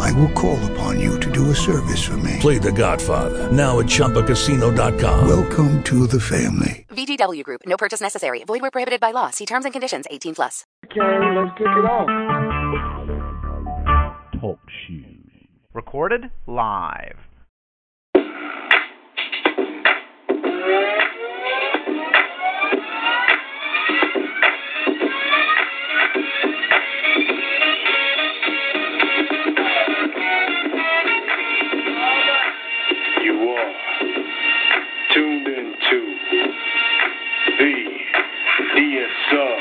I will call upon you to do a service for me. Play The Godfather now at ChumbaCasino.com. Welcome to the family. VGW Group. No purchase necessary. Void where prohibited by law. See terms and conditions. 18 plus. Okay, let's kick it off. Talk shoes. Recorded live. DSR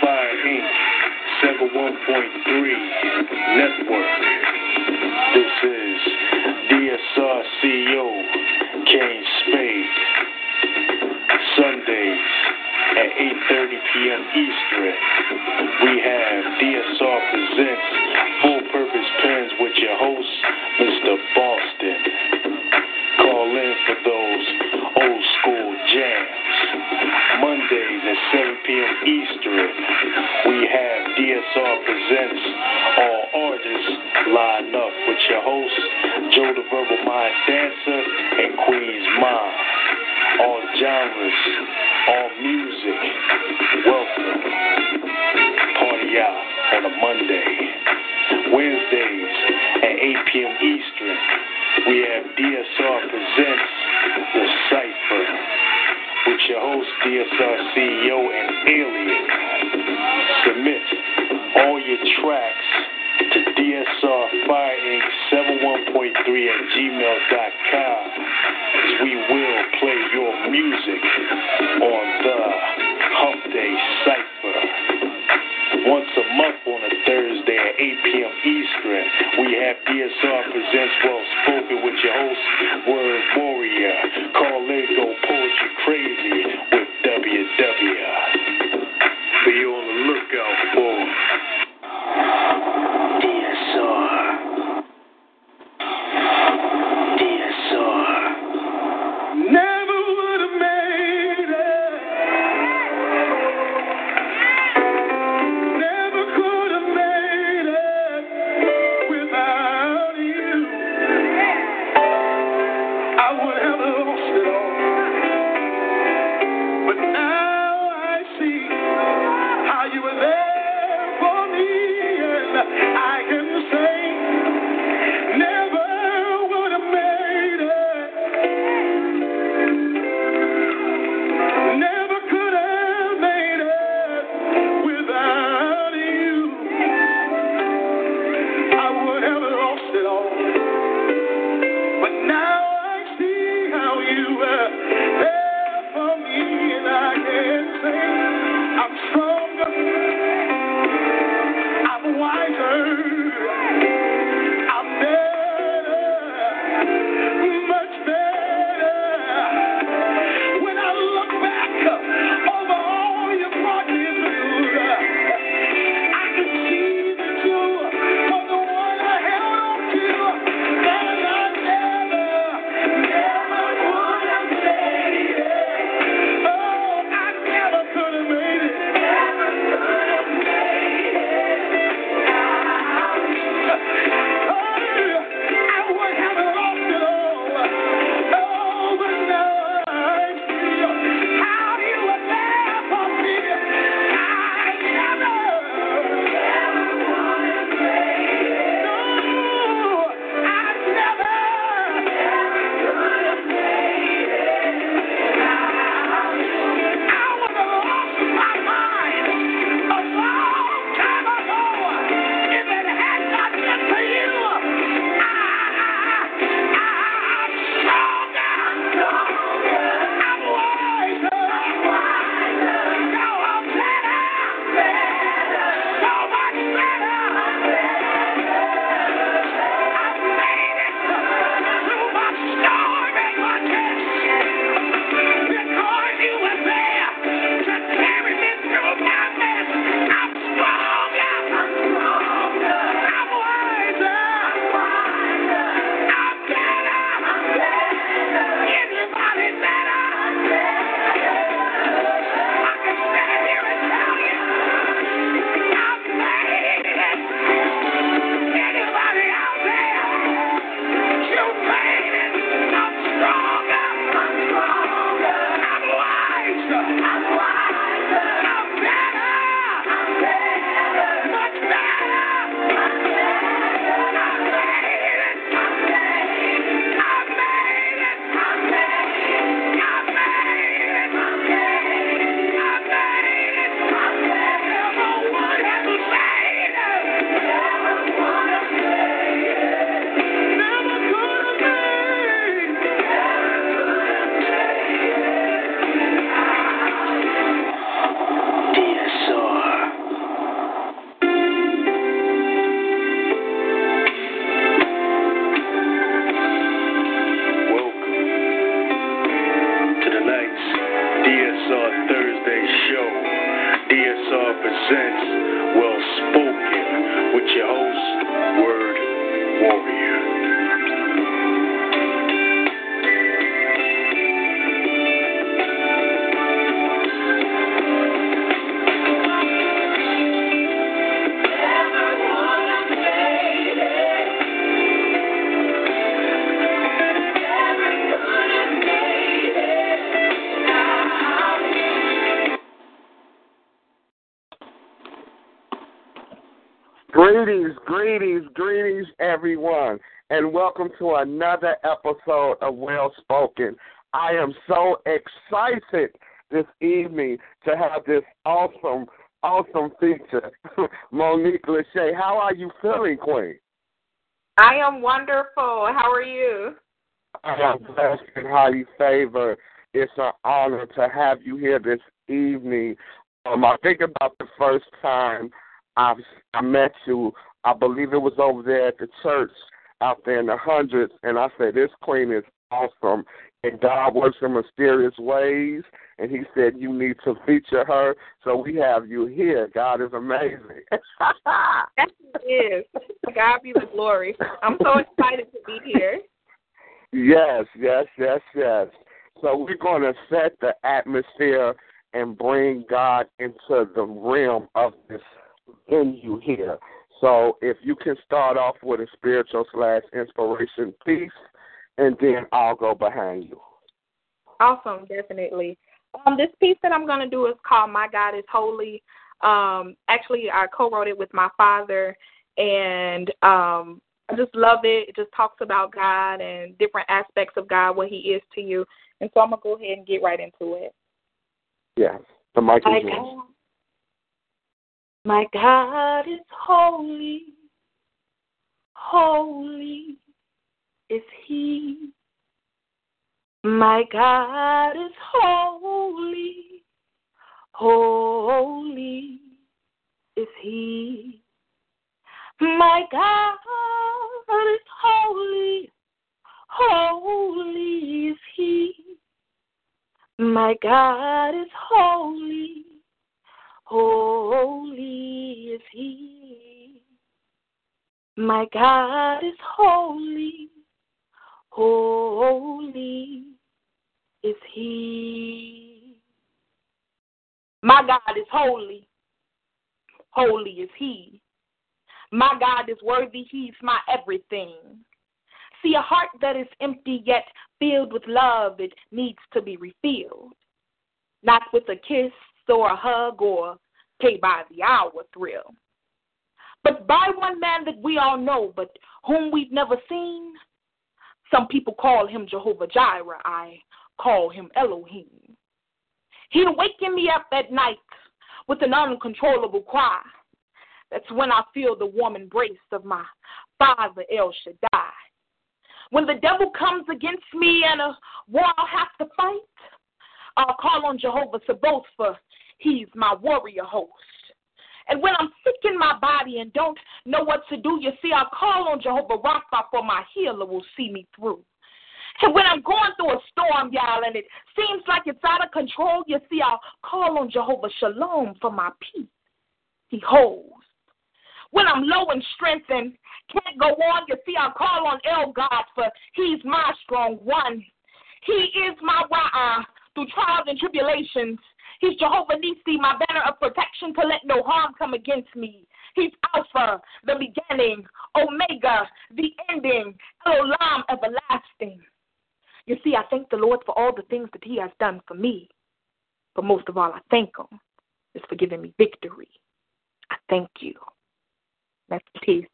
Fire Inc. 71.3 Network. This is DSR CEO Kane Spade. Sundays at 8.30 p.m. Eastern. We have DSR Presents Full Purpose Pens with your host, Mr. Boston. Call in for those at 7 p.m. Eastern, we have DSR Presents All Artists Line Up with your host, Joe the Verbal Mind Dancer and Queen's Mind. All genres, all music. Welcome. Party out on a Monday. Wednesdays at 8 p.m. Eastern, we have DSR Presents The Cypher with your host, DSR CEO and Alien. Submit all your tracks to DSR Fire Inc. 71.3 at gmail.com as we will play your music on the Hump Day Cypher. Once a month on a Thursday 8 p.m. Eastern, we have DSR Presents Well Spoken with your host, Word Warrior. Call in, go poetry crazy with WW. Be on the lookout for everyone, and welcome to another episode of Well Spoken. I am so excited this evening to have this awesome, awesome feature. Monique Lachey, how are you feeling, Queen? I am wonderful. How are you? I am blessed and highly favored. It's an honor to have you here this evening. Um, I think about the first time I I met you. I believe it was over there at the church out there in the hundreds, and I said, "This queen is awesome." And God works in mysterious ways, and He said you need to feature her. So we have you here. God is amazing. Yes, it is. To God be the glory. I'm so excited to be here. Yes, yes, yes, yes. So we're going to set the atmosphere and bring God into the realm of this venue here. So if you can start off with a spiritual slash inspiration piece, and then I'll go behind you. Awesome, definitely. Um, this piece that I'm going to do is called My God is Holy. Um, actually, I co wrote it with my father, and um, I just love it. It just talks about God and different aspects of God, what He is to you. And so I'm going to go ahead and get right into it. Yes, the mic is yours. My God is holy, holy is He. My God is holy, holy is He. My God is holy, holy is He. My God is holy, holy is He. My God is holy, holy is He. My God is holy, holy is He. My God is worthy, He's my everything. See, a heart that is empty yet filled with love, it needs to be refilled. Not with a kiss or a hug or pay by the hour thrill. But by one man that we all know, but whom we've never seen. Some people call him Jehovah Jireh. I call him Elohim. Waken me up at night with an uncontrollable cry. That's when I feel the warm embrace of my Father El Shaddai. When the devil comes against me and uh, a war I'll have to fight, I'll call on Jehovah Sabaoth for he's my warrior host. And when I'm sick in my body and don't know what to do, you see, I'll call on Jehovah Rapha for my healer will see me through. And when I'm going through a storm, y'all, and it seems like it's out of control, you see, I'll call on Jehovah Shalom for my peace. He holds. When I'm low in strength and can't go on, you see, I'll call on El God for he's my strong one. He is my Wa'ah through trials and tribulations. He's Jehovah Nissi, my banner of protection to let no harm come against me. He's Alpha, the beginning, Omega, the ending, El Olam, everlasting. You see, I thank the Lord for all the things that He has done for me. But most of all, I thank Him is for giving me victory. I thank you. That's peace.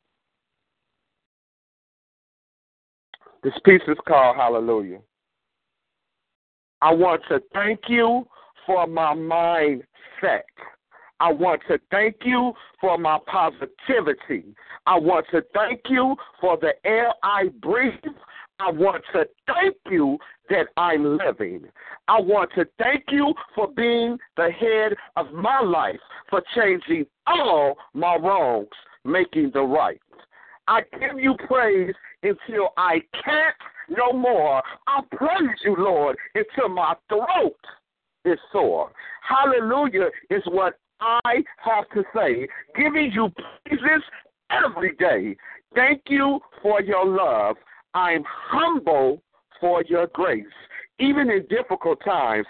This piece is called Hallelujah. I want to thank you for my mindset. I want to thank you for my positivity. I want to thank you for the air I breathe. I want to thank you that I'm living. I want to thank you for being the head of my life, for changing all my wrongs, making the right. I give you praise until I can't no more. I praise you, Lord, until my throat is sore. Hallelujah is what I have to say, giving you praises every day. Thank you for your love. I'm humble for your grace. Even in difficult times,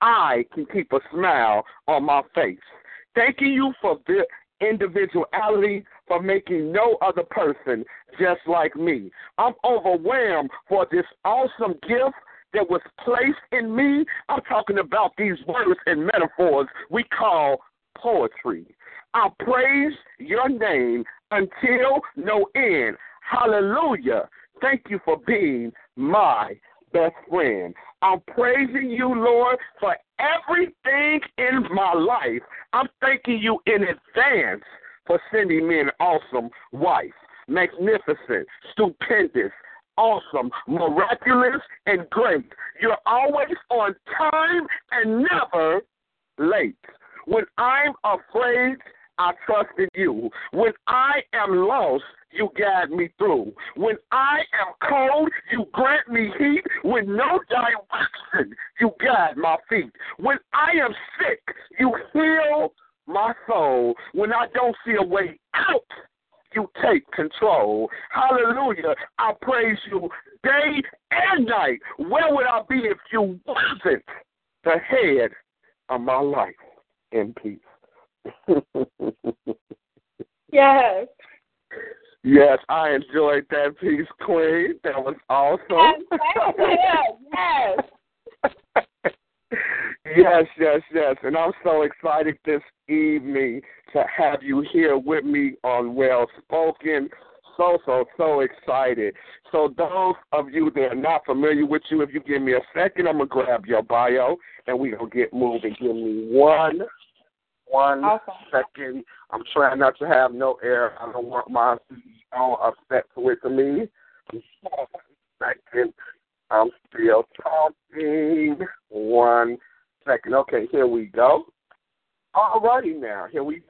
I can keep a smile on my face. Thanking you for the individuality, for making no other person just like me. I'm overwhelmed for this awesome gift that was placed in me. I'm talking about these words and metaphors we call poetry. I praise your name until no end. Hallelujah. Thank you for being my best friend. I'm praising you, Lord, for everything in my life. I'm thanking you in advance for sending me an awesome wife, magnificent, stupendous, awesome, miraculous, and great. You're always on time and never late. When I'm afraid, I trust in you. When I am lost, you guide me through. When I am cold, you grant me heat. With no direction, you guide my feet. When I am sick, you heal my soul. When I don't see a way out, you take control. Hallelujah. I praise you day and night. Where would I be if you wasn't the head of my life in peace? Yes. Yes, I enjoyed that piece, Queen. That was awesome. Yes, yes. yes, yes, yes. And I'm so excited this evening to have you here with me on Well Spoken. So, so, so excited. So, those of you that are not familiar with you, if you give me a second, I'm going to grab your bio and we're going to get moving. Give me one one Awesome. second. I'm trying not to have no air. I don't want my CEO upset with me. Second. I'm still talking. One second. Okay, here we go. All righty now. Here we go.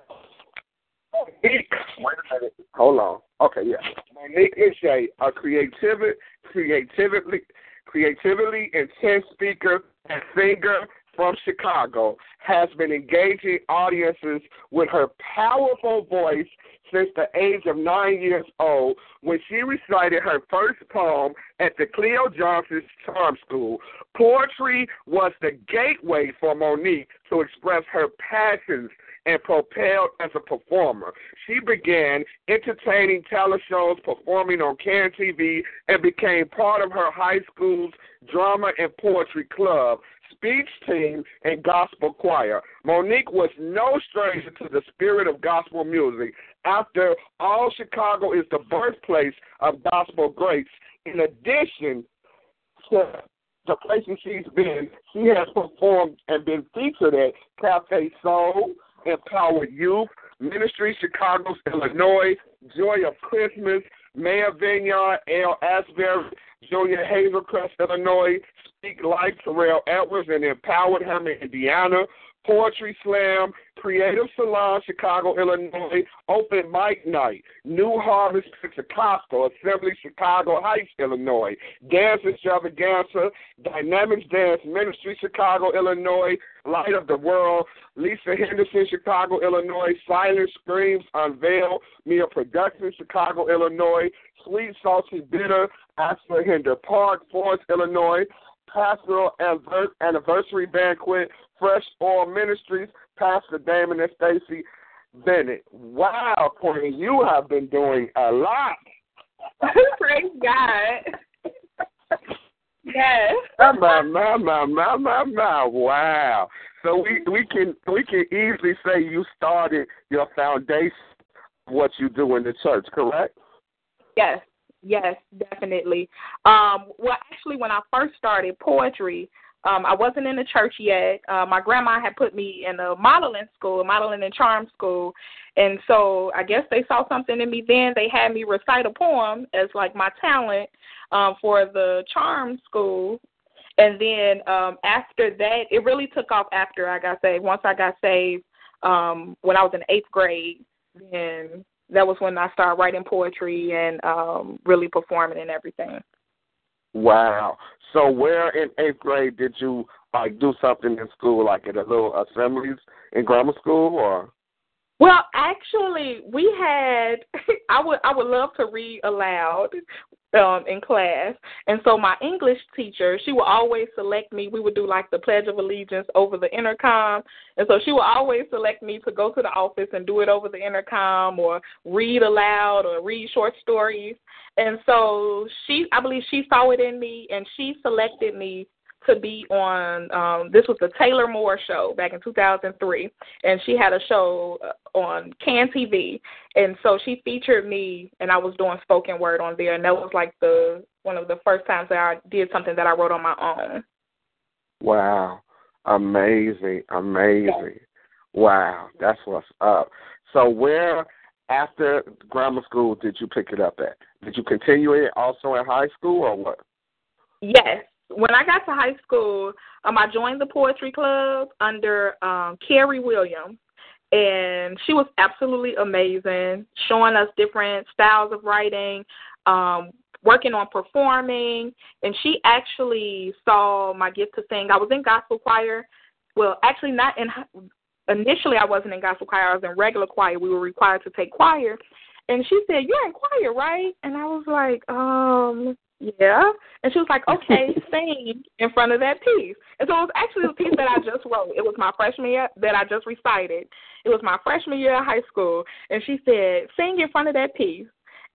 Monique, wait a minute. Hold on. Okay, yeah. Monique Ishay, a creativity, creatively, creatively intense speaker and singer from Chicago, has been engaging audiences with her powerful voice since the age of nine years old when she recited her first poem at the Cleo Johnson Charm School. Poetry was the gateway for Monique to express her passions and propelled as a performer. She began entertaining talent shows, performing on CAN TV, and became part of her high school's drama and poetry club, speech team, and gospel choir. Monique was no stranger to the spirit of gospel music. After all, Chicago is the birthplace of gospel greats. In addition to the places she's been, she has performed and been featured at Cafe Soul, Empowered Youth, Ministry Chicago, Illinois, Joy of Christmas, Mayor Vineyard, L. Asbury, Junior Hazel Crest, Illinois, Speak Life, Terrell Edwards, and Empowered Hammond, Indiana, Poetry Slam, Creative Salon, Chicago, Illinois, Open Mic Night, New Harvest Chicago, Assembly, Chicago Heights, Illinois, Dance Extravaganza, Dynamics Dance Ministry, Chicago, Illinois, Light of the World, Lisa Henderson, Chicago, Illinois, Silent Screams, Unveil, Mia Productions, Chicago, Illinois, Sweet Salty Bitter, Asper Hinder Park, Forest, Illinois, Pastoral Anniversary Banquet, Fresh Oil Ministries, Pastor Damon and Stacy Bennett. Wow, Queen, you have been doing a lot. Praise God. Yes. My my my my my my wow. So we we can we can easily say you started your foundation what you do in the church, correct? Yes, yes, definitely. Um, well, actually, when I first started poetry, um, I wasn't in the church yet. Uh, my grandma had put me in a modeling school, modeling and charm school, and so I guess they saw something in me. Then they had me recite a poem as like my talent um, for the charm school. And then um, after that, it really took off after I got saved. Once I got saved, um, when I was in eighth grade, then that was when I started writing poetry and um, really performing and everything. Wow. So where in eighth grade did you like do something in school, like at a little assemblies in grammar school, or? Well, actually, we had. I would I would love to read aloud um in class, and so my English teacher she would always select me. We would do like the Pledge of Allegiance over the intercom, and so she would always select me to go to the office and do it over the intercom or read aloud or read short stories. And so she, I believe she saw it in me, and she selected me to be on um this was the Taylor Moore show back in 2003 and she had a show uh, on CAN TV and so she featured me and I was doing spoken word on there and that was like the one of the first times that I did something that I wrote on my own. Wow. Amazing. Amazing. Wow. That's what's up. So where after grammar school did you pick it up at? Did you continue it also in high school or what? Yes when I got to high school, um, I joined the poetry club under um, Carrie Williams, and she was absolutely amazing, showing us different styles of writing, um, working on performing, and she actually saw my gift to sing. I was in gospel choir. Well, actually, not in. Initially, I wasn't in gospel choir. I was in regular choir. We were required to take choir, and she said, "You're in choir, right?" And I was like, "Um, yeah. And she was like, okay, sing in front of that piece. And so it was actually the piece that I just wrote. It was my freshman year that I just recited. It was my freshman year of high school. And she said, sing in front of that piece.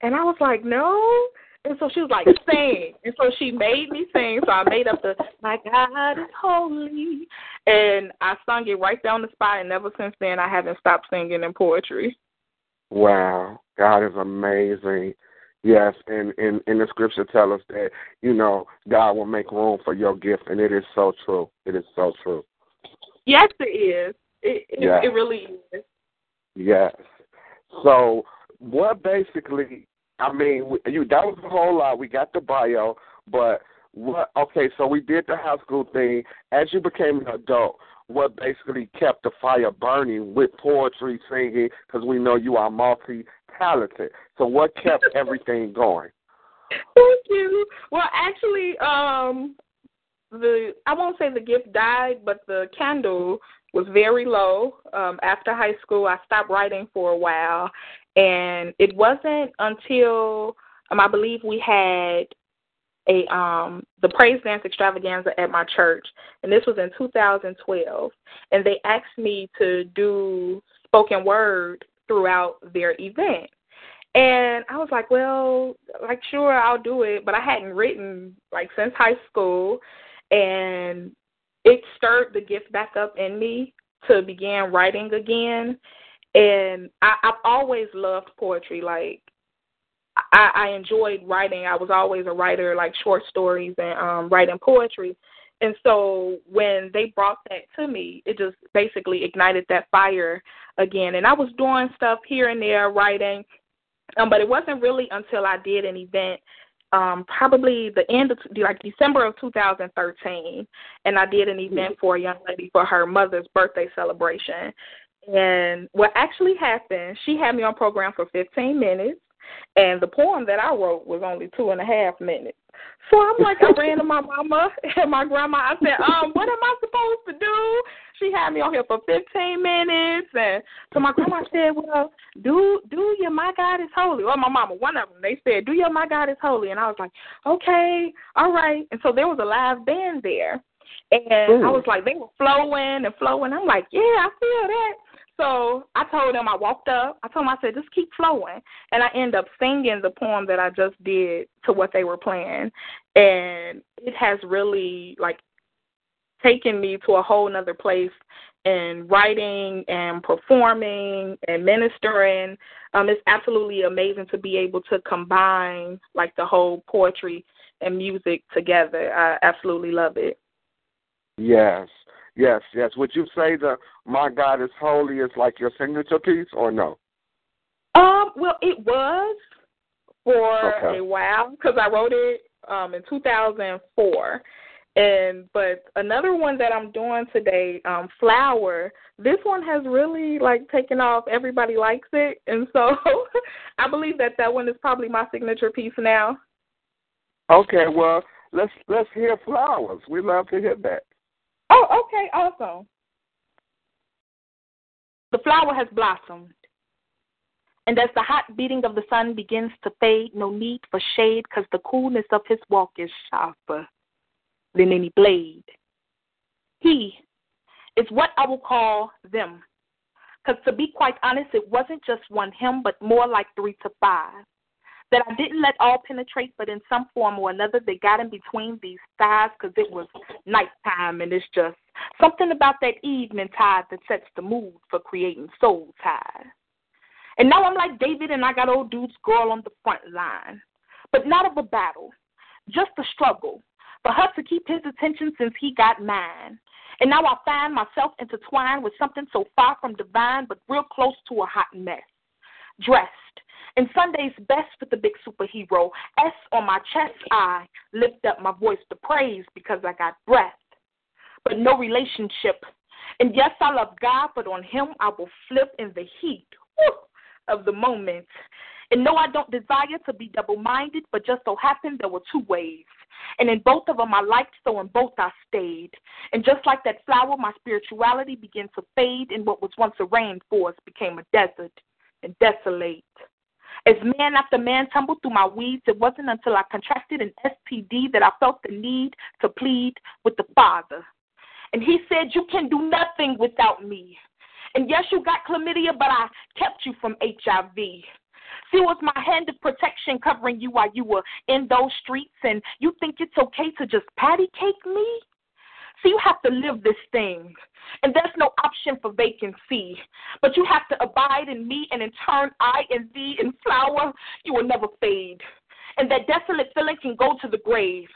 And I was like, no. And so she was like, sing. And so she made me sing. So I made up the, my God is holy. And I sung it right there on the spot. And ever since then, I haven't stopped singing in poetry. Wow. God is amazing. Yes, and and, and the scripture tell us that you know God will make room for your gift, and it is so true. It is so true. Yes, it is. It it, yes. it really is. Yes. So what basically? I mean, you that was a whole lot. We got the bio, but what? Okay, so we did the high school thing. As you became an adult, what basically kept the fire burning with poetry, singing, because we know you are multi talented. So what kept everything going? Thank you. Well, actually, um, the I won't say the gift died, but the candle was very low. Um, after high school, I stopped writing for a while, and it wasn't until um, I believe we had a um the praise dance extravaganza at my church and this was in 2012 and they asked me to do spoken word throughout their event. And I was like, well, like sure I'll do it, but I hadn't written like since high school and it stirred the gift back up in me to begin writing again. And I, I've always loved poetry. Like I, I enjoyed writing. I was always a writer, like short stories and um writing poetry. And so when they brought that to me, it just basically ignited that fire again. And I was doing stuff here and there, writing, um, but it wasn't really until I did an event, um, probably the end of like December of 2013, and I did an event for a young lady for her mother's birthday celebration. And what actually happened, she had me on program for 15 minutes, and the poem that I wrote was only two and a half minutes. So I'm like, I ran to my mama and my grandma. I said, um, what am I supposed to do? She had me on here for 15 minutes, and so my grandma said, well, do do your my God is holy. Or my mama, one of them, they said, do your my God is holy, and I was like, okay, all right. And so there was a live band there, and Ooh. I was like, they were flowing and flowing. I'm like, yeah, I feel that. So I told them I walked up. I told them I said just keep flowing, and I end up singing the poem that I just did to what they were playing, and it has really like taken me to a whole nother place in writing and performing and ministering. Um, it's absolutely amazing to be able to combine like the whole poetry and music together. I absolutely love it. Yes, Yes, yes. Would you say the "My God is Holy" is like your signature piece, or no? Um. Well, it was for okay. a while because I wrote it um in 2004. And but another one that I'm doing today, um, Flower, this one has really like taken off. Everybody likes it, and so I believe that that one is probably my signature piece now. Okay, well let's let's hear Flowers. We love to hear that. Oh, okay, awesome. The flower has blossomed. And as the hot beating of the sun begins to fade, no need for shade, because the coolness of his walk is sharper than any blade. He is what I will call them. Because to be quite honest, it wasn't just one him, but more like three to five. That I didn't let all penetrate, but in some form or another, they got in between these thighs because it was nighttime and it's just something about that evening tide that sets the mood for creating soul ties. And now I'm like David and I got old dude's girl on the front line. But not of a battle, just a struggle for her to keep his attention since he got mine. And now I find myself intertwined with something so far from divine, but real close to a hot mess. Dressed in Sunday's best with the big superhero, S on my chest, I lift up my voice to praise because I got breath, but no relationship. And yes, I love God, but on Him I will flip in the heat. Of the moment. And no, I don't desire to be double minded, but just so happened there were two ways. And in both of them I liked, so in both I stayed. And just like that flower, my spirituality began to fade, and what was once a rainforest became a desert and desolate. As man after man tumbled through my weeds, it wasn't until I contracted an STD that I felt the need to plead with the Father. And he said, You can do nothing without me. And yes, you got chlamydia, but I kept you from HIV. See, was my hand of protection covering you while you were in those streets, and you think it's okay to just patty cake me? See, you have to live this thing, and there's no option for vacancy. But you have to abide in me, and in turn, I and thee in flower, you will never fade. And that desolate feeling can go to the grave.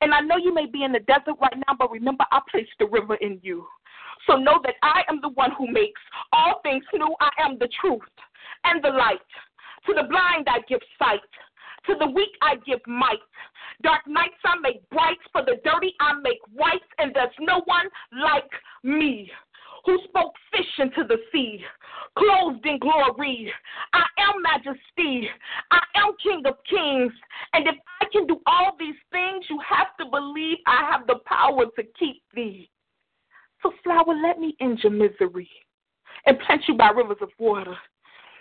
And I know you may be in the desert right now, but remember, I placed the river in you. So know that I am the one who makes all things new. I am the truth and the light. To the blind, I give sight. To the weak, I give might. Dark nights, I make bright. For the dirty, I make white. And there's no one like me who spoke fish into the sea, clothed in glory. I am majesty. I am king of kings. And if I can do all these things, you have to believe I have the power to keep thee. So, flower, let me end your misery and plant you by rivers of water.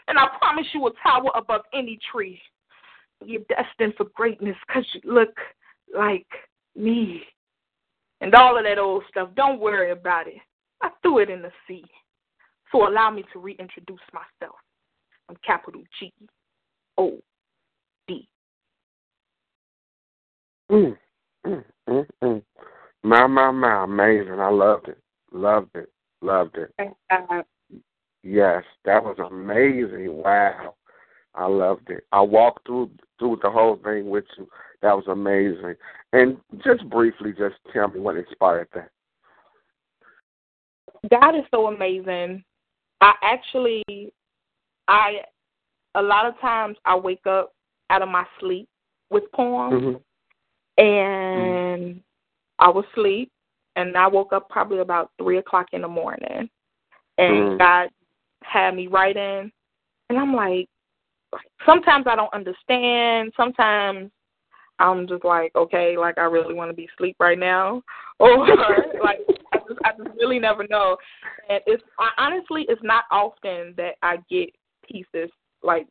And I promise you a tower above any tree. You're destined for greatness because you look like me. And all of that old stuff, don't worry about it. I threw it in the sea. So allow me to reintroduce myself. I'm capital G O D. Mm, mm, mm, mm. My, my, my, amazing. I loved it. Loved it. Loved it. Yes, that was amazing. Wow. I loved it. I walked through through the whole thing with you. That was amazing. And just briefly, just tell me what inspired that. God is so amazing. I actually, I, a lot of times I wake up out of my sleep with poems, Mm-hmm. and mm-hmm. I was asleep, and I woke up probably about three o'clock in the morning, and Mm. God had me writing, and I'm like, sometimes I don't understand. Sometimes I'm just like, okay, like I really want to be asleep right now, or like I just, I just really never know. And it's I, honestly, it's not often that I get pieces like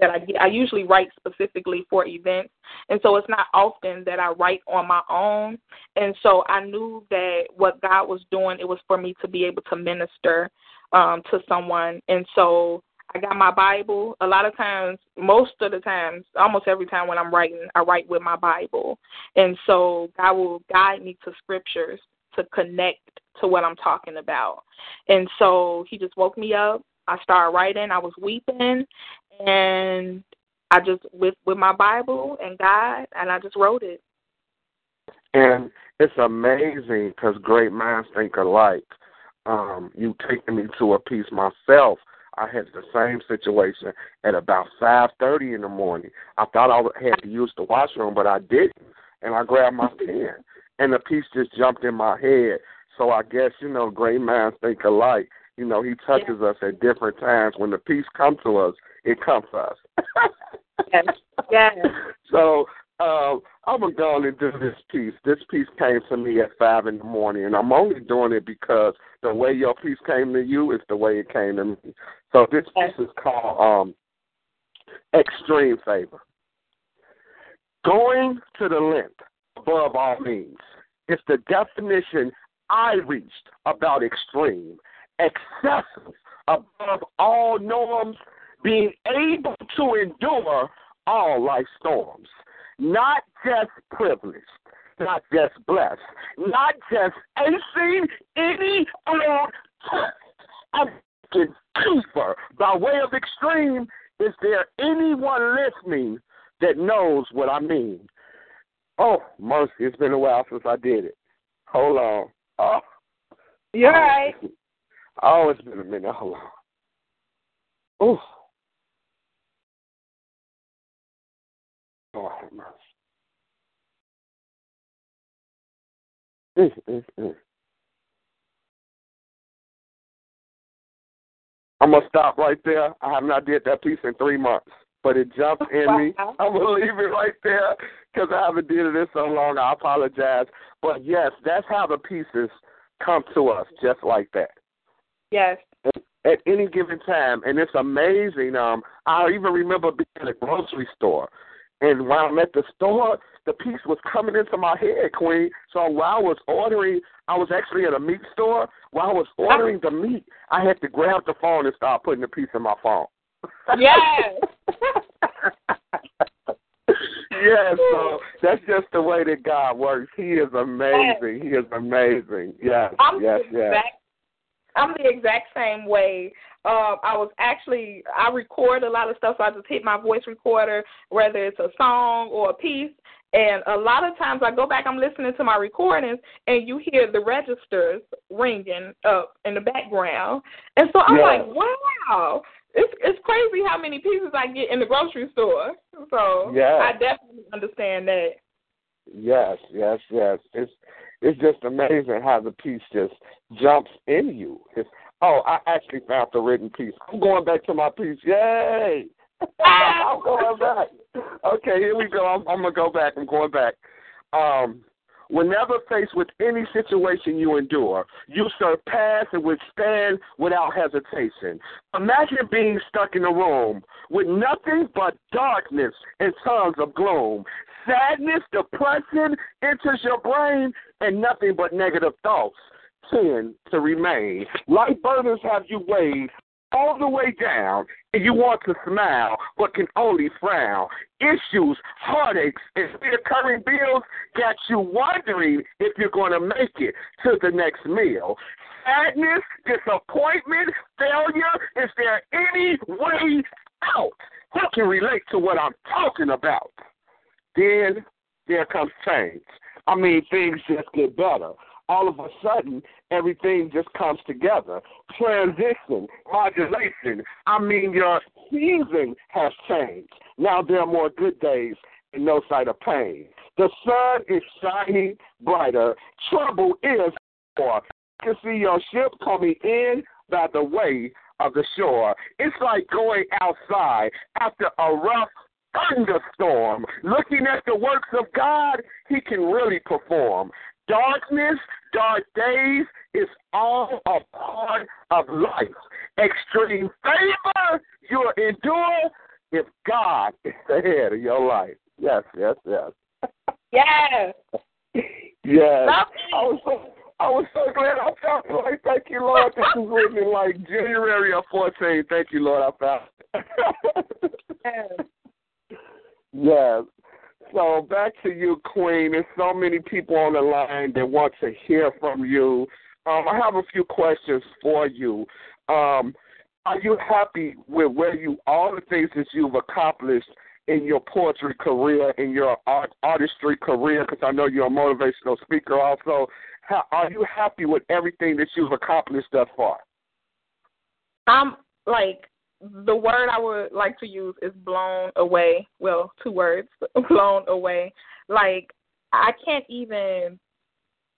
that I get. I usually write specifically for events, and so it's not often that I write on my own. And so I knew that what God was doing, it was for me to be able to minister um, to someone, and so I got my Bible. A lot of times, most of the times, almost every time when I'm writing, I write with my Bible. And so God will guide me to scriptures to connect to what I'm talking about. And so He just woke me up. I started writing. I was weeping, and I just with with my Bible and God, and I just wrote it. And it's amazing because great minds think alike. Um, you taking me to a piece myself. I had the same situation at about five thirty in the morning. I thought I had to use the washroom, but I didn't, and I grabbed my pen, and the piece just jumped in my head. So I guess you know, great minds think alike. You know, he touches yeah. us at different times. When the peace comes to us, it comes to us. yes. yes. So uh, I'm gonna go and do this piece. This piece came to me at five in the morning, and I'm only doing it because the way your piece came to you is the way it came to me. So this piece is called um, "Extreme Favor." Going to the length above all means. It's the definition I reached about extreme, excessive, above all norms, being able to endure all life storms. Not just privileged, not just blessed, not just acing any old test. I'm deeper by way of extreme. Is there anyone listening that knows what I mean? Oh, mercy, it's been a while since I did it. Hold on. Oh. You're right. Oh, it's been a minute. Hold on. Oh. Oh, mercy. Mm, mm, mm. I'm gonna stop right there. I have not did that piece in three months, but it jumped in me. I'm gonna leave it right there because I haven't did it in so long. I apologize, but yes, that's how the pieces come to us, just like that. Yes. At, at any given time, and it's amazing. Um, I even remember being in a grocery store, and while I'm at the store, the piece was coming into my head, Queen. So while I was ordering, I was actually at a meat store. While I was ordering the meat, I had to grab the phone and start putting the piece in my phone. Yes. yes, so that's just the way that God works. He is amazing. He is amazing. Yes, I'm yes, yes. exact, I'm the exact same way. Um, I was actually I record a lot of stuff, so I just hit my voice recorder, whether it's a song or a piece. And a lot of times I go back, I'm listening to my recordings, and you hear the registers ringing up in the background. And so I'm Yeah. like, wow, it's it's crazy how many pieces I get in the grocery store. So Yeah. I definitely understand that. Yes, yes, yes. It's it's just amazing how the piece just jumps in you. It's, oh, I actually found the written piece. I'm going back to my piece. Yay! I'm going back. Okay, here we go. I'm, I'm gonna go back. I'm going back. Um, whenever faced with any situation you endure, you surpass and withstand without hesitation. Imagine being stuck in a room with nothing but darkness and tons of gloom. Sadness, depression enters your brain, and nothing but negative thoughts tend to remain. Life burdens have you weighed all the way down, and you want to smile, but can only frown. Issues, heartaches, and recurring bills got you wondering if you're going to make it to the next meal. Sadness, disappointment, failure, is there any way out? Who can relate to what I'm talking about? Then there comes change. I mean, things just get better. All of a sudden, everything just comes together. Transition, modulation. I mean, your season has changed. Now there are more good days and no sight of pain. The sun is shining brighter. Trouble is more. You can see your ship coming in by the way of the shore. It's like going outside after a rough thunderstorm. Looking at the works of God, He can really perform. Darkness, dark days is all a part of life. Extreme favor you endure if God is the head of your life. Yes, yes, yes. Yes. Yes. I was so I was so glad I found it. Like, thank you, Lord. This was written in like January of fourteen. Thank you, Lord, I found it. Yes. yes. So back to you, Queen. There's so many people on the line that want to hear from you. Um, I have a few questions for you. Um, are you happy with where you all the things that you've accomplished in your poetry career, in your art artistry career? Because I know you're a motivational speaker. Also, How, are you happy with everything that you've accomplished thus far? I'm like the word I would like to use is blown away. Well, two words, blown away. Like I can't even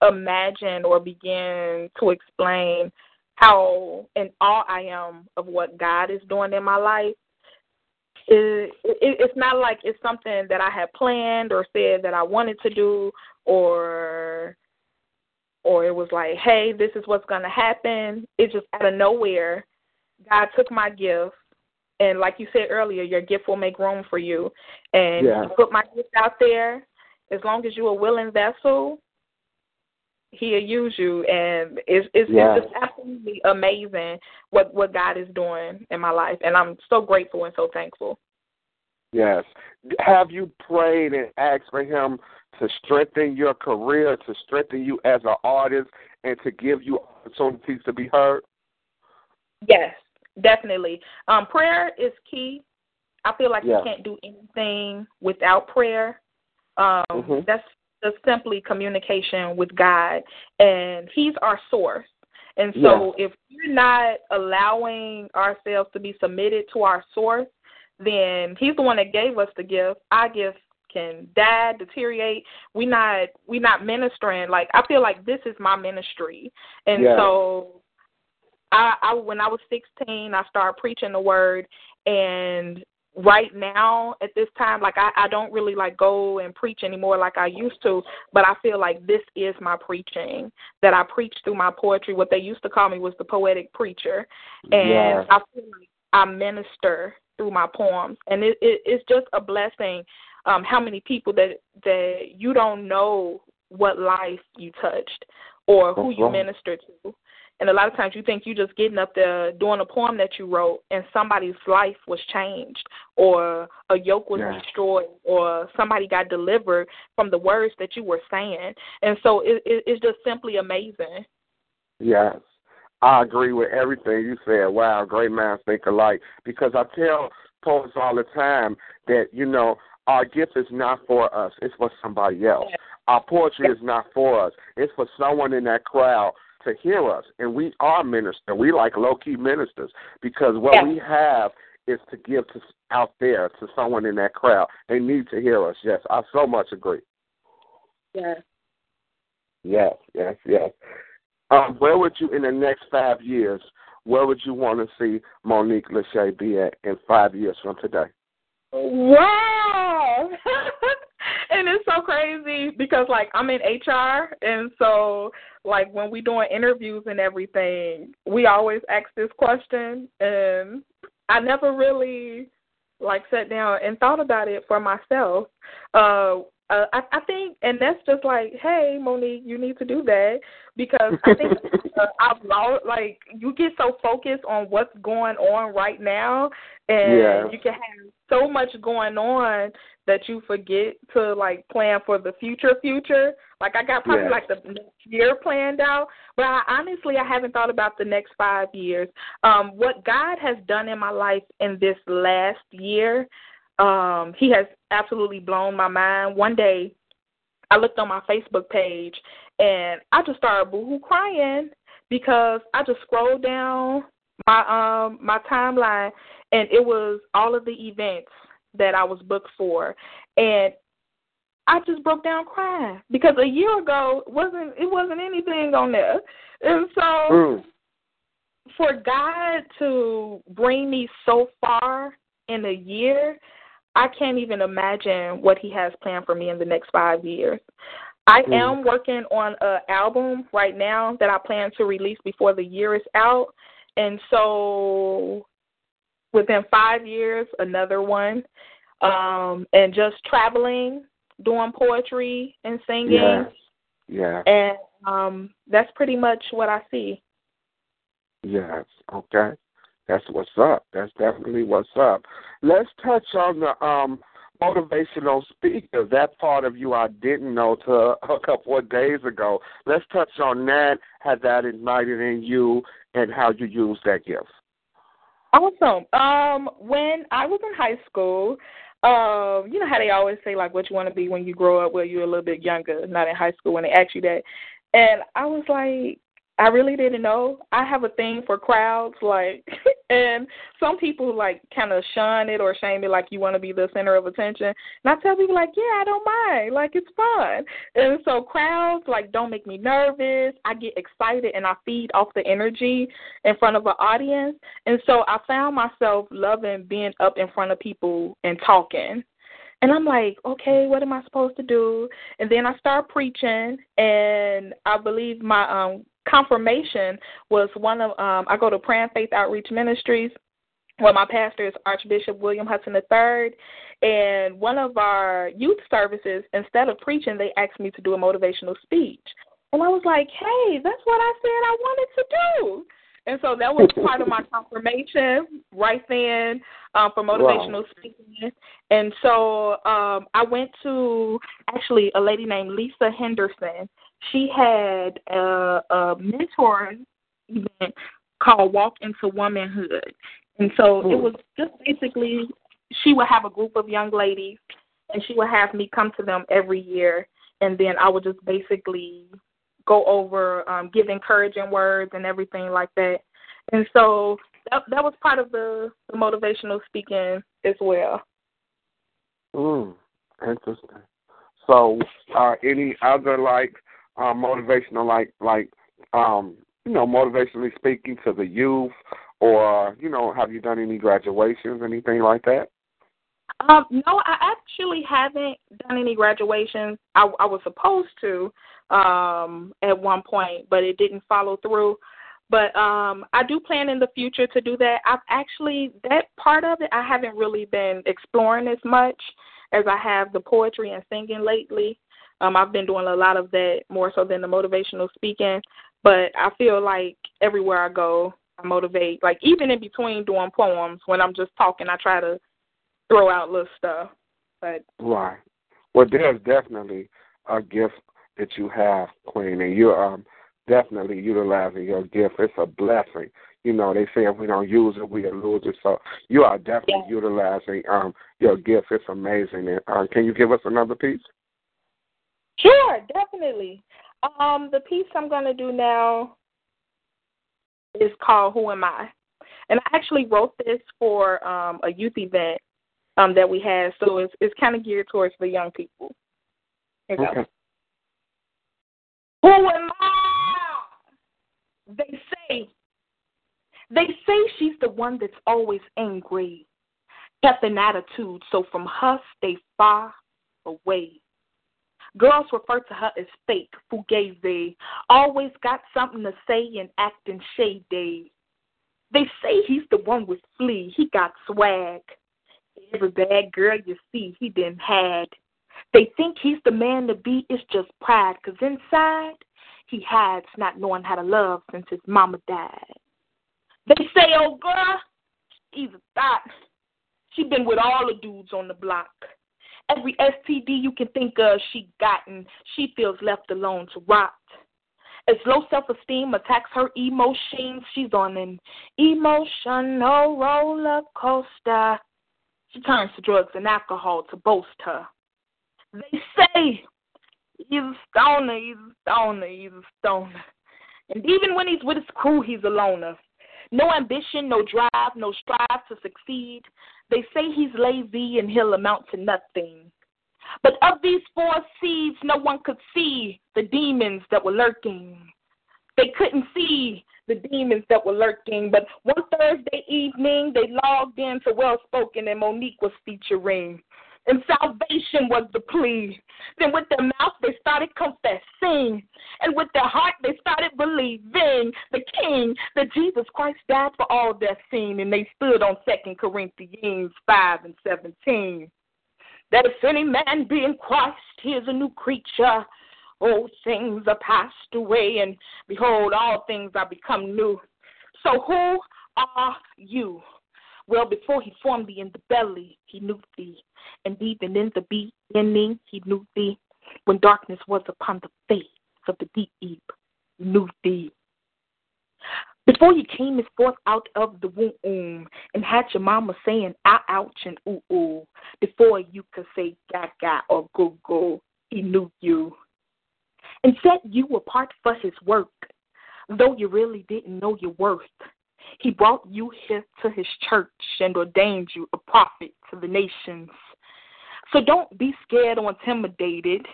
imagine or begin to explain how in awe I am of what God is doing in my life. it, it it's not like it's something that I had planned or said that I wanted to do or or it was like, hey, this is what's going to happen. It's just out of nowhere, God took my gift. And like you said earlier, your gift will make room for you. And Yeah. Put my gift out there. As long as you're a willing vessel, He'll use you. And it's it's, it's just absolutely amazing what what God is doing in my life. And I'm so grateful and so thankful. Yes. Have you prayed and asked for him to strengthen your career, to strengthen you as an artist, and to give you opportunities to be heard? Yes, definitely. Um, prayer is key. I feel like Yeah. you can't do anything without prayer. Um, Mhm. That's just simply communication with God, and He's our source. And so, if we're not allowing ourselves to be submitted to our source, then He's the one that gave us the gift. Our gift can die, deteriorate. We not we not ministering. Like I feel like this is my ministry, and Yeah. so I, I when I was 16, I started preaching the word, and right now at this time, like I, I don't really like go and preach anymore like I used to, but I feel like this is my preaching that I preach through my poetry. What they used to call me was the poetic preacher, and Yeah. I feel like I minister through my poems, and it, it it's just a blessing. Um, how many people that that you don't know what life you touched or who you right. ministered to. And a lot of times you think you're just getting up there doing a poem that you wrote and somebody's life was changed or a yoke was Yeah. destroyed or somebody got delivered from the words that you were saying. And so it, it, it's just simply amazing. Yes. I agree with everything you said. Wow, great minds think alike. Because I tell poets all the time that, you know, our gift is not for us, it's for somebody else. Our poetry is not for us, it's for someone in that crowd to hear us. And we are ministers. We like low key ministers because what Yes. we have is to give to out there to someone in that crowd. They need to hear us. Yes, I so much agree. Yeah. Yes, yes, yes. Um, where would you, in the next five years, where would you want to see Monique Lachey be at in five years from today? Wow. and it's so crazy because like I'm in HR and so like when we doing interviews and everything, we always ask this question and I never really like sat down and thought about it for myself. Uh uh, I, I think, and that's just like, hey, Monique, you need to do that because I think uh, I've lost. Like, you get so focused on what's going on right now, and Yeah. you can have so much going on that you forget to like plan for the future. Future, like I got probably Yes. like the next year planned out, but I, honestly, I haven't thought about the next five years. Um, what God has done in my life in this last year um he has absolutely blown my mind one day i looked on my facebook page and i just started boohoo crying because i just scrolled down my um my timeline and it was all of the events that i was booked for and i just broke down crying because a year ago wasn't it wasn't anything on there and so Mm. for God to bring me so far in a year, I can't even imagine what He has planned for me in the next five years. I Mm. am working on an album right now that I plan to release before the year is out, and so within five years, another one, um, and just traveling, doing poetry and singing, Yes. Yeah. and um, that's pretty much what I see. Yes. Okay. That's what's up. That's definitely what's up. Let's touch on the um motivational speaker. That part of you I didn't know to a couple of days ago. Let's touch on that, how that ignited in you and how you use that gift. Awesome. Um, when I was in high school, um, you know how they always say like what you want to be when you grow up, well you're a little bit younger, not in high school when they ask you that. And I was like, I really didn't know. I have a thing for crowds, like and some people like kind of shun it or shame it, like you want to be the center of attention. And I tell people like, yeah, I don't mind, like it's fun. And so crowds like don't make me nervous. I get excited and I feed off the energy in front of an audience. And so I found myself loving being up in front of people and talking. And I'm like, okay, what am I supposed to do? And then I start preaching, and I believe my um confirmation was one of um I go to Praying Faith Outreach Ministries. Well, my pastor is Archbishop William Hudson III, and one of our youth services, instead of preaching, they asked me to do a motivational speech. And I was like, hey, that's what I said I wanted to do. And so that was part of my confirmation right then um, for motivational wow. speaking. And so um, I went to actually a lady named Lisa Henderson. She had a, a mentor event called Walk into Womanhood. And so it was just basically she would have a group of young ladies and she would have me come to them every year and then I would just basically go over, um, give encouraging words and everything like that. And so that that was part of the, the motivational speaking as well. Mm, interesting. So, uh, any other like uh, motivational, like like um, you know, motivationally speaking to the youth, or you know, have you done any graduations, anything like that? Um, no, I actually haven't done any graduations. I, I was supposed to um, at one point, but it didn't follow through. But um, I do plan in the future to do that. I've actually that part of it I haven't really been exploring as much as I have the poetry and singing lately. Um, I've been doing a lot of that more so than the motivational speaking. But I feel like everywhere I go, I motivate. Like even in between doing poems, when I'm just talking, I try to throw out little stuff. But right. Well, there's definitely a gift that you have, Queen, and you're um, definitely utilizing your gift. It's a blessing. You know, they say if we don't use it, we lose it. So you are definitely yeah. utilizing um, your gift. It's amazing. And, uh, can you give us another piece? Sure, definitely. Um, the piece I'm going to do now is called "Who Am I," and I actually wrote this for um, a youth event um, that we had, so it's it's kind of geared towards the young people. okay. Who am I? They say. They say she's the one that's always angry, kept an attitude, so from her stay far away. Girls refer to her as fake, fugazi, always got something to say and acting shady. They say he's the one with flea, he got swag. Every bad girl you see, he didn't had. They think he's the man to be, it's just pride, cause inside he hides not knowing how to love since his mama died. They say, oh girl, she's a thought. She been with all the dudes on the block. Every STD you can think of, she gotten. She feels left alone to rot. As low self esteem attacks her emotions, she's on an emotional roller coaster. She turns to drugs and alcohol to boast her. They say he's a stoner, he's a stoner, he's a stoner. And even when he's with his crew, he's a loner. No ambition, no drive, no strive to succeed. They say he's lazy and he'll amount to nothing. But of these four seeds, no one could see the demons that were lurking. They couldn't see the demons that were lurking. But one Thursday evening, they logged in to Well Spoken, and Monique was featuring and salvation was the plea. Then with their mouth they started confessing, and with their heart they started believing the King, that Jesus Christ died for all their sin, and they stood on Second Corinthians five and seventeen. That if any man be in Christ, he is a new creature. Old things are passed away, and behold, all things are become new. So who are you? Well, before he formed thee in the belly, he knew thee. And even in the beginning, he knew thee. When darkness was upon the face of the deep, he knew thee. Before you came forth out of the womb and had your mama saying ah, ouch and ooh ooh, before you could say gaga or go go, he knew you and set you apart for his work, though you really didn't know your worth. He brought you here to his church and ordained you a prophet to the nations. So don't be scared or intimidated,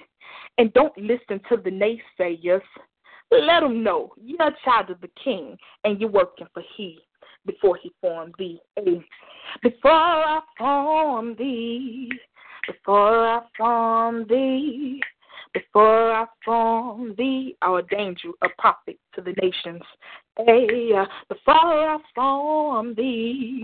and don't listen to the naysayers. Let them know you're a child of the king and you're working for he before he formed thee. Before I formed thee, before I formed thee, before I formed thee, I ordained you a prophet to the nations. Hey, uh, before I formed thee,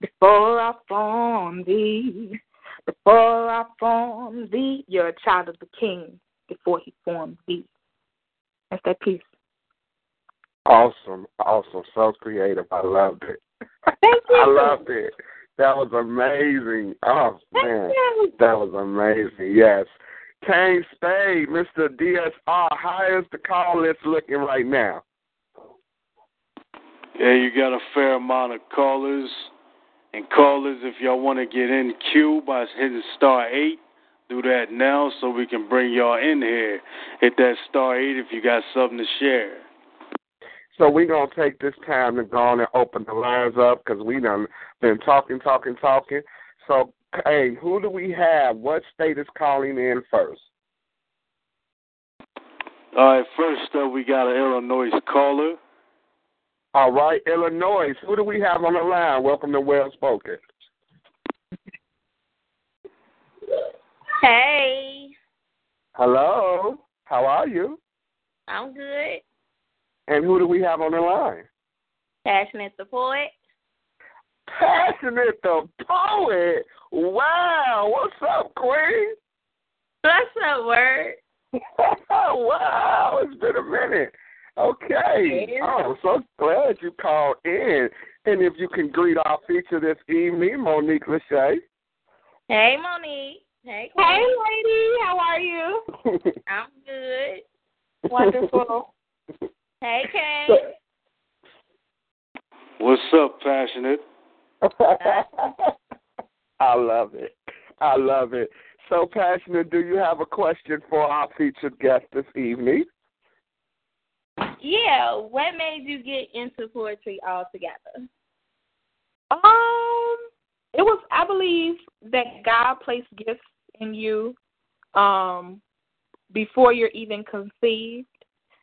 before I formed thee, before I formed thee, you're a child of the king before he formed thee. That's that piece. Awesome, awesome, so creative. I loved it. Thank you. I loved it. That was amazing. Oh man, that was amazing. Yes, Kane Spade, Mr. DSR. How is the call list looking right now? Yeah, you got a fair amount of callers. And callers, if y'all want to get in queue by hitting star eight, do that now so we can bring y'all in here. Hit that star eight if you got something to share. So we're going to take this time to go on and open the lines up because we done been talking, talking, talking. So, hey, who do we have? What state is calling in first? All right, first up, we got an Illinois caller. All right, Illinois. Who do we have on the line? Welcome to Well Spoken. Hey, Hello. How are you? I'm good. And who do we have on the line? Passionate the poet. Passionate the poet. Wow. What's up, Queen? What's up, word? wow. It's been a minute. Okay. Oh, I'm so glad you called in. And if you can greet our feature this evening, Monique Lachey. Hey, Monique. Hey, Hey, lady. How are you? I'm good. Wonderful. Hey, Kane. What's up, Passionate? I love it. I love it. So, Passionate, do you have a question for our featured guest this evening? Yeah, what made you get into poetry altogether? Um, it was I believe that God placed gifts in you, um, before you're even conceived,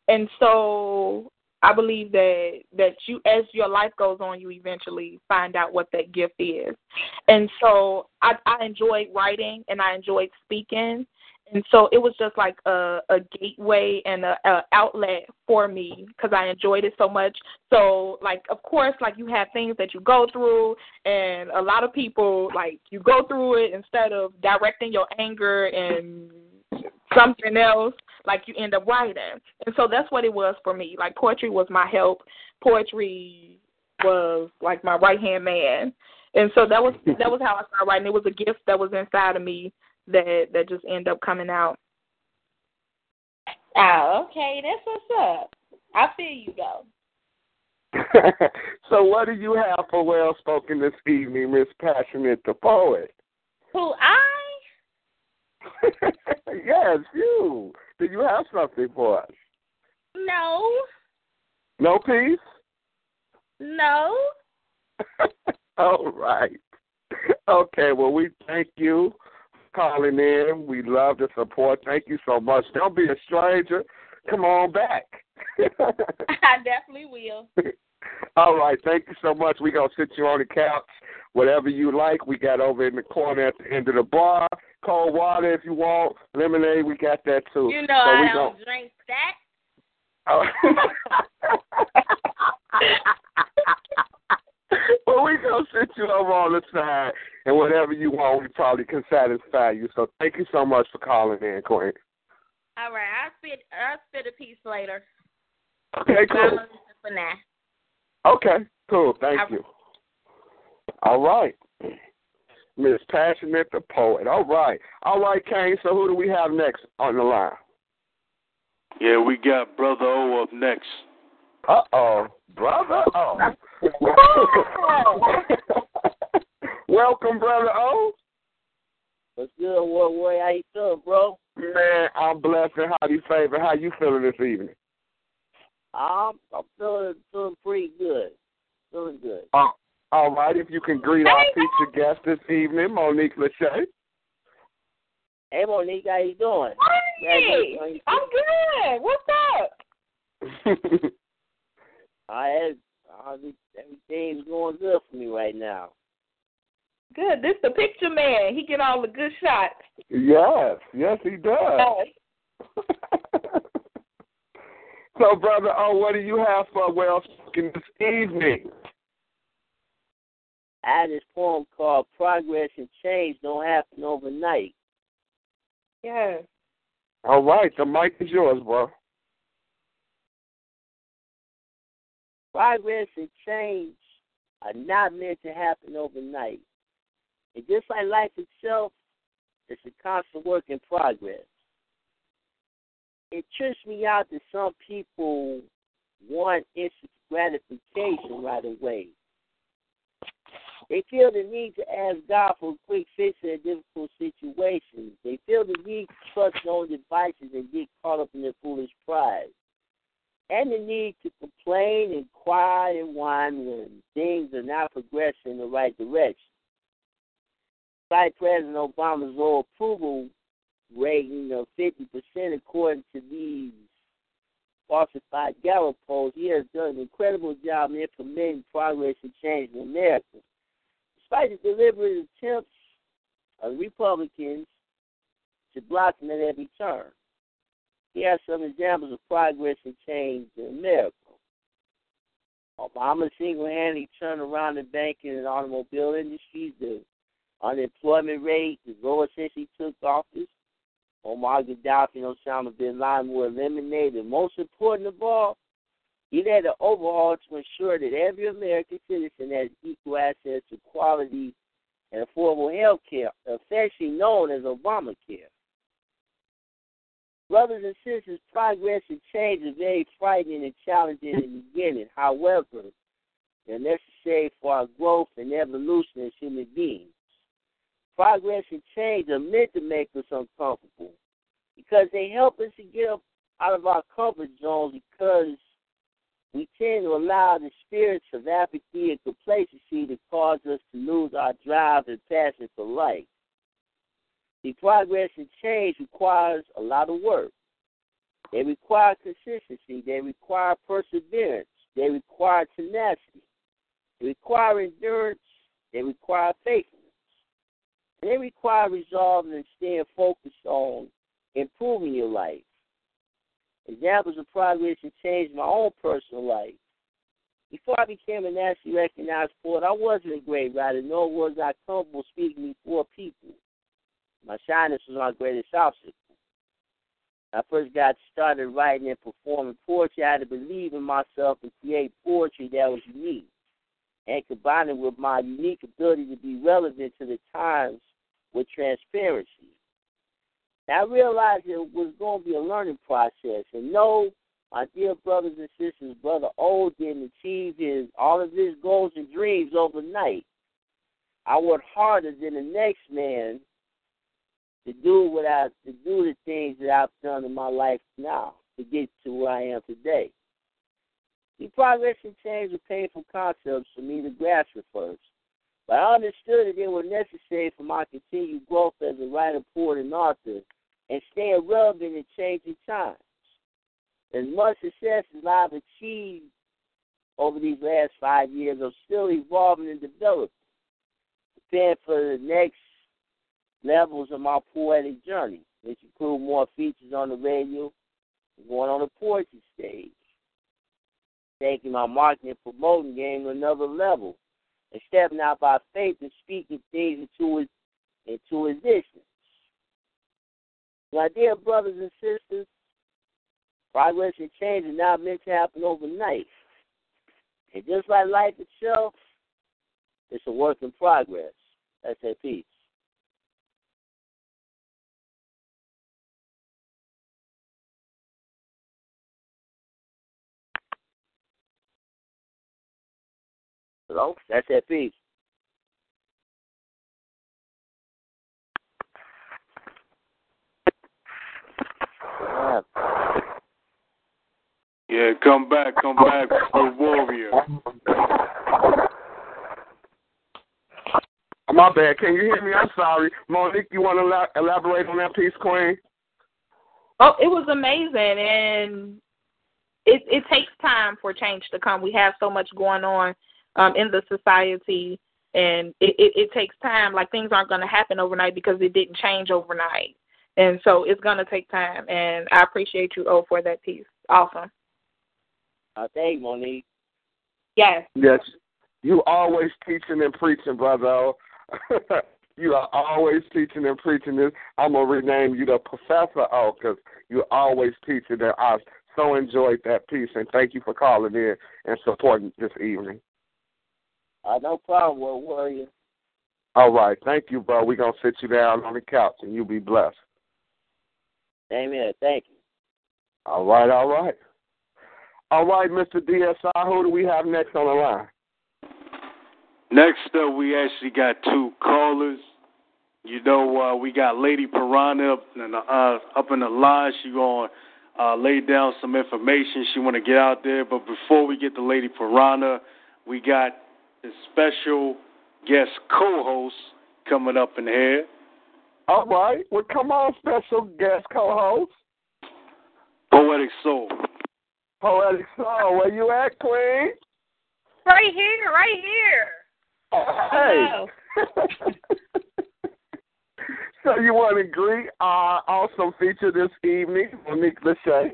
and so I believe that that you, as your life goes on, you eventually find out what that gift is, and so I, I enjoyed writing and I enjoyed speaking, and so it was just like a, a gateway and a, a outlet for me because I enjoyed it so much. So like of course like you have things that you go through and a lot of people like you go through it instead of directing your anger and something else like you end up writing. And so that's what it was for me. Like poetry was my help. Poetry was like my right hand man. And so that was that was how I started writing. It was a gift that was inside of me that that just end up coming out. Oh, okay. That's what's up. I feel you, though. so, what do you have for well spoken this evening, Miss Passionate the poet? Who, I? yes, you. Do you have something for us? No. No peace? No. All right. Okay, well, we thank you for calling in. We love the support. Thank you so much. Don't be a stranger. Come on back. I definitely will. All right, thank you so much. We're going to sit you on the couch, whatever you like. We got over in the corner at the end of the bar. Cold water if you want. Lemonade, we got that too. You know so I we don't gon- drink that. Oh. well, we gonna sit you over on the side, and whatever you want, we probably can satisfy you. So thank you so much for calling in, Queen. All right, I'll spit, I'll spit a piece later. Okay, cool. for now. Okay, cool. Thank All you. All right. Miss Passionate the Poet. All right. All right, Kane. So who do we have next on the line? Yeah, we got Brother O up next. Uh oh. Brother O. Welcome, Brother O. What's good? What way? How you doing, bro? Man, I'm blessed and highly favored. How you feeling this evening? I'm I'm feeling feeling pretty good. Feeling good. Uh, all right, if you can greet our featured guest this evening, Monique Lachey. Hey, Monique, how you doing? Hey, I'm good. What's up? I had everything's going good for me right now. Good. This the picture man. He get all the good shots. yes, yes, he does. so, brother, oh, what do you have for well spoken this evening? I had this poem called "Progress and Change Don't Happen Overnight." Yes. All right, the mic is yours, bro. Progress and change are not meant to happen overnight. And just like life itself, it's a constant work in progress. It trips me out that some people want instant gratification right away. They feel the need to ask God for a quick fix in a difficult situation. They feel the need to trust their own devices and get caught up in their foolish pride. And the need to complain and cry and whine when things are not progressing in the right direction. Like President Obama's low approval rating of 50% according to these falsified Gallup polls, he has done an incredible job in implementing progress and change in America despite the deliberate attempts of Republicans to block him at every turn. Here are some examples of progress and change in America. Obama single-handedly turned around the banking and automobile industries. The unemployment rate is lowest since he took office. Omar Gaddafi and Osama bin Laden were eliminated. Most important of all, he led an overhaul to ensure that every American citizen has equal access to quality and affordable health care, affectionately known as Obamacare. Brothers and sisters, progress and change are very frightening and challenging in the beginning. However, they're necessary for our growth and evolution as human beings. Progress and change are meant to make us uncomfortable because they help us to get up out of our comfort zones because we tend to allow the spirits of apathy and complacency to cause us to lose our drive and passion for life. The progress and change requires a lot of work. They require consistency. They require perseverance. They require tenacity. They require endurance. They require faithfulness. And they require resolve and staying focused on improving your life. Examples of progress and change in my own personal life. Before I became a nationally recognized poet, I wasn't a great writer, nor was I comfortable speaking before people. My shyness was my greatest obstacle. I first got started writing and performing poetry, I had to believe in myself and create poetry that was unique and combine it with my unique ability to be relevant to the times with transparency. I realized it was going to be a learning process. And no, my dear brothers and sisters, Brother O didn't achieve his all of his goals and dreams overnight. I worked harder than the next man to do what I to do the things that I've done in my life now to get to where I am today. The progress and change were painful concepts for me to grasp at first. But I understood that they were necessary for my continued growth as a writer, poet, and author and staying relevant in changing times. As much success as I've achieved over these last five years, I'm still evolving and developing, preparing for the next levels of my poetic journey, which include more features on the radio, going on the poetry stage, taking my marketing and promoting game to another level, and stepping out by faith and speaking things into into existence. My dear brothers and sisters, progress and change is not meant to happen overnight. And just like life itself, it's a work in progress. That's a peace. Hello? That's that peace. Yeah, come back, come back, the warrior. Oh, my bad. Can you hear me? I'm sorry. Monique, you want to elaborate on that piece, Queen? Oh, it was amazing, and it it takes time for change to come. We have so much going on um, in the society, and it, it, it takes time. Like things aren't going to happen overnight because it didn't change overnight, and so it's going to take time. And I appreciate you, oh, for that piece. Awesome. Uh, thank you, Monique. Yes. Yes. You always teaching and preaching, brother. you are always teaching and preaching this. I'm gonna rename you the Professor O because you're always teaching. And I so enjoyed that piece, and thank you for calling in and supporting this evening. Uh, no problem, World Warrior. All right, thank you, bro. We're gonna sit you down on the couch, and you'll be blessed. Amen. Thank you. All right, all right. All right, Mr. DSR, who do we have next on the line? Next up, we actually got two callers. You know, uh, we got Lady Piranha up in the, uh, up in the line. She going to uh, lay down some information. She want to get out there. But before we get to Lady Piranha, we got a special guest co-host coming up in here. All right. Well, come on, special guest co-host. Poetic Soul. Poetic Soul. Where you at, Queen? Right here, right here. Hey. so you want to greet our awesome feature this evening, Monique Lachey.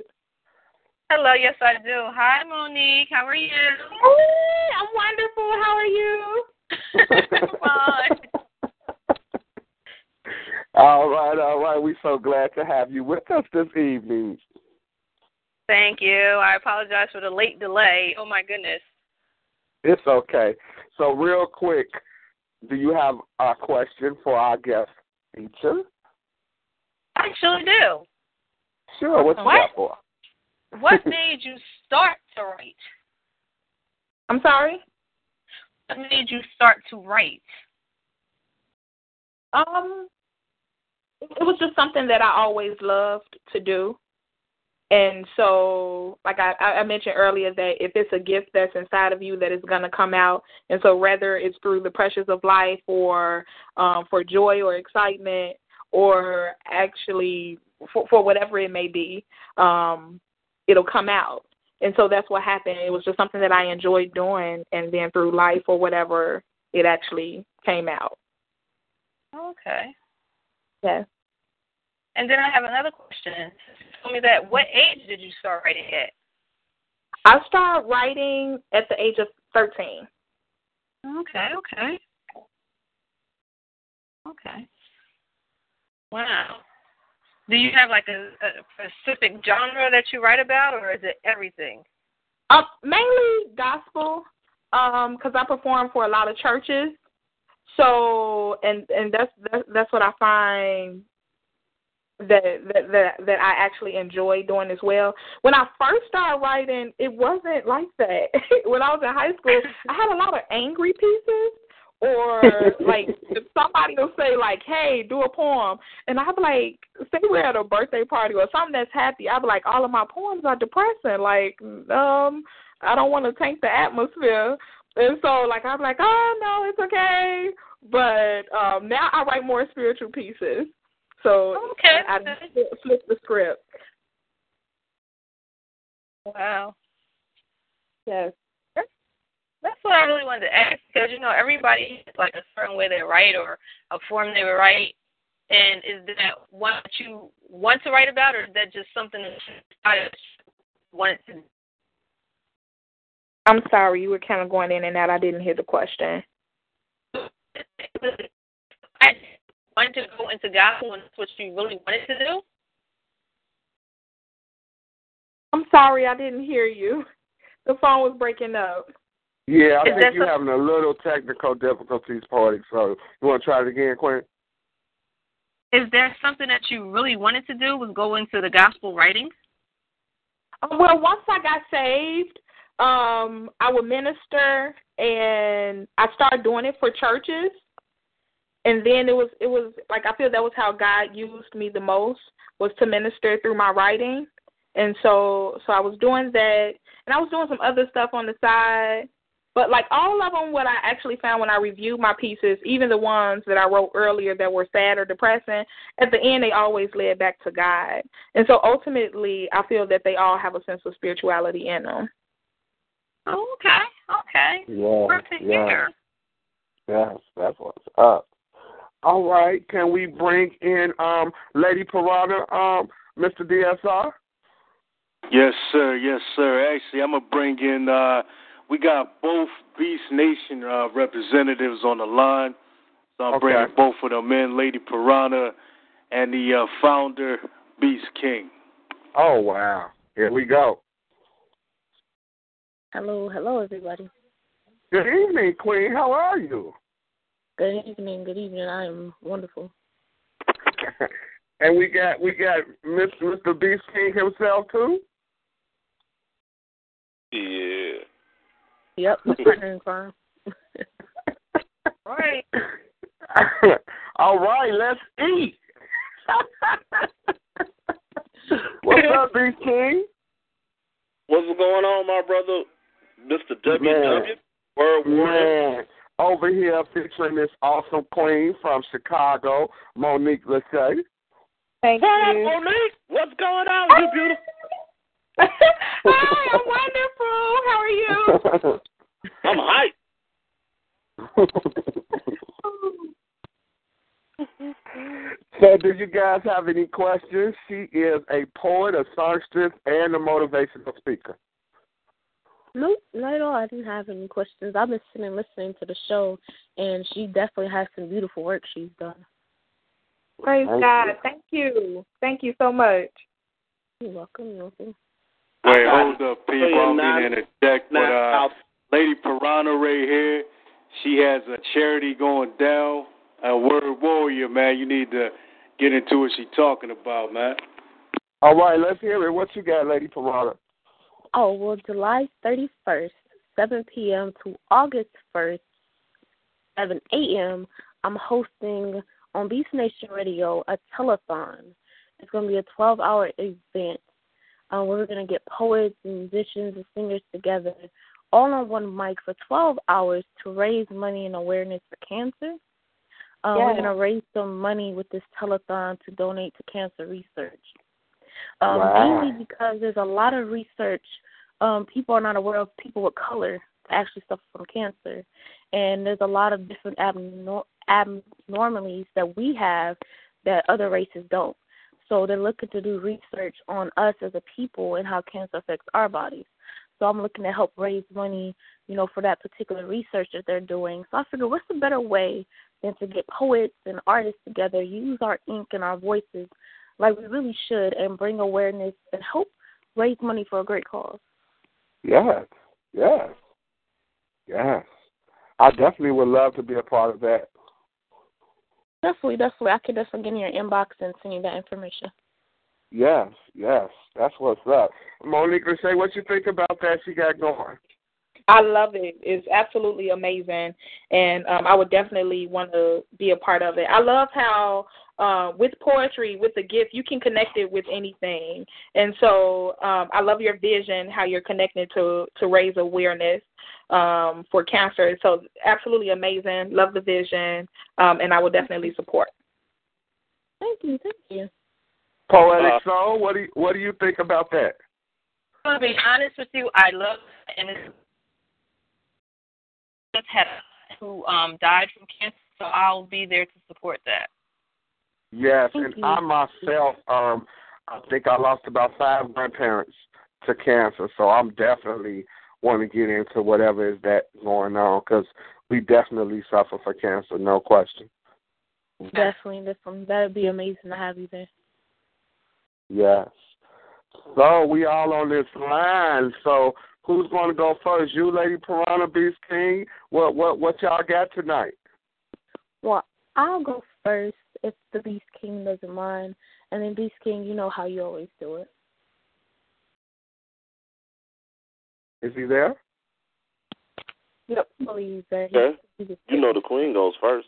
Hello, yes I do. Hi Monique, how are you? I'm wonderful. How are you? Fine. all right, all right. We're so glad to have you with us this evening. Thank you. I apologize for the late delay. Oh my goodness. It's okay. So, real quick, do you have a question for our guest feature? I actually do. Sure. What's you What? got for? What made you start to write? I'm sorry. What made you start to write? Um, it was just something that I always loved to do. And so, like I, I mentioned earlier, that if it's a gift that's inside of you, that is going to come out. And so, whether it's through the pressures of life, or um, for joy or excitement, or actually for, for whatever it may be, um, it'll come out. And so that's what happened. It was just something that I enjoyed doing, and then through life or whatever, it actually came out. Okay. Yes. And then I have another question. Tell me that. What age did you start writing at? I started writing at the age of 13. Okay, okay. Okay. Wow. Do you have like a, a specific genre that you write about, or is it everything? Um, mainly gospel, um, because I perform for a lot of churches. So, and and that's that's, that's what I find that, that that that I actually enjoy doing as well. When I first started writing, it wasn't like that. when I was in high school, I had a lot of angry pieces. Or like if somebody will say like, "Hey, do a poem," and I'd be like, "Say we're at a birthday party or something that's happy." I'd be like, "All of my poems are depressing. Like, um, I don't want to tank the atmosphere." And so like I'm like, "Oh no, it's okay." But um now I write more spiritual pieces. So Okay. I, I flip the script. Wow. Yes. That's what I really wanted to ask because you know everybody has like a certain way they write or a form they write. And is that what you want to write about, or is that just something that you wanted to? I'm sorry, you were kind of going in and out. I didn't hear the question. I wanted to go into gospel, and that's what you really wanted to do. I'm sorry, I didn't hear you. The phone was breaking up. Yeah, I Is think you're some- having a little technical difficulties, Poetic. So, you want to try it again, Quinn? Is there something that you really wanted to do? Was go into the gospel writing? Um, Well, once I got saved, um, I would minister, and I started doing it for churches. And then it was it was like I feel that was how God used me the most was to minister through my writing. And so so I was doing that, and I was doing some other stuff on the side. But like all of them, what I actually found when I reviewed my pieces, even the ones that I wrote earlier that were sad or depressing, at the end they always led back to God. And so ultimately, I feel that they all have a sense of spirituality in them. Oh, okay, okay. Yeah, Good to yeah. Yes, that's what's up. All right, can we bring in um Lady Piranha, um, Mr. DSR? Yes, sir. Yes, sir. Actually, I'm gonna bring in. uh We got both Beast Nation uh, representatives on the line, so I'm Okay. bringing both of them in, Lady Piranha and the uh, founder Beast King. Oh wow, here we go. Hello, hello, everybody. Good evening, Queen. How are you? Good evening, good evening. I am wonderful. and we got we got Mr. Mr. Beast King himself too. Yeah. Yep, my partner in crime. Right. All right, let's eat. What's up, Beast King? What's going on, my brother, Mr. WW? Man. World Warrior. Man, over here featuring this awesome queen from Chicago, Monique Lachey. Thank Hey, you. Monique, what's going on? You beautiful. Hi, I'm wonderful. How are you? I'm hyped. so, do you guys have any questions? She is a poet, a songstress, and a motivational speaker. Nope, not at all. I didn't have any questions. I've been sitting and listening to the show, and she definitely has some beautiful work she's done. Praise Thank God. you. Thank you. Thank you so much. You're welcome. You're welcome. Wait, hold up, people. I'm now- being interject, but uh, Lady Piranha right here, she has a charity going down. A word warrior, man. You need to get into what she's talking about, man. All right, let's hear it. What you got, Lady Piranha? Oh, well, July 31st, 7 p.m. to August 1st, 7 a.m., I'm hosting on Beast Nation Radio a telethon. It's going to be a 12 hour event. Um, we're going to get poets, and musicians, and singers together all on one mic for 12 hours to raise money and awareness for cancer. Um, Yeah. We're going to raise some money with this telethon to donate to cancer research. Um, Wow. Mainly because there's a lot of research um, people are not aware of people with color actually suffer from cancer. And there's a lot of different abnor- abnormalities that we have that other races don't. So they're looking to do research on us as a people and how cancer affects our bodies. So I'm looking to help raise money, you know, for that particular research that they're doing. So I figure what's a better way than to get poets and artists together, use our ink and our voices like we really should and bring awareness and help raise money for a great cause. Yes, yes, yes. I definitely would love to be a part of that. Definitely, definitely. I could definitely get in your inbox and send you that information. Yes, yes. That's what's up. Monique say what you think about that she got going. I love it. It's absolutely amazing, and um, I would definitely want to be a part of it. I love how uh, with poetry, with the gift, you can connect it with anything, and so um, I love your vision, how you're connected to to raise awareness um, for cancer. So absolutely amazing. Love the vision, um, and I will definitely support. Thank you, thank you. Poetic Uh, Soul, what do you, what do you think about that? I'm gonna be honest with you. I love and it's just had who um died from cancer, so I'll be there to support that. Yes, Thank and you. I myself, um, I think I lost about five grandparents to cancer, so I'm definitely want to get into whatever is that going on because we definitely suffer for cancer, no question. Definitely, definitely. That'd be amazing to have you there. Yes. So we all on this line. So who's going to go first? You, Lady Piranha, Beast King. What what what y'all got tonight? Well, I'll go first if the Beast King doesn't mind. And then Beast King, you know how you always do it. Is he there? Yep. Believe that. Okay. You know the queen goes first.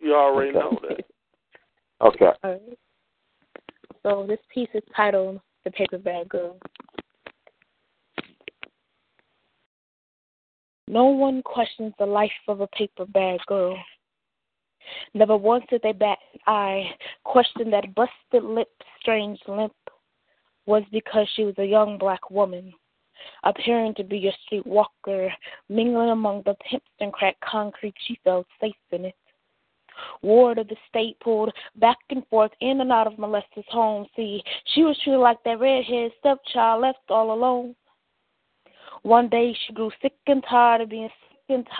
You already Okay. know that. Okay. All right. So this piece is titled "The Paper Bag Girl." No one questions the life of a paper bag girl. Never once did they bat an eye, question that busted lip, strange limp, was because she was a young black woman, appearing to be a street walker, mingling among the pimps and cracked concrete. She felt safe in it. Ward of the state pulled back and forth in and out of molesters' home. See, she was treated like that redhead stepchild left all alone. One day she grew sick and tired of being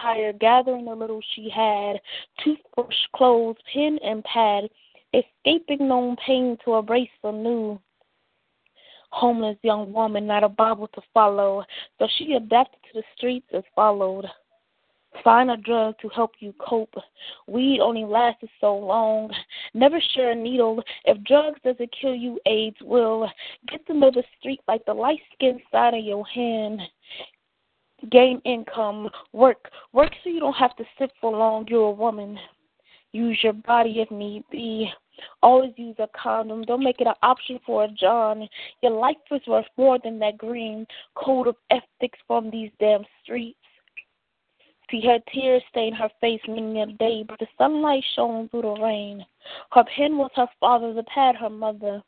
tired, gathering the little she had toothbrush, clothes, pen, and pad, escaping known pain to embrace a new homeless young woman, not a Bible to follow. So she adapted to the streets as followed. Find a drug to help you cope. Weed only lasted so long. Never share a needle. If drugs doesn't kill you, AIDS will. Get to know the street like the light skin side of your hand. Gain income. Work. Work so you don't have to sit for long. You're a woman. Use your body if need be. Always use a condom. Don't make it an option for a John. Your life is worth more than that green code of ethics from these damn streets. See her tears stain her face many a day, but the sunlight shone through the rain. Her pen was her father's, a pad her mother.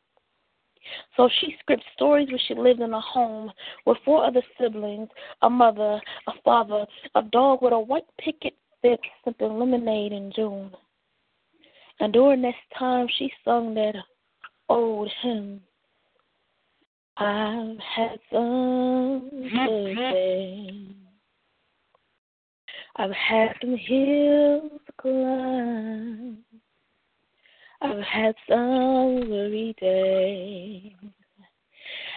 So she scripts stories where she lived in a home with four other siblings, a mother, a father, a dog with a white picket fence, sipping lemonade in June. And during this time, she sung that old hymn. I've had some good days. I've had some hills to climb. I've had some weary days.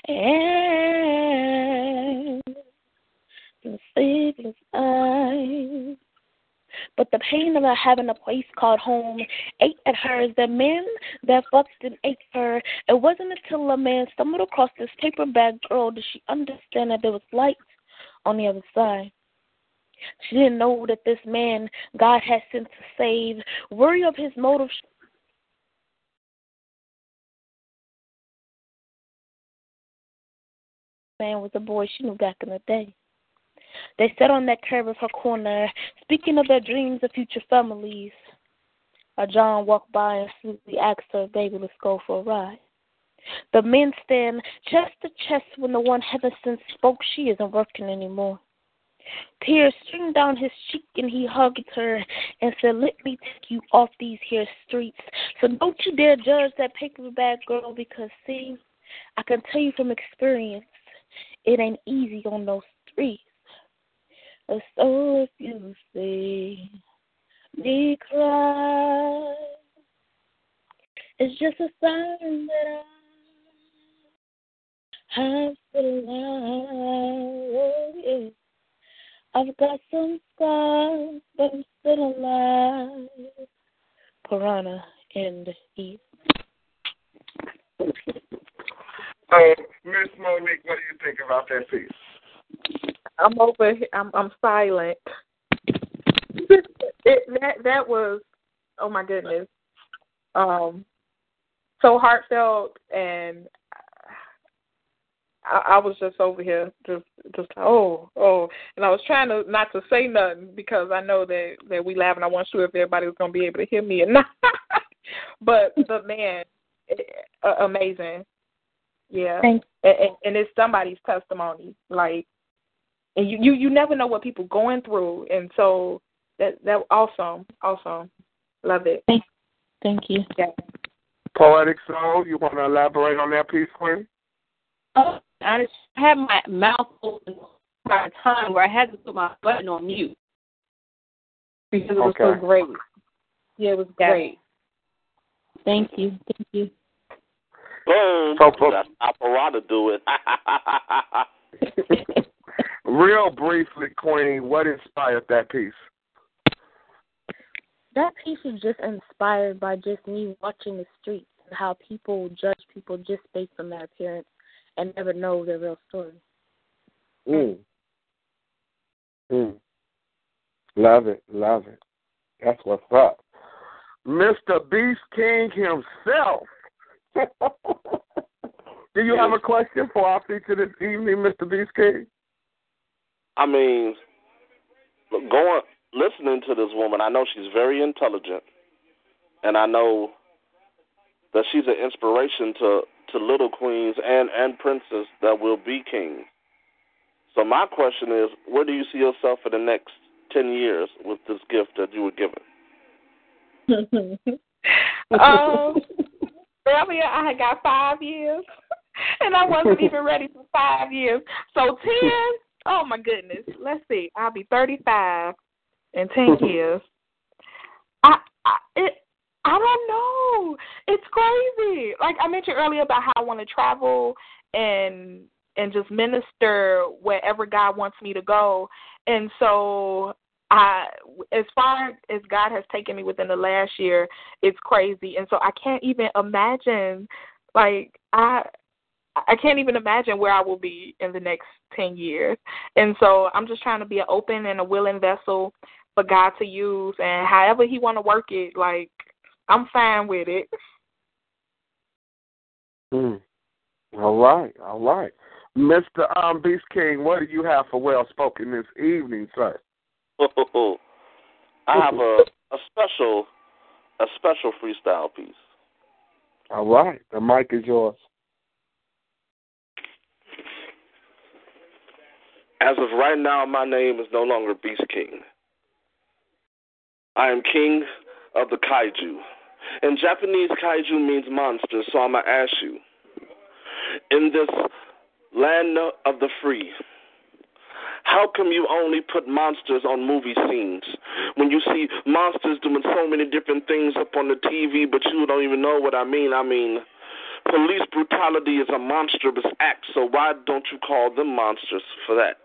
And some sleepless eyes. But the pain of her having a place called home ate at her the men that fucked and ate her. It wasn't until a man stumbled across this paper bag girl did she understand that there was light on the other side. She didn't know that this man God had sent to save. Worry of his motives. Man was a boy she knew back in the day. They sat on that curb of her corner, speaking of their dreams of future families. A John walked by and sweetly asked her, Baby, let's go for a ride. The men stand chest to chest when the one heaven sent spoke, She isn't working anymore. Tears streamed down his cheek and he hugged her and said, Let me take you off these here streets. So don't you dare judge that paper bag girl because see, I can tell you from experience, it ain't easy on those streets. So if you see me cry, it's just a sign that I have still alive. Yeah. I've got some scars, but I'm still alive. Piranha in the Uh, Miss Monique, what do you think about that piece? I'm over. I'm I'm silent. it, that that was, oh my goodness, um, so heartfelt, and I, I was just over here, just just oh oh, and I was trying to not to say nothing because I know that that we laugh, and I wasn't sure if everybody was gonna be able to hear me or not. but but man, uh, amazing, yeah, and, and, and it's somebody's testimony, like and you, you you never know what people going through and so that that awesome awesome love it. Thank, thank you. Yeah. Poetic soul you want to elaborate on that piece queen oh i just had my mouth open for a time where i had to put my button on mute. Because it was okay. so great. Yeah it was great. Thank you thank you Boom. So, That's operator do it. Real briefly, Queen, what inspired that piece? That piece was just inspired by just me watching the streets and how people judge people just based on their appearance and never know their real story. Mm. Mm. Love it, love it. That's what's up. Mr. Beast King himself. Do you have a question for our feature this evening, Mr. Beast King? I mean, going listening to this woman, I know she's very intelligent, and I know that she's an inspiration to to little queens and and princes that will be kings. So my question is, where do you see yourself for the next ten years with this gift that you were given? um, earlier I had got five years, and I wasn't even ready for five years. So ten, oh my goodness. Let's see, I'll be thirty-five in ten years. I, I it. I don't know. It's crazy. Like I mentioned earlier about how I want to travel and and just minister wherever God wants me to go. And so I as far as God has taken me within the last year, it's crazy. And so I can't even imagine like I I can't even imagine where I will be in the next 10 years. And so I'm just trying to be an open and a willing vessel for God to use and however he want to work it like I'm fine with it. Hmm. All right, all right. Mr. Um, Beast King, what do you have for well spoken this evening, sir? I have a, a special a special freestyle piece. All right, the mic is yours. As of right now, my name is no longer Beast King. I am king of the kaiju. In Japanese, kaiju means monster, so I'm going to ask you. In this land of the free, how come you only put monsters on movie scenes when you see monsters doing so many different things up on the TV, but you don't even know what I mean? I mean, police brutality is a monstrous act, so why don't you call them monsters for that?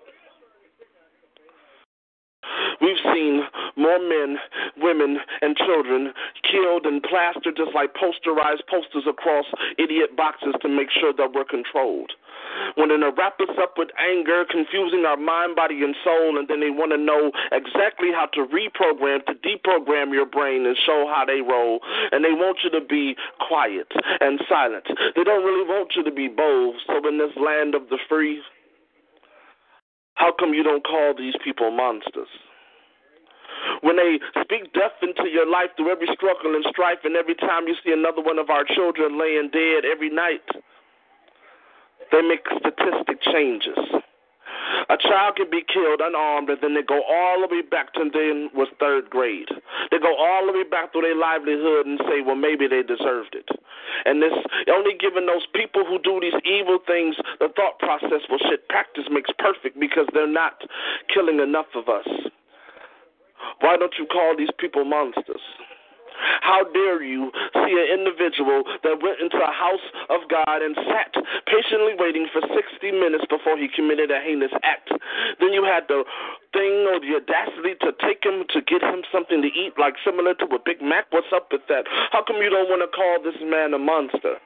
We've seen more men, women, and children killed and plastered just like posterized posters across idiot boxes to make sure that we're controlled. When they wrap us up with anger, confusing our mind, body, and soul, and then they want to know exactly how to reprogram, to deprogram your brain and show how they roll. And they want you to be quiet and silent. They don't really want you to be bold. So, in this land of the free, how come you don't call these people monsters? When they speak death into your life through every struggle and strife, and every time you see another one of our children laying dead every night, they make statistic changes. A child can be killed unarmed, and then they go all the way back to then was third grade. They go all the way back to their livelihood and say, well, maybe they deserved it. And this only giving those people who do these evil things the thought process, well, shit, practice makes perfect because they're not killing enough of us. Why don't you call these people monsters? How dare you see an individual that went into a house of God and sat patiently waiting for 60 minutes before he committed a heinous act? Then you had the thing or the audacity to take him to get him something to eat, like similar to a Big Mac. What's up with that? How come you don't want to call this man a monster?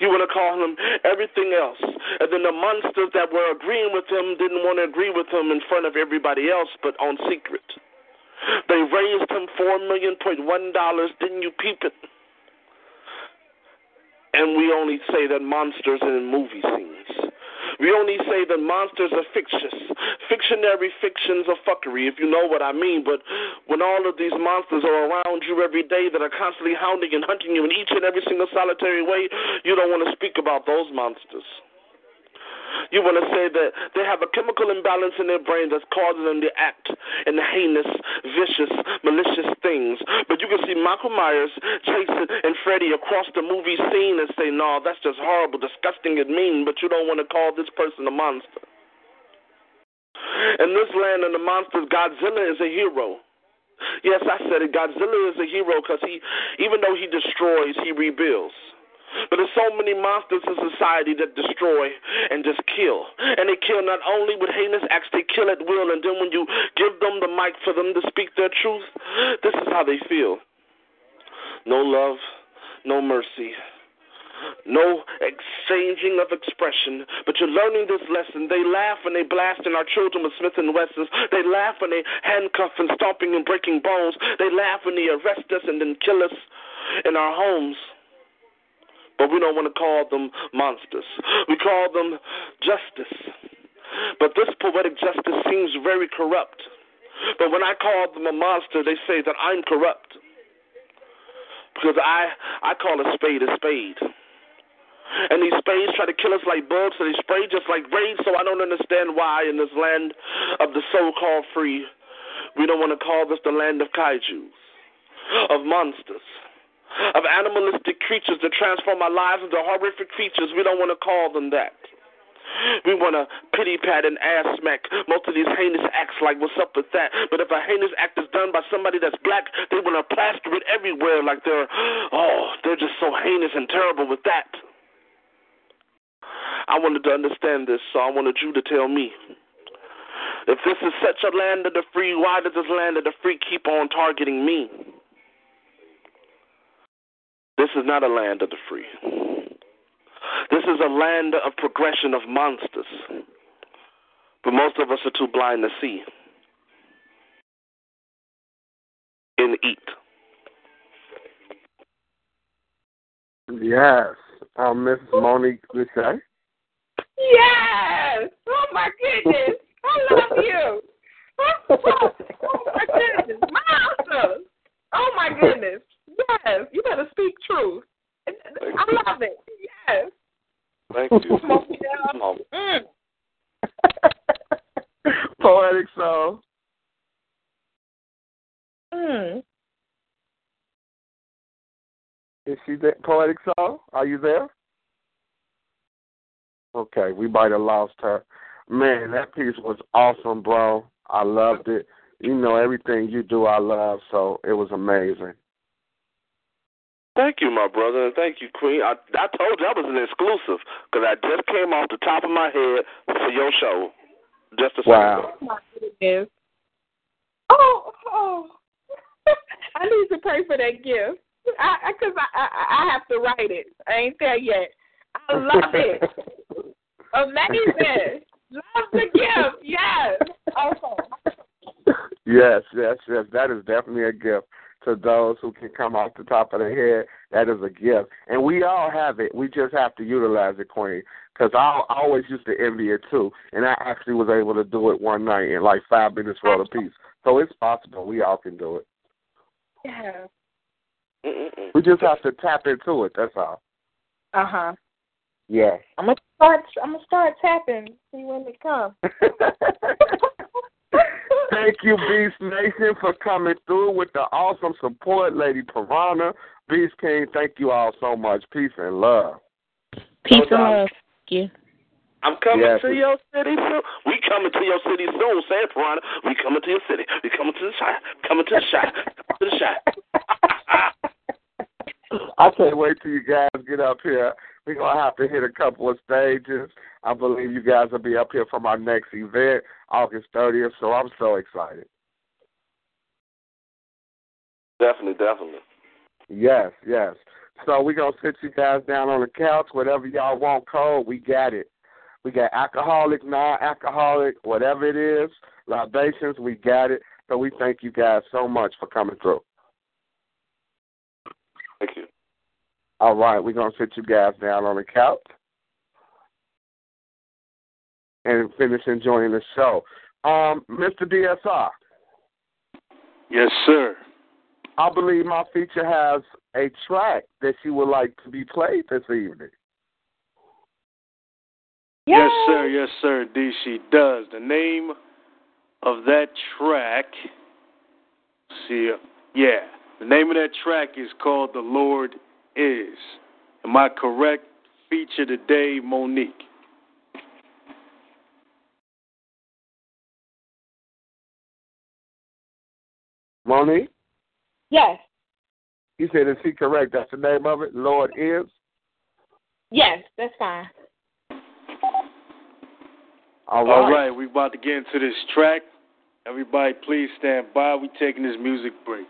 You want to call him everything else. And then the monsters that were agreeing with him didn't want to agree with him in front of everybody else, but on secret. They raised him four million point one dollars. Didn't you peep it? And we only say that monsters in movie scenes. We only say that monsters are fictitious. Fictionary fictions are fuckery, if you know what I mean. But when all of these monsters are around you every day that are constantly hounding and hunting you in each and every single solitary way, you don't want to speak about those monsters. You want to say that they have a chemical imbalance in their brain that's causing them to act in heinous, vicious, malicious things. But you can see Michael Myers, Jason, and Freddy across the movie scene and say, no, that's just horrible, disgusting, and mean, but you don't want to call this person a monster. In this land of the monsters, Godzilla is a hero. Yes, I said it. Godzilla is a hero because he, even though he destroys, he rebuilds. But there's so many monsters in society that destroy and just kill. And they kill not only with heinous acts, they kill at will. And then when you give them the mic for them to speak their truth, this is how they feel no love, no mercy. No exchanging of expression, but you're learning this lesson. They laugh and they blast in our children with Smith and Wessons. They laugh and they handcuff and stomping and breaking bones. They laugh and they arrest us and then kill us in our homes but we don't want to call them monsters. We call them justice. But this poetic justice seems very corrupt. But when I call them a monster, they say that I'm corrupt. Because I I call a spade a spade. And these spades try to kill us like bugs, so they spray just like raids. So I don't understand why in this land of the so-called free, we don't want to call this the land of kaijus, of monsters, of animalistic creatures that transform our lives into horrific creatures. We don't want to call them that. We want to pity pat and ass smack most of these heinous acts like what's up with that. But if a heinous act is done by somebody that's black, they want to plaster it everywhere like they're, oh, they're just so heinous and terrible with that. I wanted to understand this, so I wanted you to tell me. If this is such a land of the free, why does this land of the free keep on targeting me? This is not a land of the free. This is a land of progression of monsters. But most of us are too blind to see and eat. Yes. Um, Miss Monique Boucher. Yes. Oh my goodness. I love you. Oh, my goodness. Monster. Oh my goodness. Yes. You better speak truth. I love it. Yes. Thank you. mm. Poetic soul. Mm. Is she there? Poetic soul? Are you there? Okay, we might have lost her. Man, that piece was awesome, bro. I loved it. You know everything you do, I love. So it was amazing. Thank you, my brother, and thank you, Queen. I I told you I was an exclusive because I just came off the top of my head for your show. Just a Wow. Oh my. Oh, oh. I need to pray for that gift. I because I, I I have to write it. I ain't there yet. I love it. Amazing. Love the gift. Yes. Okay. Yes, yes, yes. That is definitely a gift to those who can come off the top of their head. That is a gift, and we all have it. We just have to utilize it, Queen. Because I, I always used to envy it too, and I actually was able to do it one night in like five minutes for the piece. So it's possible. We all can do it. Yeah. We just have to tap into it. That's all. Uh huh. Yes. I'm gonna start. I'm gonna start tapping. See when it comes. Thank you, Beast Nation, for coming through with the awesome support, Lady Piranha. Beast King, thank you all so much. Peace and love. Peace and love. Thank you. I'm coming Yes. to your city soon. We coming to your city soon, San Piranha. We coming to your city. We coming to the shot. Coming to the shot. to the shot. I can't wait till you guys get up here. We're gonna have to hit a couple of stages. I believe you guys will be up here for my next event, August 30th. So I'm so excited. definitely, definitely. Yes, yes. So we're gonna sit you guys down on the couch, whatever y'all want cold, we got it. We got alcoholic, non alcoholic, whatever it is, libations, we got it. So we thank you guys so much for coming through. Thank you. All right, we're gonna sit you guys down on the couch and finish enjoying the show. Um, Mr. DSR, Yes, sir. I believe my feature has a track that you would like to be played this evening. Yes, sir. Yes, sir. D. She does. The name of that track. See, yeah. The name of that track is called "The Lord Is." Am I correct? Feature today, Monique. Monique, Yes. you said is he correct? That's the name of it. Lord is. Yes. That's fine. All right. All right, we about to get into this track. Everybody, please stand by. We taking this music break.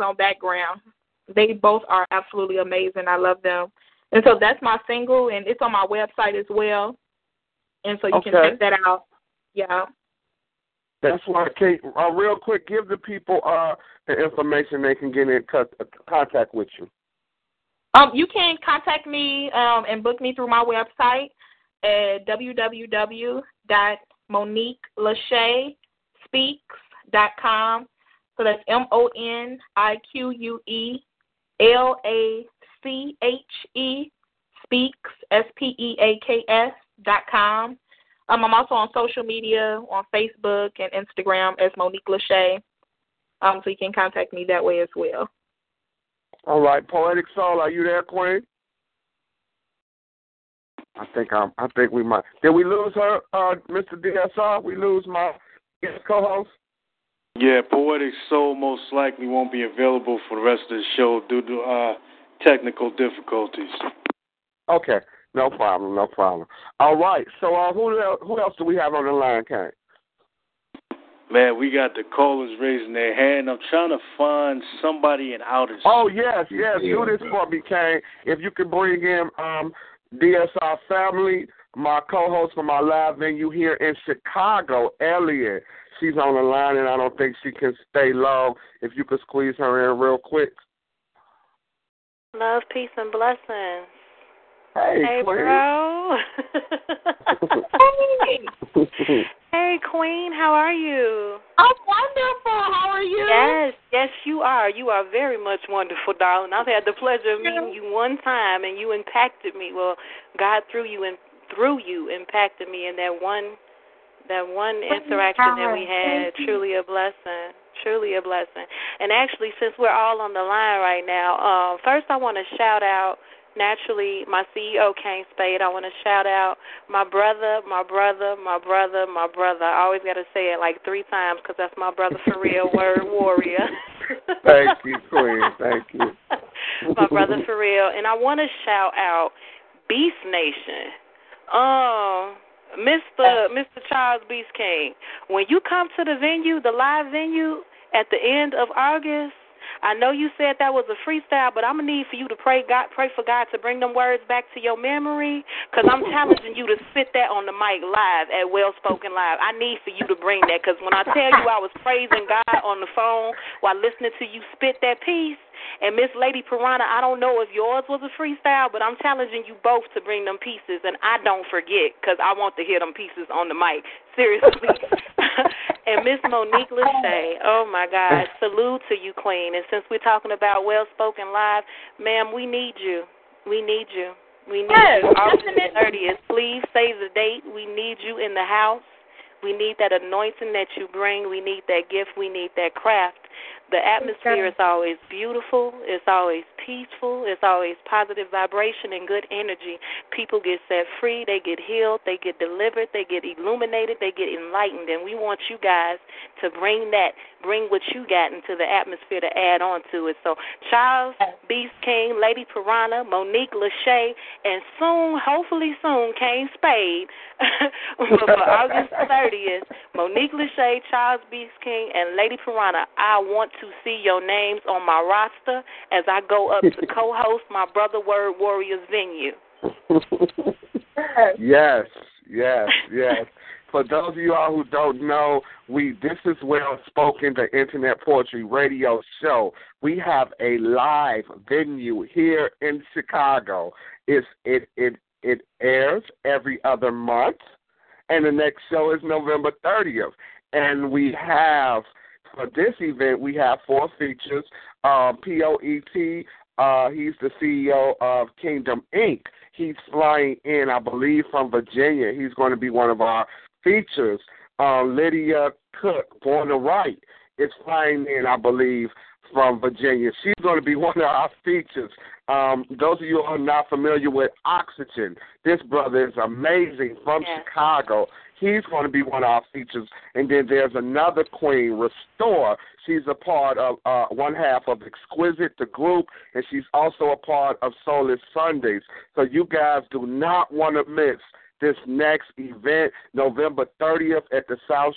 On background. They both are absolutely amazing. I love them. And so that's my single, and it's on my website as well. And so you can check that out. Yeah. That's why, Kate. Uh, real quick, give the people uh the information they can get in cut, contact with you. Um, you can contact me um, and book me through my website at www.moniquelachey.speaks.com. So that's M O N I Q U E L A C H E speaks S P E A K S dot com. Um, I'm also on social media on Facebook and Instagram as Monique Lachey. Um, so you can contact me that way as well. All right, poetic soul. Are you there, Queen? I think I'm. I think we might. Did we lose her, uh, Mr. DSR? We lose my co-host. Yeah, Poetic Soul most likely won't be available for the rest of the show due to uh, technical difficulties. Okay, no problem, no problem. All right, so uh, who else, who else do we have on the line, Kane? Man, we got the callers raising their hand. I'm trying to find somebody in outer space. Oh yes, yes. Do this for me, Kane. If you could bring in um, DSR family, my co-host for my live venue here in Chicago, Elliot. She's on the line, and I don't think she can stay long. If you could squeeze her in real quick. Love, peace, and blessings. Hey, hey Queen. bro. hey, Queen. How are you? I'm wonderful. How are you? Yes, yes, you are. You are very much wonderful, darling. I've had the pleasure of meeting you one time, and you impacted me. Well, God through you and through you impacted me in that one that one interaction that we had. Truly a blessing. Truly a blessing. And actually, since we're all on the line right now, um, first I want to shout out naturally my CEO Kane Spade. I want to shout out my brother, my brother, my brother, my brother. I always got to say it like three times because that's my brother for real, word warrior. Thank you, Queen. Thank you. my brother for real. And I want to shout out Beast Nation. Um, Mr. Mr. Charles Beast King. When you come to the venue, the live venue at the end of August, I know you said that was a freestyle, but I'm gonna need for you to pray God, pray for God to bring them words back to your memory, because I'm challenging you to spit that on the mic live at Well Spoken Live. I need for you to bring that, because when I tell you I was praising God on the phone while listening to you spit that piece, and Miss Lady Piranha, I don't know if yours was a freestyle, but I'm challenging you both to bring them pieces, and I don't forget, because I want to hear them pieces on the mic. Seriously. And Miss Monique Lachey, oh my God, salute to you, Queen. And since we're talking about well spoken live, ma'am, we need you. We need you. We need Yes, you. August thirtieth. Please save the date. We need you in the house. We need that anointing that you bring. We need that gift. We need that craft. The atmosphere is always beautiful. It's always peaceful. It's always positive vibration and good energy. People get set free. They get healed. They get delivered. They get illuminated. They get enlightened. And we want you guys to bring that, bring what you got into the atmosphere to add on to it. So Charles Beast King, Lady Piranha, Monique Lachey, and soon, hopefully soon, Kane Spade for August 30th. Monique Lachey, Charles Beast King, and Lady Piranha. I want to see your names on my roster as I go up to co-host my Brother Word Warriors venue. yes, yes, yes. For those of you all who don't know, we this is Well Spoken, the Internet Poetry Radio Show. We have a live venue here in Chicago. It's it it it airs every other month, and the next show is November thirtieth. And we have for this event we have four features. Um, Poet, uh, he's the CEO of Kingdom Inc. He's flying in, I believe, from Virginia. He's going to be one of our features. Uh, Lydia Cook, Born to Write, is flying in, I believe, from Virginia. She's going to be one of our features. Um, those of you who are not familiar with Oxygen, this brother is amazing from Chicago. He's going to be one of our features. And then there's another queen, Restore. She's a part of uh, one half of Exquisite, the group, and she's also a part of Soulless Sundays. So you guys do not want to miss this next event, November 30th at the South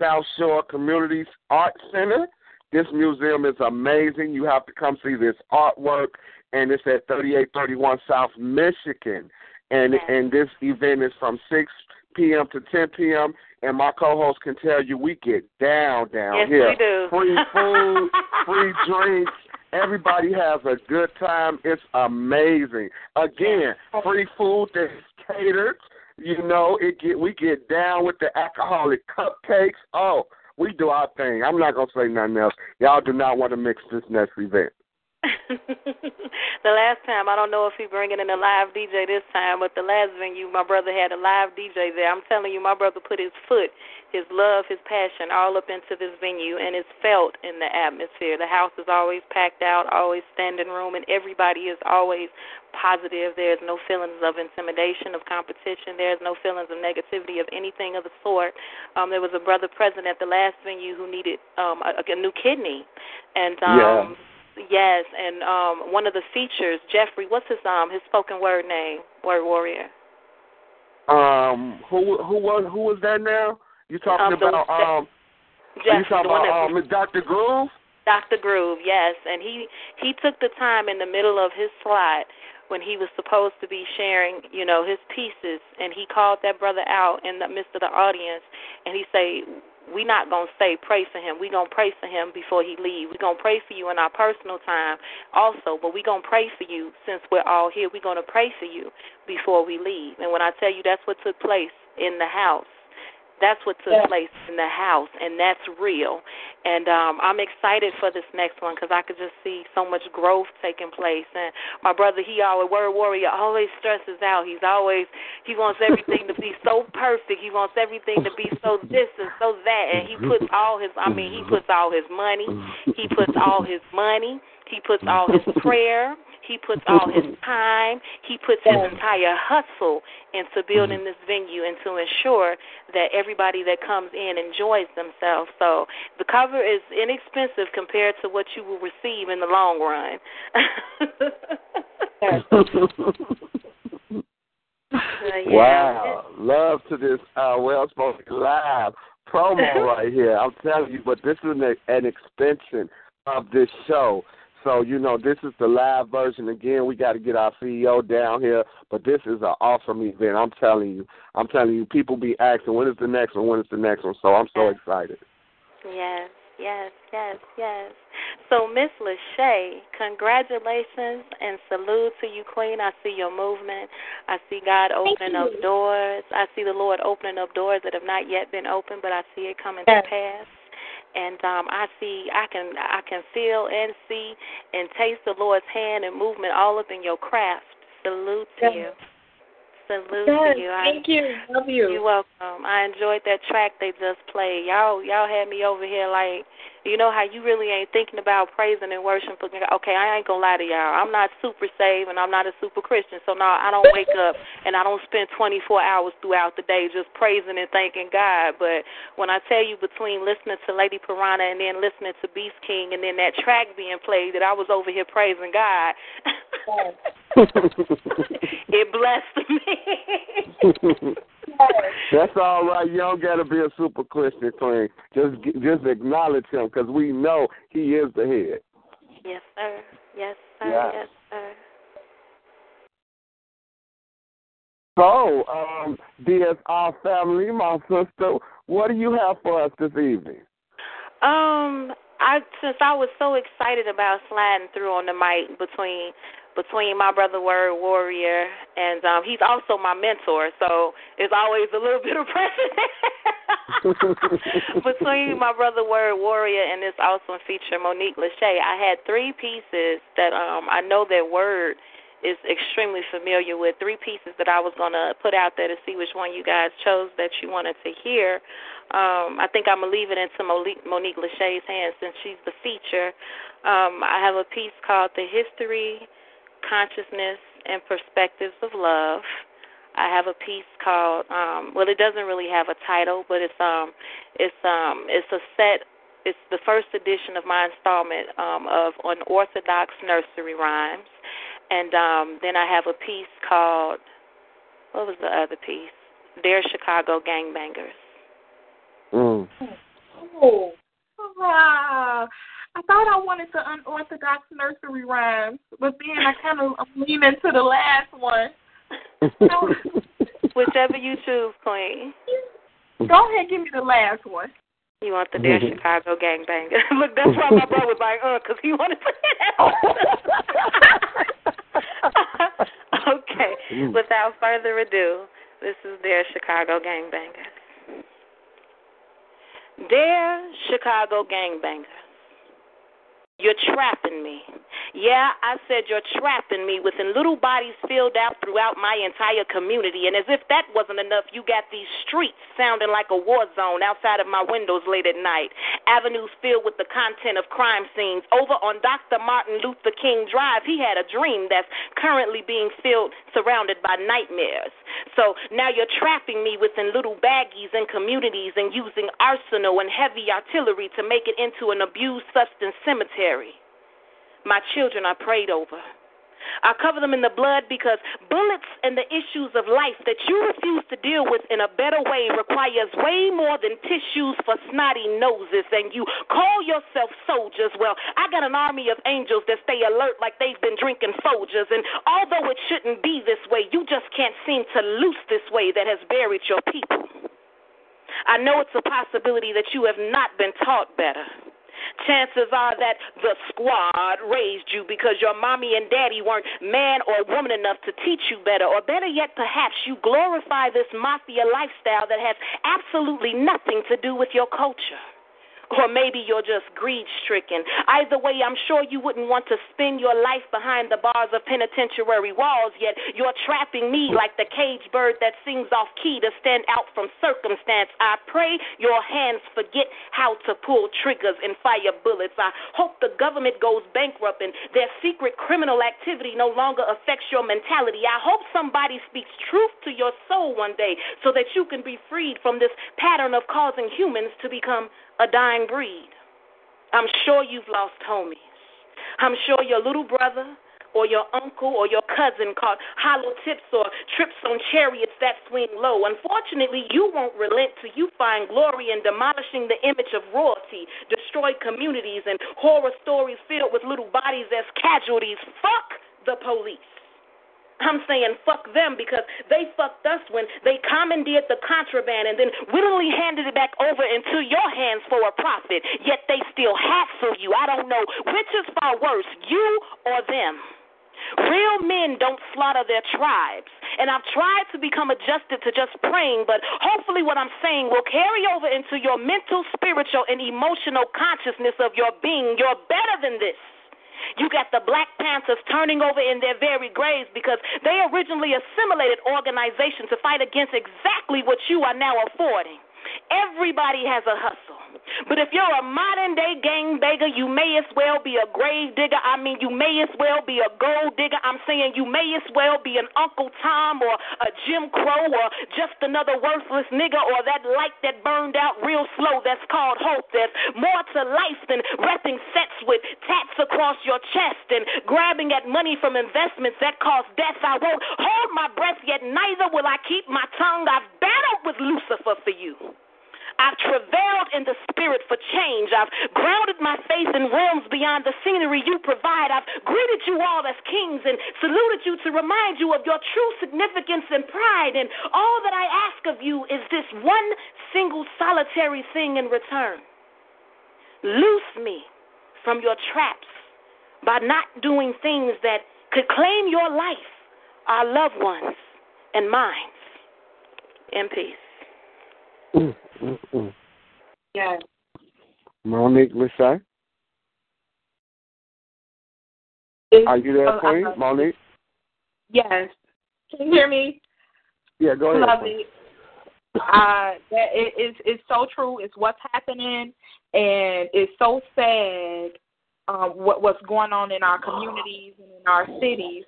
South Shore Communities Art Center. This museum is amazing. You have to come see this artwork, and it's at 3831 South Michigan. And and this event is from 6 p.m. to 10 p.m. And my co-host can tell you we get down down Yes, here. we do. Free food, free drinks. Everybody has a good time. It's amazing. Again, free food that's catered. You know, it get we get down with the alcoholic cupcakes. Oh, we do our thing. I'm not gonna say nothing else. Y'all do not want to mix this next event. the last time, I don't know if he bringing in a live DJ this time, but the last venue, my brother had a live DJ there. I'm telling you, my brother put his foot, his love, his passion all up into this venue, and it's felt in the atmosphere. The house is always packed out, always standing room, and everybody is always positive. There's no feelings of intimidation, of competition. There's no feelings of negativity of anything of the sort. Um, there was a brother present at the last venue who needed um, a, a new kidney, and um, Yeah. Yes, and um one of the features, Jeffrey, what's his um his spoken word name? Word warrior. Um, who who was who was that now? You talking Um, about um? You talking about um, Dr. Groove? Dr. Groove, yes, and he he took the time in the middle of his slot when he was supposed to be sharing, you know, his pieces, and he called that brother out in the midst of the audience, and he say, "We not gonna say pray for him. We gonna pray for him before he leave. We gonna pray for you in our personal time also, but we gonna pray for you since we're all here. We gonna pray for you before we leave. And when I tell you that's what took place in the house." That's what took Yeah. place in the house, and that's real. And um, I'm excited for this next one because I could just see so much growth taking place. And my brother, he always word warrior, always stresses out. He's always he wants everything to be so perfect. He wants everything to be so this and so that. And he puts all his, I mean, he puts all his money. He puts all his money. He puts all his prayer. He puts all his time. He puts his entire hustle into building this venue and to ensure that everybody that comes in enjoys themselves. So the cover is inexpensive compared to what you will receive in the long run. Uh, yeah. Wow, love to this uh, well spoken live promo right here. I'm telling you, but this is an, an extension of this show. So you know, this is the live version. Again, we got to get our CEO down here, but this is an awesome event. I'm telling you, I'm telling you, people be asking when is the next one, when is the next one. So I'm so excited. Yes, yes, yes, yes. So, Miss Lachey, congratulations and salute to you, Queen. I see your movement. I see God opening up doors. I see the Lord opening up doors that have not yet been opened, but I see it coming Yes. to pass. And um, I see, I can, I can feel and see and taste the Lord's hand and movement all up in your craft. Salute to Yes. you. Salute Yes, you. thank you. Love you. You're welcome. I enjoyed that track they just played. Y'all, y'all had me over here like, you know how you really ain't thinking about praising and worshiping. Okay, I ain't gonna lie to y'all. I'm not super saved and I'm not a super Christian, so no, I don't wake up and I don't spend 24 hours throughout the day just praising and thanking God. But when I tell you between listening to Lady Piranha and then listening to Beast King and then that track being played, that I was over here praising God. it blessed me. That's all right. You don't got to be a super Christian queen. Just just acknowledge him because we know he is the head. yes, sir. Yes, sir. Yeah. Yes, sir. So, um, DSR family, my sister, what do you have for us this evening? Um, I since I was so excited about sliding through on the mic between between my brother Word Warrior and um he's also my mentor, so it's always a little bit of pressure between my brother Word Warrior and this awesome feature Monique Lachey. I had three pieces that um I know that Word is extremely familiar with. Three pieces that I was gonna put out there to see which one you guys chose that you wanted to hear. Um, I think I'm gonna leave it into Monique Lachey's hands since she's the feature. Um, I have a piece called "The History, Consciousness, and Perspectives of Love." I have a piece called um, well, it doesn't really have a title, but it's um, it's um, it's a set. It's the first edition of my installment um, of unorthodox nursery rhymes, and um, then I have a piece called what was the other piece? Dear Chicago Gangbangers. Mm. Oh, wow. I thought I wanted the unorthodox nursery rhymes, but then I kind of I'm leaning to the last one. Whichever you choose, Queen. Go ahead, give me the last one. You want the Dear Chicago Gangbangers? Look, that's why my brother was like, uh, because he wanted to hear that. okay. Mm. Without further ado, this is Dear Chicago Gangbangers. Dear Chicago Gangbangers, you're trapping me. Yeah, I said you're trapping me within little bodies filled out throughout my entire community. And as if that wasn't enough, you got these streets sounding like a war zone outside of my windows late at night. Avenues filled with the content of crime scenes. Over on Dr. Martin Luther King Drive, he had a dream that's currently being filled, surrounded by nightmares. So now you're trapping me within little baggies and communities and using arsenal and heavy artillery to make it into an abused substance cemetery. My children are prayed over. I cover them in the blood because bullets and the issues of life that you refuse to deal with in a better way requires way more than tissues for snotty noses. And you call yourself soldiers. Well, I got an army of angels that stay alert like they've been drinking Folgers. And although it shouldn't be this way, you just can't seem to loose this way that has buried your people. I know it's a possibility that you have not been taught better. Chances are that the squad raised you because your mommy and daddy weren't man or woman enough to teach you better. Or better yet, perhaps you glorify this mafia lifestyle that has absolutely nothing to do with your culture. Or maybe you're just greed stricken. Either way, I'm sure you wouldn't want to spend your life behind the bars of penitentiary walls, yet you're trapping me like the cage bird that sings off key to stand out from circumstance. I pray your hands forget how to pull triggers and fire bullets. I hope the government goes bankrupt and their secret criminal activity no longer affects your mentality. I hope somebody speaks truth to your soul one day so that you can be freed from this pattern of causing humans to become a dying breed. I'm sure you've lost homies. I'm sure your little brother or your uncle or your cousin caught hollow tips or trips on chariots that swing low. Unfortunately, you won't relent till you find glory in demolishing the image of royalty, destroyed communities, and horror stories filled with little bodies as casualties. Fuck the police. I'm saying fuck them because they fucked us when they commandeered the contraband and then willingly handed it back over into your hands for a profit. Yet they still hassle you. I don't know which is far worse, you or them. Real men don't slaughter their tribes. And I've tried to become adjusted to just praying, but hopefully what I'm saying will carry over into your mental, spiritual, and emotional consciousness of your being. You're better than this. You got the Black Panthers turning over in their very graves because they originally assimilated organization to fight against exactly what you are now affording. Everybody has a hustle. But if you're a modern day gang beggar, you may as well be a grave digger. I mean, you may as well be a gold digger. I'm saying you may as well be an Uncle Tom or a Jim Crow or just another worthless nigga or that light that burned out real slow that's called hope. There's more to life than repping sets with tats across your chest and grabbing at money from investments that cause death. I won't hold my breath, yet neither will I keep my tongue. I've battled with Lucifer for you. I've travailed in the spirit for change. I've grounded my faith in realms beyond the scenery you provide. I've greeted you all as kings and saluted you to remind you of your true significance and pride. And all that I ask of you is this one single solitary thing in return loose me from your traps by not doing things that could claim your life, our loved ones, and mine. In peace. Mm. Mm, mm, mm. Yes. Monique Lachey. Are you there, Oh, Queen? uh-huh. Monique? Yes. Can you hear me? Yeah, go ahead. Love it. Uh, that it, it's it's so true. It's what's happening, and it's so sad. Um, what what's going on in our communities and in our cities,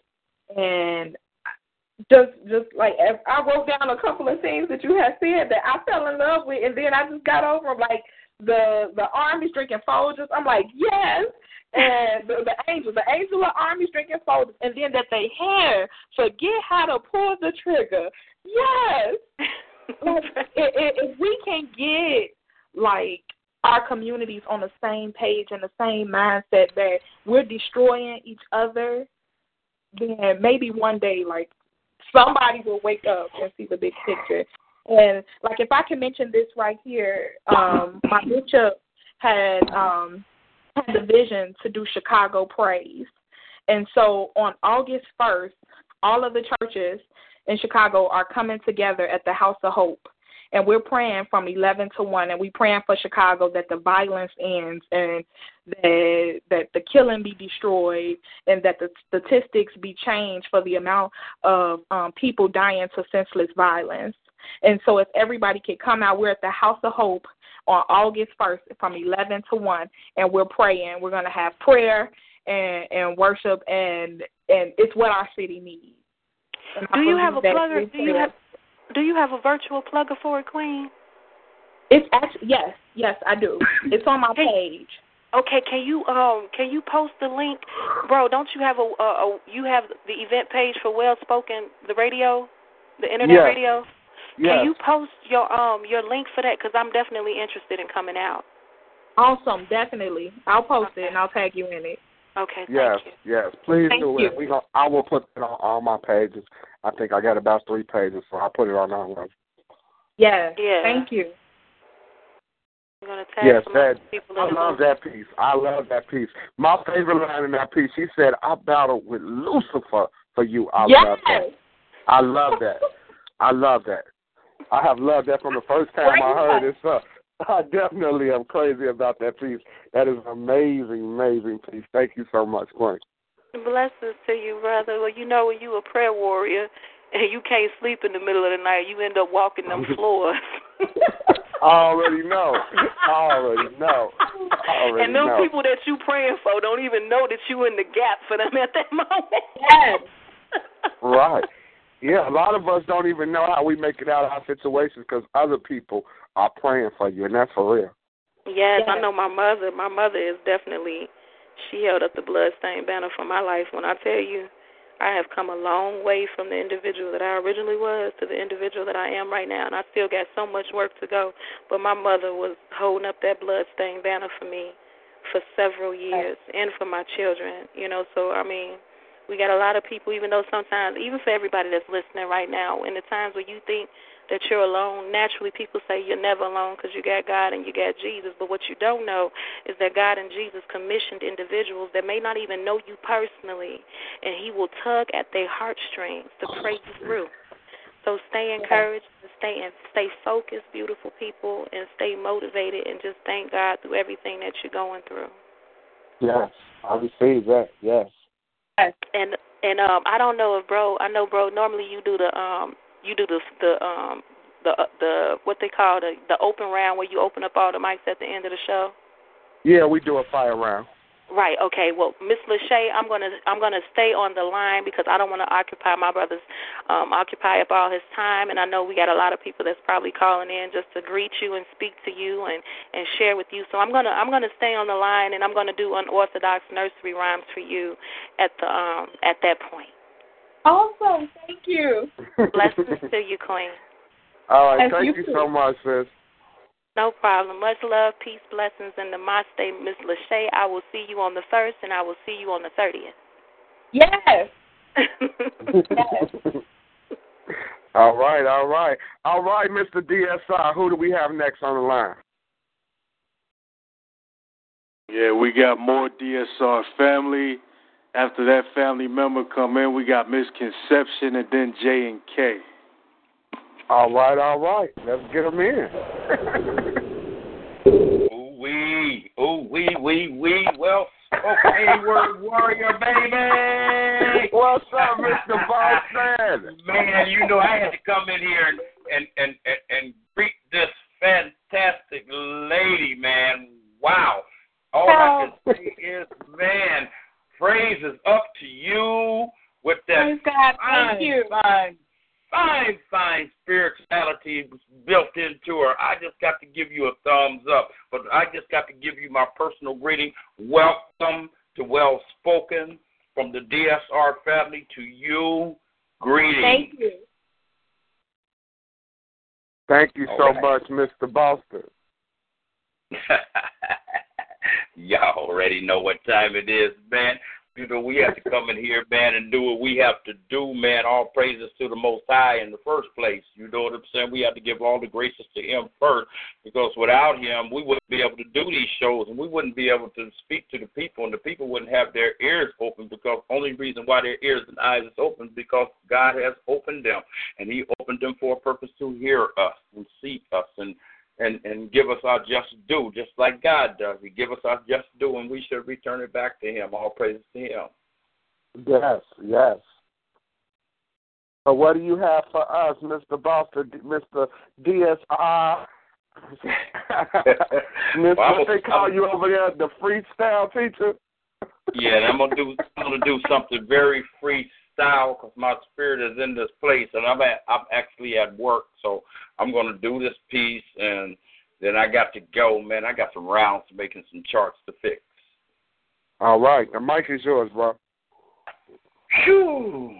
and just just like I wrote down a couple of things that you had said that I fell in love with, and then I just got over 'em, like the the armies drinking Folgers. I'm like yes, and the, the angels, the angel of armies drinking Folgers, and then that they hair forget how to pull the trigger. Yes, like, i- i- if we can get like our communities on the same page and the same mindset that we're destroying each other, then maybe one day like somebody will wake up and see the big picture. And like if I can mention this right here, um, my bishop had um had the vision to do Chicago Praise. And so on August first, all of the churches in Chicago are coming together at the House of Hope. And we're praying from 11 to 1, and we're praying for Chicago that the violence ends and that, that the killing be destroyed and that the statistics be changed for the amount of um, people dying to senseless violence. And so, if everybody could come out, we're at the House of Hope on August 1st from 11 to 1, and we're praying. We're going to have prayer and, and worship, and and it's what our city needs. Do you have a plugger? Do you have do you have a virtual plugger for it, Queen? It's actually yes, yes, I do. It's on my page. Okay, can you um can you post the link, bro? Don't you have a, a, a you have the event page for Well Spoken the radio, the internet Yes. radio? Yes. Can you post your um your link for that? Because I'm definitely interested in coming out. Awesome, definitely. I'll post it and I'll tag you in it. Okay, Yes, yes. Please Thank do you. it. We gon' I will put it on all my pages. I think I got about three pages, so I'll put it on all of them. Yes. Yeah. Thank you. I'm Yes, that other people I in the love that piece. I love that piece. My favorite line in that piece, she said, I battled with Lucifer for you. I yes. love that. I love that. I love that. I have loved that from the first time I heard it. So I definitely am crazy about that piece. That is an amazing, amazing piece. Thank you so much, Queen. Blessings to you, brother. Well, you know when you a prayer warrior and you can't sleep in the middle of the night, you end up walking them floors. I already know. I already know. I already and them know. people that you praying for don't even know that you in the gap for them at that moment. Yes. Right. Yeah, a lot of us don't even know how we make it out of our situations because other people are praying for you, and that's for real. Yes, I know my mother. My mother is definitely she held up the bloodstained banner for my life. When I tell you, I have come a long way from the individual that I originally was to the individual that I am right now, and I still got so much work to go. But my mother was holding up that bloodstained banner for me for several years, and for my children. You know, so I mean, We got a lot of people, even though sometimes, even for everybody that's listening right now, in the times where you think that you're alone, naturally people say you're never alone because you got God and you got Jesus. But what you don't know is that God and Jesus commissioned individuals that may not even know you personally, and He will tug at their heartstrings to pray you through. So stay encouraged, stay and stay focused, beautiful people, and stay motivated, and just thank God through everything that you're going through. Yes, I receive that. Yes. And and um, I don't know if bro, I know bro. Normally you do the um, you do the the um, the uh, the what they call the the open round where you open up all the mics at the end of the show. Yeah, we do a fire round. Right. Okay. Well, Miss Lachey, I'm gonna I'm gonna stay on the line because I don't want to occupy my brother's um, occupy up all his time, and I know we got a lot of people that's probably calling in just to greet you and speak to you and and share with you. So I'm gonna I'm gonna stay on the line and I'm gonna do unorthodox nursery rhymes for you at the um at that point. Awesome. Thank you. Blessings to you, Queen. All right, Thank thank you you so much, sis. No problem. Much love, peace, blessings, and namaste, Miss Lachey. I will see you on the first, and I will see you on the thirtieth. Yes. all right, all right. All right, Mr. DSI, who do we have next on the line? Yeah, we got more DSR family. After that family member come in, we got Misconception and then J and K. All right, all right. Let's get them in. Ooh wee, ooh wee, wee, wee. Well, okay, word warrior, baby. What's up, Mr. Boston? Man, you know I had to come in here and and and and, and greet this fantastic lady, man. Wow. All I can say is, man, praise is up to you with that God. fine, Thank you. fine, fine, fine spirituality built into her. I just got to give you a thumbs up, but I just got to give you my personal greeting. Welcome to Well Spoken from the DSR family to you. Greetings. Thank you. Thank you so All right. much, Mr. Boston. Y'all already know what time it is, man. You know, we have to come in here, man, and do what we have to do, man. All praises to the Most High in the first place. You know what I'm saying? We have to give all the graces to Him first, because without Him, we wouldn't be able to do these shows, and we wouldn't be able to speak to the people, and the people wouldn't have their ears open, because only reason why their ears and eyes is open is because God has opened them, and He opened them for a purpose to hear us and see us and and and give us our just due, just like God does. He give us our just due, and we should return it back to Him. All praises to Him. Yes, yes. So what do you have for us, Mr. Boston, Mr. DSR? Mr. Well, what they call I was- you over there, the freestyle teacher? Yeah, and I'm gonna do I'm gonna do something very freestyle because my spirit is in this place, and I'm at I'm actually at work, so I'm gonna do this piece, and then I got to go, man. I got some rounds to making some charts to fix. All right, the mic is yours, bro. Phew.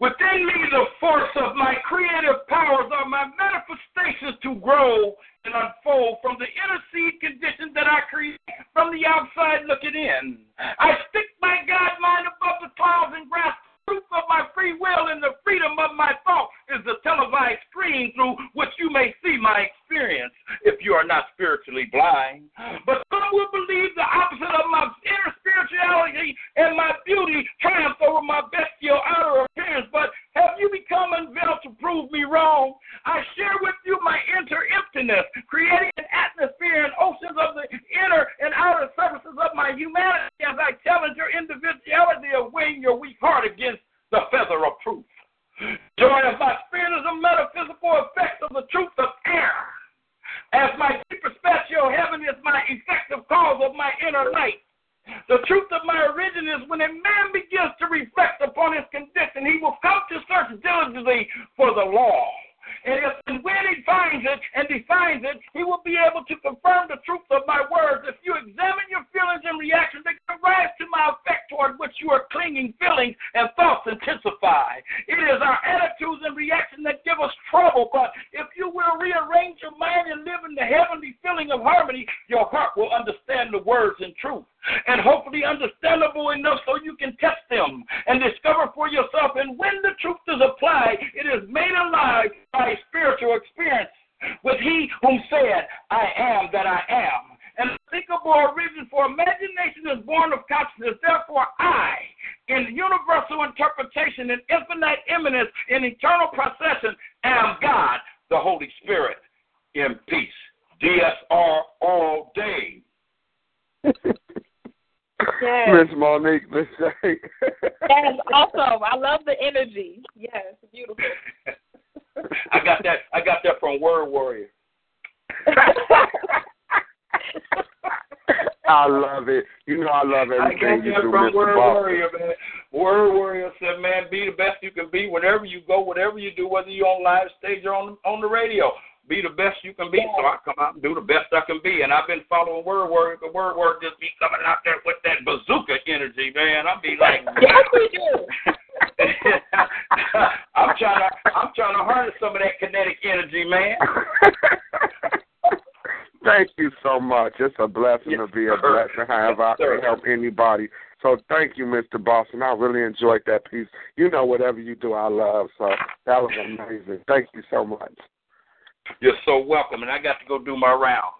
Within me, the force of my creative powers are my manifestations to grow and unfold from the inner seed conditions that I create from the outside looking in. I stick my God mind above the clouds and grasp truth of my free will and the freedom of my thought is the televised screen through which you may see my experience if you are not spiritually blind. But some will believe the opposite of my inner spirituality and my beauty triumph over my bestial outer appearance. But have you become unveiled to prove me wrong? I share with you my inner emptiness, creating an atmosphere and oceans of the inner and outer surfaces of my humanity as I challenge your individuality of weighing your weak heart against the feather of truth. Joy of my spirit is a metaphysical effect of the truth of air. As my deeper spatial heaven is my effective cause of my inner light. The truth of my origin is when a man begins to reflect upon his condition, he will come to search diligently for the law. And if and when he finds it and defines it, he will be able to confirm the truth of my words. If you examine your feelings and reactions, they can rise to my effect toward which you are clinging. Feelings and thoughts intensify. It is our attitudes and reactions that give us trouble. But if you will rearrange your mind and live in the heavenly feeling of harmony, your heart will understand the words and truth, and hopefully understandable enough so you can test them and discover for yourself. And when the truth is applied, it is made alive by spiritual experience with He whom said, I am that I am. And unthinkable origin for imagination is born of consciousness. Therefore, I, in universal interpretation, in infinite immanence, in eternal procession, am God, the Holy Spirit, in peace. DSR all day. Yes. Miss Monique, let's say. Yes, awesome. I love the energy. Yes, beautiful. I got that. I got that from Word Warrior. I love it. You know I love everything got you do, from Mr. Word Bob. Warrior, man. Word Warrior said, "Man, be the best you can be whenever you go, whatever you do, whether you're on live stage or on on the radio. Be the best you can be." So I come out and do the best I can be, and I've been following Word Warrior. The Word Warrior just be coming out there with that bazooka energy, man. I be like, yes, we do. I'm trying to I'm trying to harness some of that kinetic energy, man. Thank you so much. It's a blessing to be a sir. blessing. However, I can help anybody. So thank you, Mr. Boston. I really enjoyed that piece. You know, whatever you do, I love. So that was amazing. Thank you so much. You're so welcome, and I got to go do my round.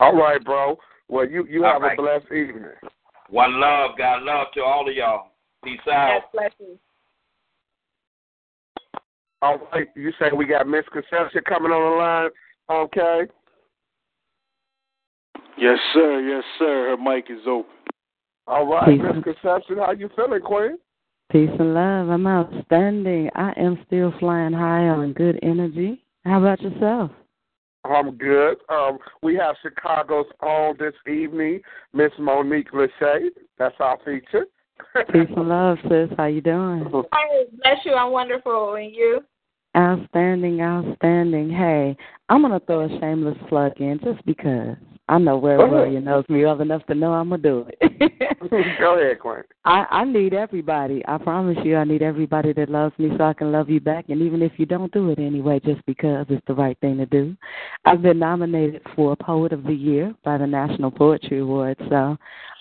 All right, bro. Well, you you All have right. a blessed evening. One love, God love to all of y'all. Peace out. Yes, blessings. All right. You say we got misconception coming on the line. Okay. Yes, sir. Yes, sir. Her mic is open. All right, Peace. misconception. How you feeling, Queen? Peace and love. I'm outstanding. I am still flying high on good energy. How about yourself? I'm good. Um, we have Chicago's own this evening, Miss Monique Lachey. That's our feature. Peace and love, sis. How you doing? Hi, bless you. I'm wonderful. And you? Outstanding, outstanding. Hey, I'm gonna throw a shameless plug in just because I know where Go ahead. William knows me well enough to know I'm gonna do it. Go ahead, Queen. I, I need everybody. I promise you, I need everybody that loves me so I can love you back. And even if you don't do it anyway, just because it's the right thing to do. I've been nominated for Poet of the Year by the National Poetry Award, So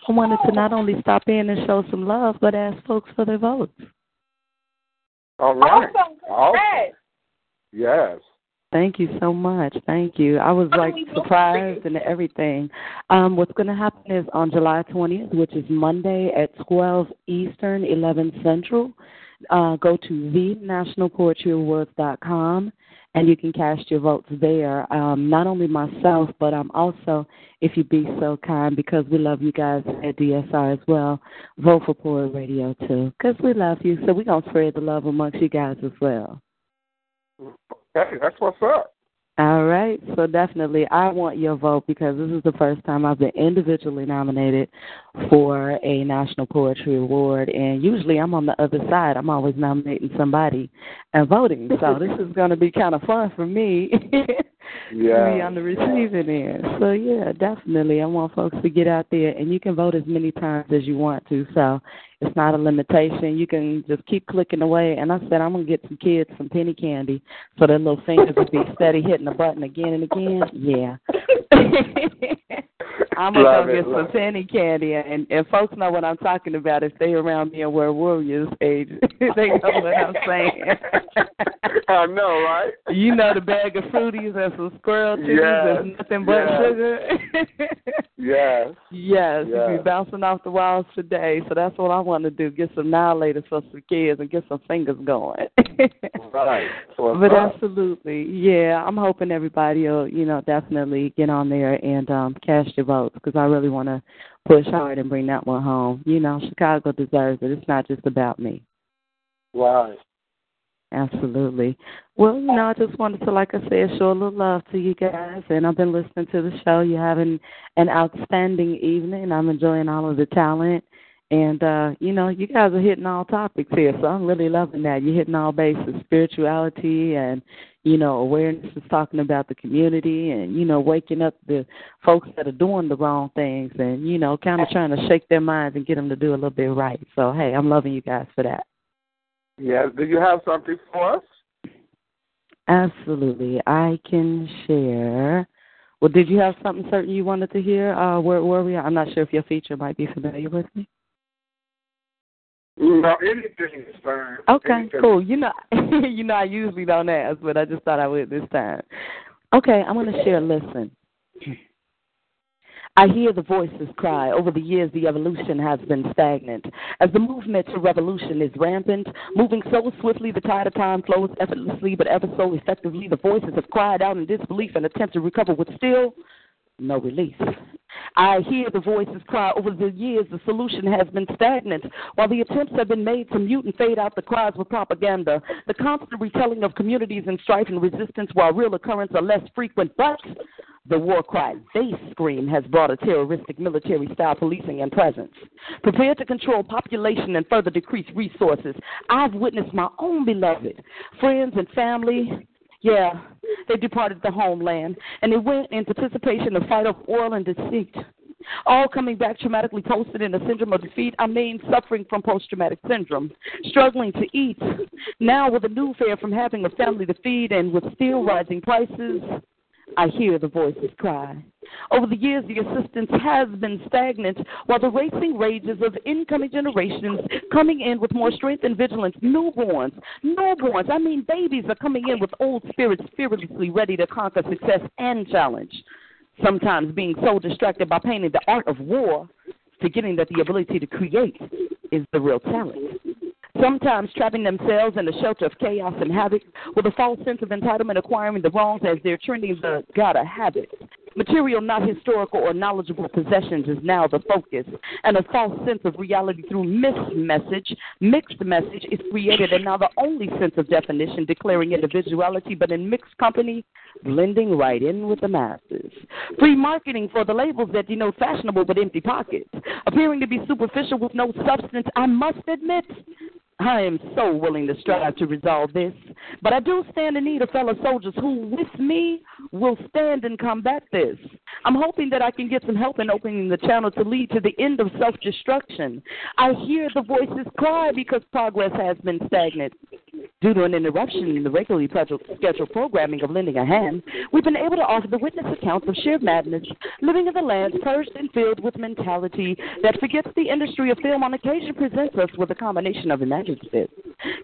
I wanted to not only stop in and show some love, but ask folks for their votes. All right. Awesome. Awesome. Yes. Thank you so much. Thank you. I was like surprised and everything. Um, what's going to happen is on July 20th, which is Monday at 12 Eastern, 11 Central, uh, go to thenationalpoetryawards.com and you can cast your votes there. Um, not only myself, but I'm also, if you be so kind, because we love you guys at DSR as well, vote for Poet Radio too, because we love you. So we're going to spread the love amongst you guys as well. Hey, that's what's up. All right. So definitely, I want your vote because this is the first time I've been individually nominated for a National Poetry Award. And usually I'm on the other side. I'm always nominating somebody and voting. So this is going to be kind of fun for me to be on the receiving end. So, yeah, definitely. I want folks to get out there. And you can vote as many times as you want to. So it's not a limitation. You can just keep clicking away. And I said, I'm going to get some kids some penny candy so their little fingers will be steady hitting the button again and again. Yeah. I'm going Love go it, get some penny candy. And, and folks know what I'm talking about if they around me and wear Warriors age. they know what I'm saying. I know, right? You know the bag of fruities and some squirrel chickens Yes, is nothing but yes. sugar. Yes. Yes, you Yes. be bouncing off the walls today. So that's what I want to do: get some annihilators for some kids and get some fingers going. Right. So but absolutely, yeah, I'm hoping everybody will, you know, definitely get on there and um cast your votes because I really want to push hard and bring that one home. You know, Chicago deserves it. It's not just about me. Right. Absolutely. Well, you know, I just wanted to, like I said, show a little love to you guys. And I've been listening to the show. You're having an outstanding evening. I'm enjoying all of the talent. And, uh, you know, you guys are hitting all topics here. So I'm really loving that. You're hitting all bases spirituality and, you know, awareness is talking about the community and, you know, waking up the folks that are doing the wrong things and, you know, kind of trying to shake their minds and get them to do a little bit right. So, hey, I'm loving you guys for that. Yeah. Do you have something for us? Absolutely. I can share Well, did you have something certain you wanted to hear? Uh, where where we? I'm not sure if your feature might be familiar with me. No, anything is fine. Okay, Anything. cool. You know, you know, I usually don't ask, but I just thought I would this time. Okay, I'm going to share. Listen. I hear the voices cry. Over the years, the evolution has been stagnant. As the movement to revolution is rampant, moving so swiftly, the tide of time flows effortlessly, but ever so effectively, the voices have cried out in disbelief and attempt to recover with still no release. I hear the voices cry. Over the years, the solution has been stagnant. While the attempts have been made to mute and fade out the cries with propaganda, the constant retelling of communities in strife and resistance, while real occurrence are less frequent, but the war cry they scream has brought a terroristic military style policing and presence. Prepared to control population and further decrease resources, I've witnessed my own beloved, friends, and family yeah, they departed the homeland and they went in participation of fight of oil and deceit. All coming back traumatically posted in a syndrome of defeat. I mean, suffering from post traumatic syndrome, struggling to eat. Now, with a new fare from having a family to feed and with still rising prices, I hear the voices cry. Over the years, the assistance has been stagnant, while the racing rages of incoming generations coming in with more strength and vigilance. Newborns, newborns, I mean babies are coming in with old spirits fearlessly ready to conquer success and challenge. Sometimes being so distracted by painting the art of war, forgetting that the ability to create is the real talent sometimes trapping themselves in the shelter of chaos and havoc with a false sense of entitlement, acquiring the wrongs as they're trending the god of habit. Material, not historical or knowledgeable possessions, is now the focus, and a false sense of reality through mixed message, mixed message is created, and now the only sense of definition declaring individuality, but in mixed company, blending right in with the masses. Free marketing for the labels that denote fashionable but empty pockets, appearing to be superficial with no substance. I must admit, I am so willing to strive to resolve this. But I do stand in need of fellow soldiers who, with me, will stand and combat this. I'm hoping that I can get some help in opening the channel to lead to the end of self destruction. I hear the voices cry because progress has been stagnant. Due to an interruption in the regularly scheduled programming of Lending a Hand, we've been able to offer the witness accounts of sheer madness, living in the land purged and filled with mentality that forgets the industry of film on occasion presents us with a combination of imaginative,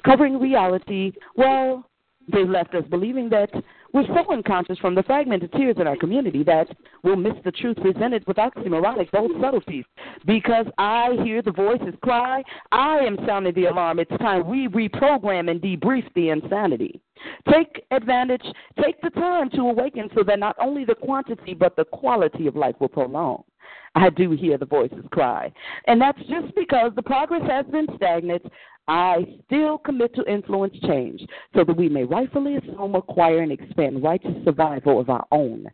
covering reality, well, they left us believing that we're so unconscious from the fragmented tears in our community that we'll miss the truth presented with oxymoronic bold subtleties. Because I hear the voices cry, I am sounding the alarm. It's time we reprogram and debrief the insanity. Take advantage, take the time to awaken so that not only the quantity but the quality of life will prolong. I do hear the voices cry. And that's just because the progress has been stagnant. I still commit to influence change so that we may rightfully assume, acquire, and expand righteous survival of our own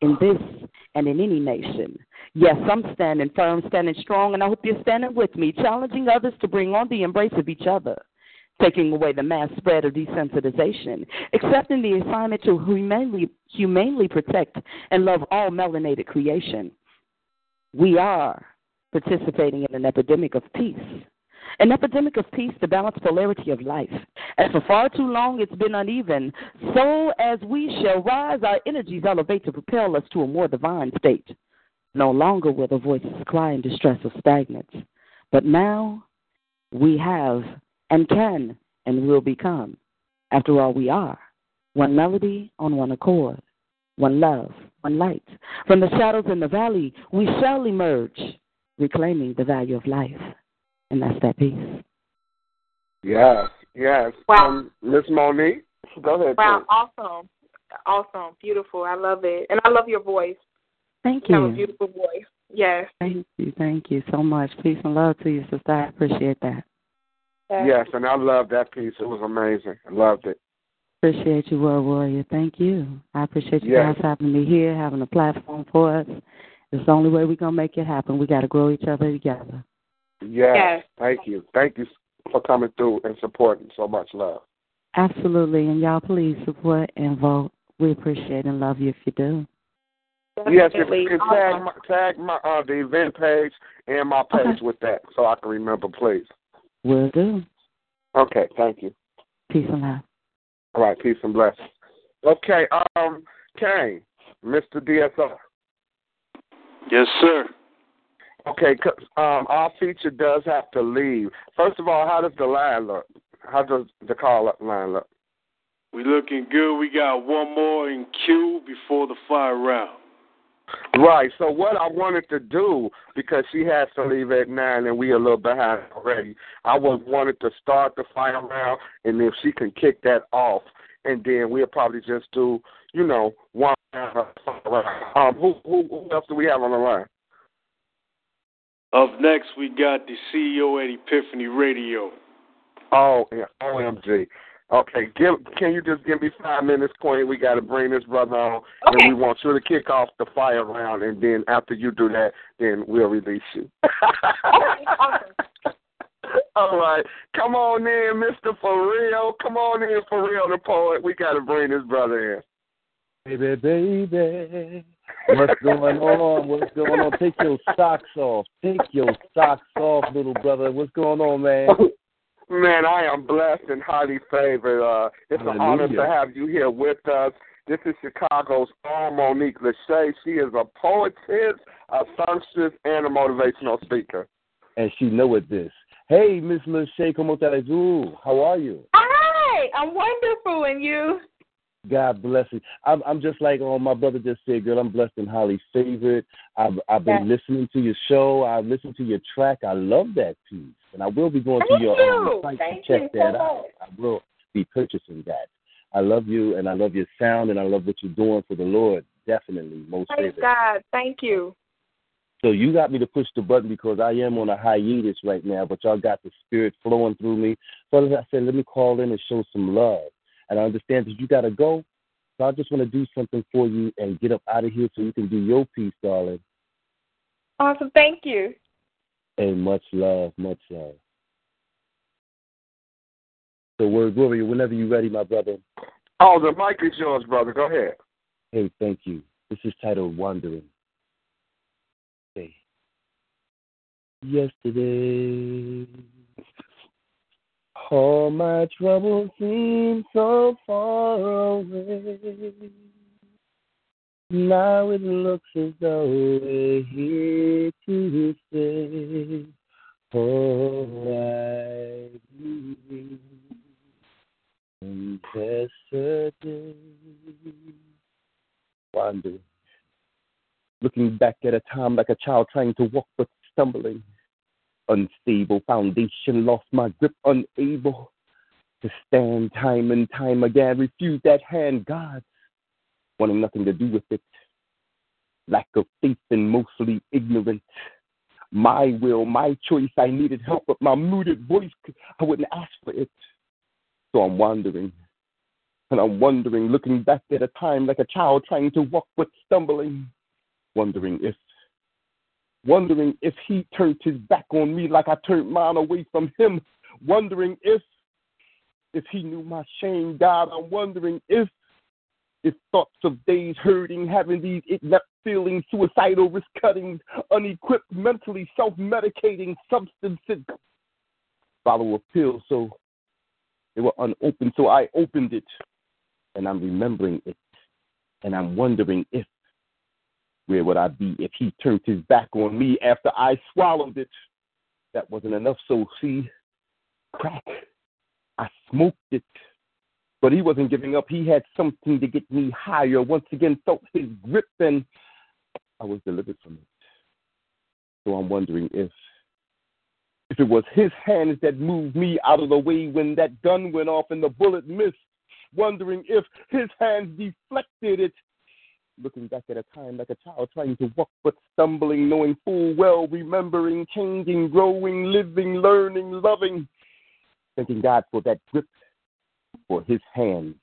in this and in any nation. Yes, I'm standing firm, standing strong, and I hope you're standing with me, challenging others to bring on the embrace of each other taking away the mass spread of desensitization, accepting the assignment to humanely, humanely protect and love all melanated creation. We are participating in an epidemic of peace. An epidemic of peace to balance polarity of life. And for far too long it's been uneven, so as we shall rise, our energies elevate to propel us to a more divine state. No longer will the voices cry in distress of stagnance, but now we have and can and will become. After all, we are one melody on one accord, one love, one light. From the shadows in the valley, we shall emerge, reclaiming the value of life. And that's that piece. Yes, yes. Wow. Um, Miss Monique, go ahead. Wow, please. awesome. Awesome. Beautiful. I love it. And I love your voice. Thank You have a beautiful voice. Yes. Thank you. Thank you so much. Peace and love to you, sister. I appreciate that. Yes, and I love that piece. It was amazing. I loved it. Appreciate you, Word Warrior. Thank you. I appreciate you Yes. guys having me here, having a platform for us. It's the only way we're going to make it happen. We got to grow each other together. Yes. Yes. Thank you. Thank you for coming through and supporting. So much love. Absolutely. And y'all, please support and vote. We appreciate and love you if you do. Yes, if you can tag my, tag my uh, the event page and my page with that, so I can remember, please. Will do. Okay, thank you. Peace and love. All right, peace and blessings. Okay, um, Kane, Mr. DSR. Yes, sir. Okay, um, our feature does have to leave. First of all, how does the line look? How does the call up line look? We looking good. We got one more in queue before the fire round. Right. So what I wanted to do, because she has to leave at nine and we a little behind already, I was wanted to start the fire round and if she can kick that off and then we'll probably just do, you know, one round round. Um who who who else do we have on the line? Up next, we got the CEO at Epiphany Radio. Oh, yeah, OMG. Okay, give, can you just give me five minutes, Queen? We got to bring this brother on, and we want you to kick off the fire round, and then after you do that, then we'll release you. All right, come on in, Mister For Real. Come on in, For Real, the poet. We got to bring this brother in. Baby, baby. What's going on? What's going on? Take your socks off. Take your socks off, little brother. What's going on, man? Man, I am blessed and highly favored. Uh, it's an honor to have you here with us. This is Chicago's own Monique Lachey. She is a poetess, a songstress, and a motivational speaker. And she know it this. Hey, Miss Lachey, como estás tú? How are you? Hi, I'm wonderful, and you? God bless you. I'm, I'm just like oh, my brother just said, girl. I'm blessed and highly favored. I've, I've been listening to your show. I've listened to your track. I love that piece, and I will be going Thank to your you. um, site Thank to check so that out. I will be purchasing that. I love you, and I love your sound, and I love what you're doing for the Lord. Definitely, most Praise favored. God. Thank you. So you got me to push the button because I am on a hiatus right now, but y'all got the spirit flowing through me. So I said, let me call in and show some love. And I understand that you got to go. So I just want to do something for you and get up out of here so you can do your piece, darling. Awesome. Thank you. And much love, much love. So, word warrior, whenever you're ready, my brother. Oh, the mic is yours, brother. Go ahead. Hey, thank you. This is titled Wandering. Okay. Yesterday, all my troubles seem so far away. Now it looks as though we're here to stay. Oh, I believe in yesterday. Wandering. Looking back at a time like a child trying to walk but stumbling. Unstable foundation, lost my grip, unable to stand time and time again. Refuse that hand, God, wanting nothing to do with it. Lack of faith and mostly ignorant. My will, my choice, I needed help, but my muted voice, I wouldn't ask for it. So I'm wandering. And I'm wondering, looking back at a time like a child trying to walk but stumbling, wondering if wondering if he turned his back on me like I turned mine away from him, wondering if if he knew my shame, God, I'm wondering if if thoughts of days hurting, having these inept feelings, suicidal risk cutting, unequipped, mentally self medicating substances, follow a pill, so they were unopened, so I opened it, and I'm remembering it, and I'm wondering if where would I be if he turned his back on me after I swallowed it? That wasn't enough. So, see, crack. I smoked it. But he wasn't giving up. He had something to get me higher. Once again, felt his grip, and I was delivered from it. So I'm wondering if if it was his hands that moved me out of the way when that gun went off and the bullet missed. Wondering if his hands deflected it looking back at a time like a child trying to walk but stumbling, knowing full well, remembering, changing, growing, living, learning, loving. Thanking God for that grip, for his hands,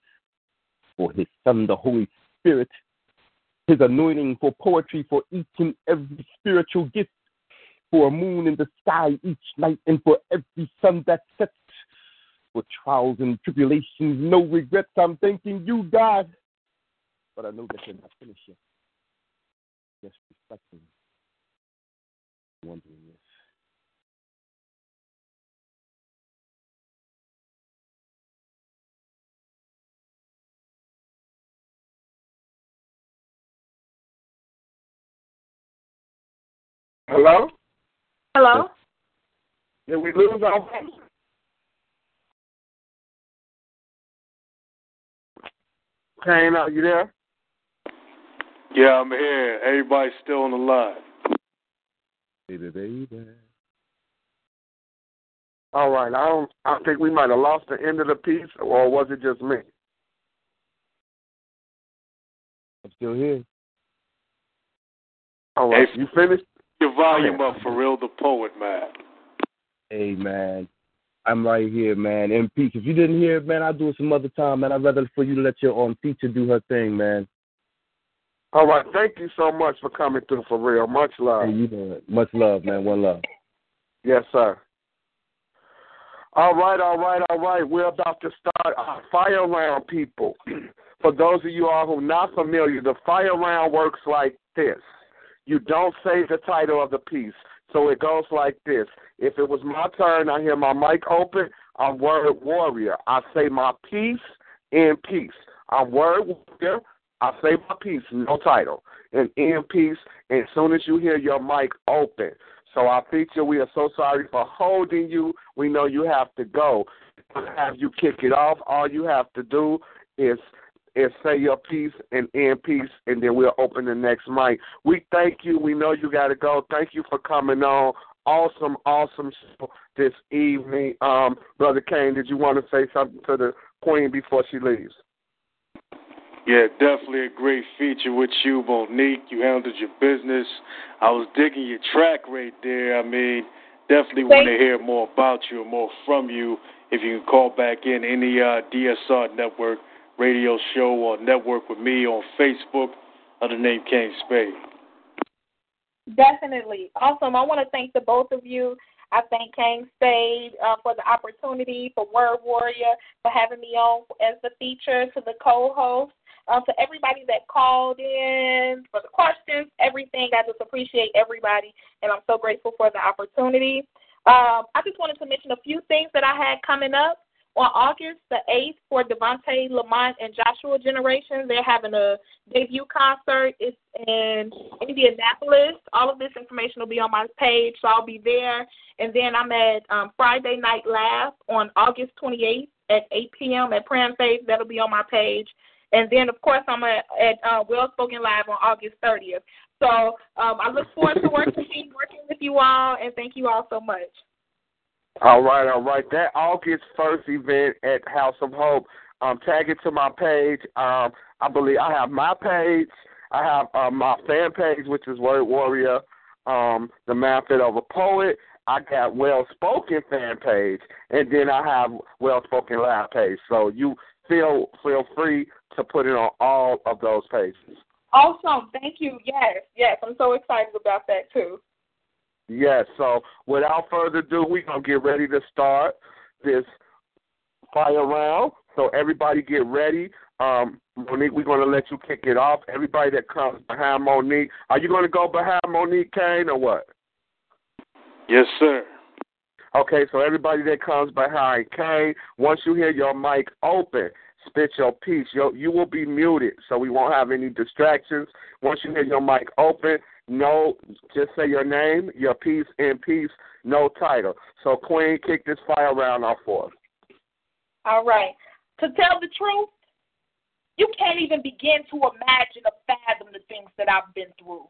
for his son, the Holy Spirit, his anointing for poetry, for each and every spiritual gift, for a moon in the sky each night, and for every sun that sets, for trials and tribulations, no regrets. I'm thanking you, God but I know that you're not finished yet. Just reflecting, wondering if Hello? Hello? Did we lose our Kane, are you there? Yeah, I'm here. Everybody's still on the line. Baby, baby. All right. I don't. I think we might have lost the end of the piece, or was it just me? I'm still here. All right. Hey, you finished? Your volume up for real, the poet, man. Hey, man. I'm right here, man. MP. If you didn't hear it, man, I'll do it some other time, man. I'd rather for you to let your um teacher do her thing, man. All right. Thank you so much for coming through for real. Much love. Hey, you know it. Much love, man. One love. Yes, sir. All right, all right, all right. We're about to start our fire round, people. For those of you all who are not familiar, the fire round works like this. You don't say the title of the piece. So it goes like this. If it was my turn, I hear my mic open, I'm word warrior. I say my piece in peace. I'm word warrior. I say my piece, no title. And in peace, and as soon as you hear your mic open. So our feature, we are so sorry for holding you. We know you have to go. Have you kick it off. All you have to do is is say your piece and end peace, and then we'll open the next mic. We thank you. We know you got to go. Thank you for coming on. Awesome, awesome show this evening. Um, Brother Kane, did you want to say something to the Queen before she leaves? Yeah, definitely a great feature with you, Monique. You handled your business. I was digging your track right there. I mean, definitely want to hear more about you and more from you. If you can call back in any uh, DSR network radio show or network with me on Facebook under the name Kane Spade. Definitely. Awesome. I want to thank the both of you. I thank Kane Spade uh, for the opportunity, for Word Warrior, for having me on as the feature, to the co host, to everybody that called in, for the questions, everything. I just appreciate everybody, and I'm so grateful for the opportunity. Um, I just wanted to mention a few things that I had coming up. On August the 8th for Devontae, Lamont, and Joshua Generation, they're having a debut concert. It's in Indianapolis. All of this information will be on my page, so I'll be there. And then I'm at um, Friday Night Laugh on August 28th at 8 p.m. at Pram Faith. That'll be on my page. And then, of course, I'm at, uh, Well Spoken Live on August 30th. So um, I look forward to working, working with you all, and thank you all so much. All right, all right. That August first event at House of Hope. Um, tag it to my page. Um, I believe I have my page. I have uh, my fan page, which is Word Warrior, um, the Method of a Poet. I got Well Spoken fan page, and then I have Well Spoken Live page. So you feel feel free to put it on all of those pages. Awesome. Thank you. Yes, yes. I'm so excited about that, too. Yes. So without further ado, we're gonna get ready to start this fire round. So everybody get ready. Um, Monique, we're gonna let you kick it off. Everybody that comes behind Monique, are you gonna go behind Monique Kane or what? Yes, sir. Okay, so everybody that comes behind Kane, once you hear your mic open, spit your piece. You you will be muted, so we won't have any distractions. Once you hear your mic open, no, just say your name, your piece, and piece, no title. So, Queen, kick this fire round off for us. All right. To tell the truth, you can't even begin to imagine or fathom the things that I've been through.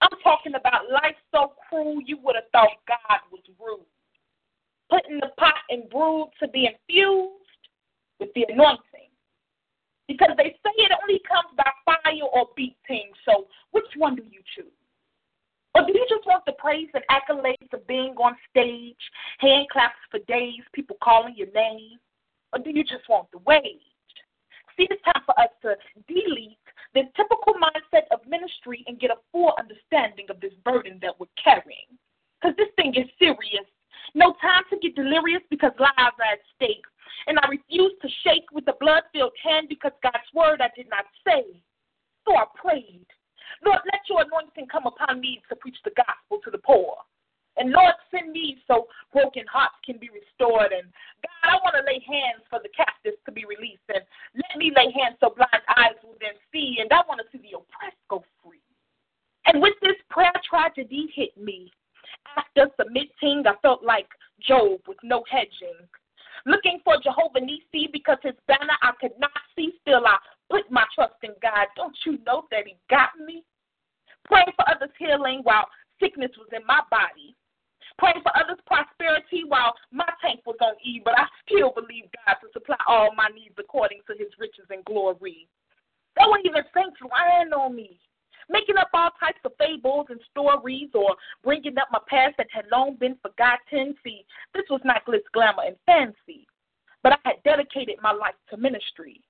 I'm talking about life so cruel you would have thought God was rude. Putting the pot and brood to be infused with the anointing. Because they say it only comes by fire or beating. So which one do you choose? Or do you just want the praise and accolades of being on stage, hand claps for days, people calling your name? Or do you just want the wage? See, it's time for us to delete the typical mindset of ministry and get a full understanding of this burden that we're carrying. Because this thing is serious. No time to get delirious because lives are at stake. And I refuse to shake with a blood filled hand because God's word I did not say. So I prayed. Lord, let your anointing come upon me to preach the gospel to the poor. And Lord, send me so broken hearts can be restored. And God, I want to lay hands for the captives to be released. And let me lay hands so blind eyes will then see. And I want to see the oppressed go free. And with this prayer tragedy hit me. After submitting, I felt like Job with no hedging. Looking for Jehovah Nissi because his banner I could not see. Still, I put my trust in God. Don't you know that he got me? Praying for others' healing while sickness was in my body. Praying for others' prosperity while my tank was on E, but I still believe God to supply all my needs according to his riches and glory. There were even saints lying on me, making up all types of fables and stories or bringing up my past that had long been forgotten. See, this was not glitz, glamour, and fancy, but I had dedicated my life to ministry.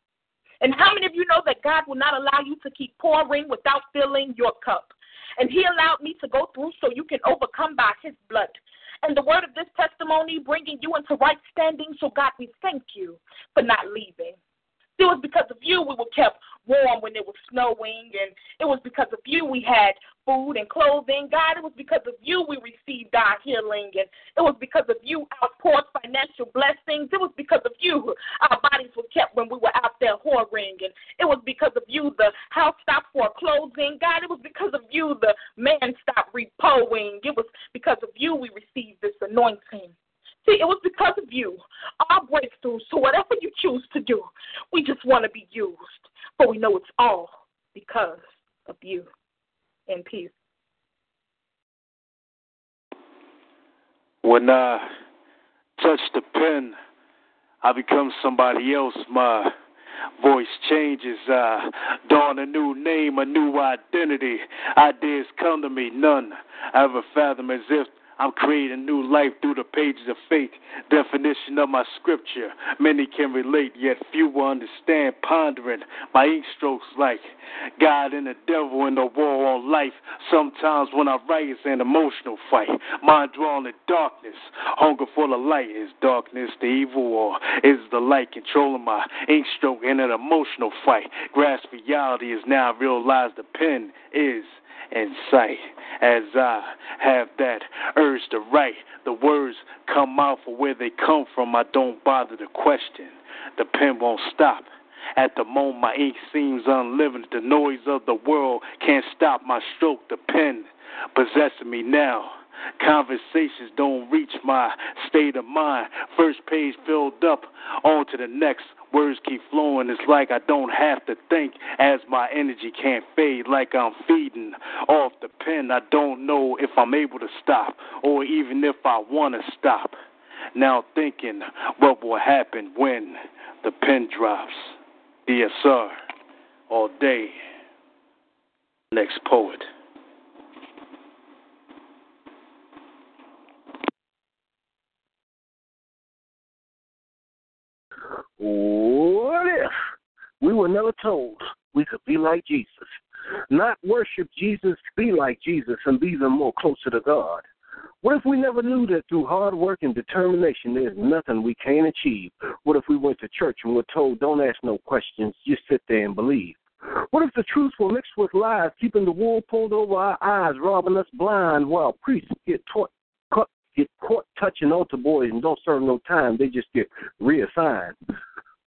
And how many of you know that God will not allow you to keep pouring without filling your cup? And He allowed me to go through so you can overcome by His blood. And the word of this testimony bringing you into right standing. So, God, we thank you for not leaving. It was because of you we were kept warm when it was snowing, and it was because of you we had food and clothing. God, it was because of you we received our healing, and it was because of you outpoured financial blessings. It was because of you our bodies were kept when we were out there whoring, and it was because of you the house stopped foreclosing. God, it was because of you the man stopped repoing. It was because of you we received this anointing. See, it was because of you, our breakthrough. So whatever you choose to do, we just want to be used. But we know it's all because of you. In peace. When I touch the pen, I become somebody else. My voice changes. I dawn a new name, a new identity. Ideas come to me, none I ever fathom as if I'm creating new life through the pages of faith. Definition of my scripture. Many can relate, yet few will understand. Pondering my ink strokes like God and the devil in the war on life. Sometimes when I write, it's an emotional fight. Mind drawn to darkness. Hunger for the light. Is darkness the evil or is the light controlling my ink stroke in an emotional fight? Grasp reality is now realize the pen is in sight. As I have that urge to write, the words come out for where they come from. I don't bother to question. The pen won't stop. At the moment, my ink seems unlimited. The noise of the world can't stop my stroke. The pen possessing me now. Conversations don't reach my state of mind. First page filled up, on to the next. Words keep flowing. It's like I don't have to think as my energy can't fade. Like I'm feeding off the pen. I don't know if I'm able to stop or even if I want to stop. Now thinking what will happen when the pen drops. DSR all day. Next poet. What if we were never told we could be like Jesus? Not worship Jesus, be like Jesus, and be even more closer to God. What if we never knew that through hard work and determination there's nothing we can't achieve? What if we went to church and were told, don't ask no questions, just sit there and believe? What if the truth were mixed with lies, keeping the wool pulled over our eyes, robbing us blind while priests get taught, get caught touching altar boys and don't serve no time, they just get reassigned?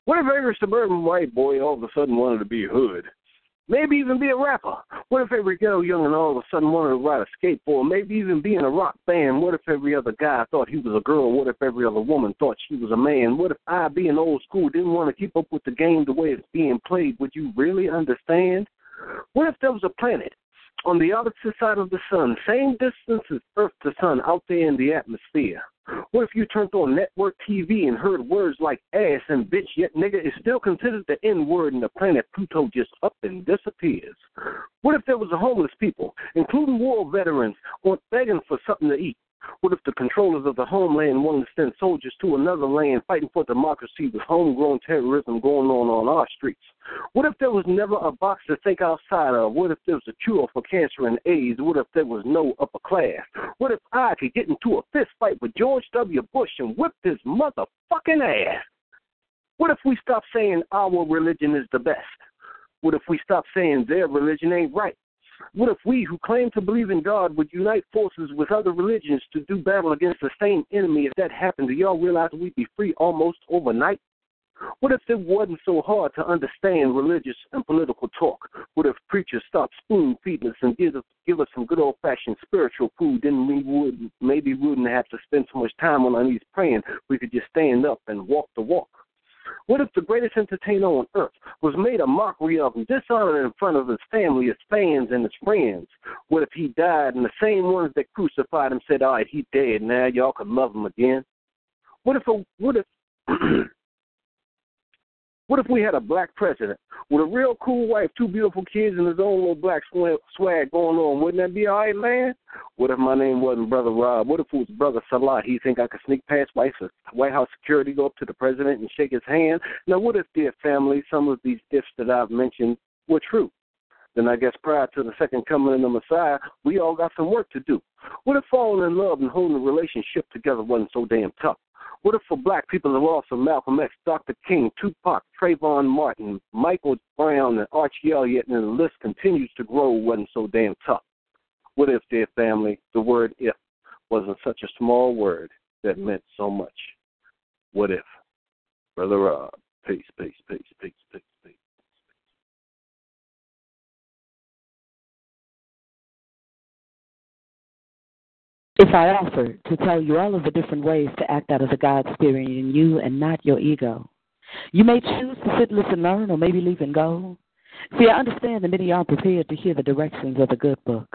What if every suburban white boy all of a sudden wanted to be hood? Maybe even be a rapper. What if every ghetto young and all of a sudden wanted to ride a skateboard? Maybe even be in a rock band. What if every other guy thought he was a girl? What if every other woman thought she was a man? What if I, being old school, didn't want to keep up with the game the way it's being played? Would you really understand? What if there was a planet on the opposite side of the sun, same distance as Earth to Sun, out there in the atmosphere? What if you turned on network TV and heard words like ass and bitch, yet nigga is still considered the N word and the planet Pluto just up and disappears? What if there was a homeless people, including war veterans, on begging for something to eat? What if the controllers of the homeland wanted to send soldiers to another land fighting for democracy with homegrown terrorism going on on our streets? What if there was never a box to think outside of? What if there was a cure for cancer and AIDS? What if there was no upper class? What if I could get into a fist fight with George W. Bush and whip his motherfucking ass? What if we stop saying our religion is the best? What if we stop saying their religion ain't right? What if we who claim to believe in God would unite forces with other religions to do battle against the same enemy? If that happened, do y'all realize we'd be free almost overnight? What if it wasn't so hard to understand religious and political talk? What if preachers stopped spoon feeding us and give us, give us some good old fashioned spiritual food? Then we would maybe wouldn't have to spend so much time on our knees praying. We could just stand up and walk the walk. What if the greatest entertainer on earth was made a mockery of and dishonored in front of his family, his fans, and his friends? What if he died and the same ones that crucified him said, "All right, he's dead now. Y'all can love him again"? What if a, what if what if we had a black president with a real cool wife, two beautiful kids, and his own little black swag going on? Wouldn't that be all right, man? What if my name wasn't Brother Rob? What if it was Brother Salah? He think I could sneak past White House security, go up to the president and shake his hand? Now, what if, dear family, some of these ifs that I've mentioned were true? Then I guess prior to the second coming of the Messiah, we all got some work to do. What if falling in love and holding a relationship together wasn't so damn tough? What if for black people the loss of Malcolm X, Dr. King, Tupac, Trayvon Martin, Michael Brown, and Archie Elliott, and the list continues to grow, wasn't so damn tough? What if, dear family, the word if wasn't such a small word that meant so much? What if? Brother Rob, peace, peace, peace, peace, peace, If I offered to tell you all of the different ways to act out of the God spirit in you and not your ego, you may choose to sit, listen, learn, or maybe leave and go. See, I understand that many aren't prepared to hear the directions of the good book.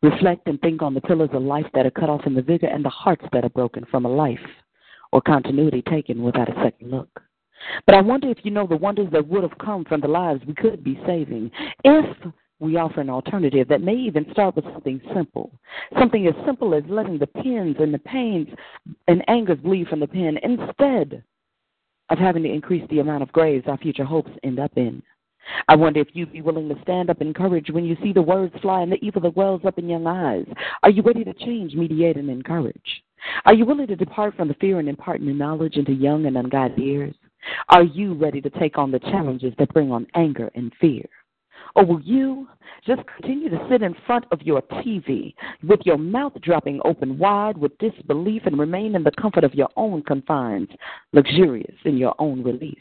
Reflect and think on the pillars of life that are cut off in the vigor and the hearts that are broken from a life or continuity taken without a second look. But I wonder if you know the wonders that would have come from the lives we could be saving if we offer an alternative that may even start with something simple. Something as simple as letting the pins and the pains and angers bleed from the pen instead of having to increase the amount of graves our future hopes end up in. I wonder if you'd be willing to stand up in courage when you see the words fly and the evil that wells up in young eyes. Are you ready to change, mediate, and encourage? Are you willing to depart from the fear and impart new knowledge into young and unguided ears? Are you ready to take on the challenges that bring on anger and fear? Or will you just continue to sit in front of your TV with your mouth dropping open wide with disbelief and remain in the comfort of your own confines, luxurious in your own release?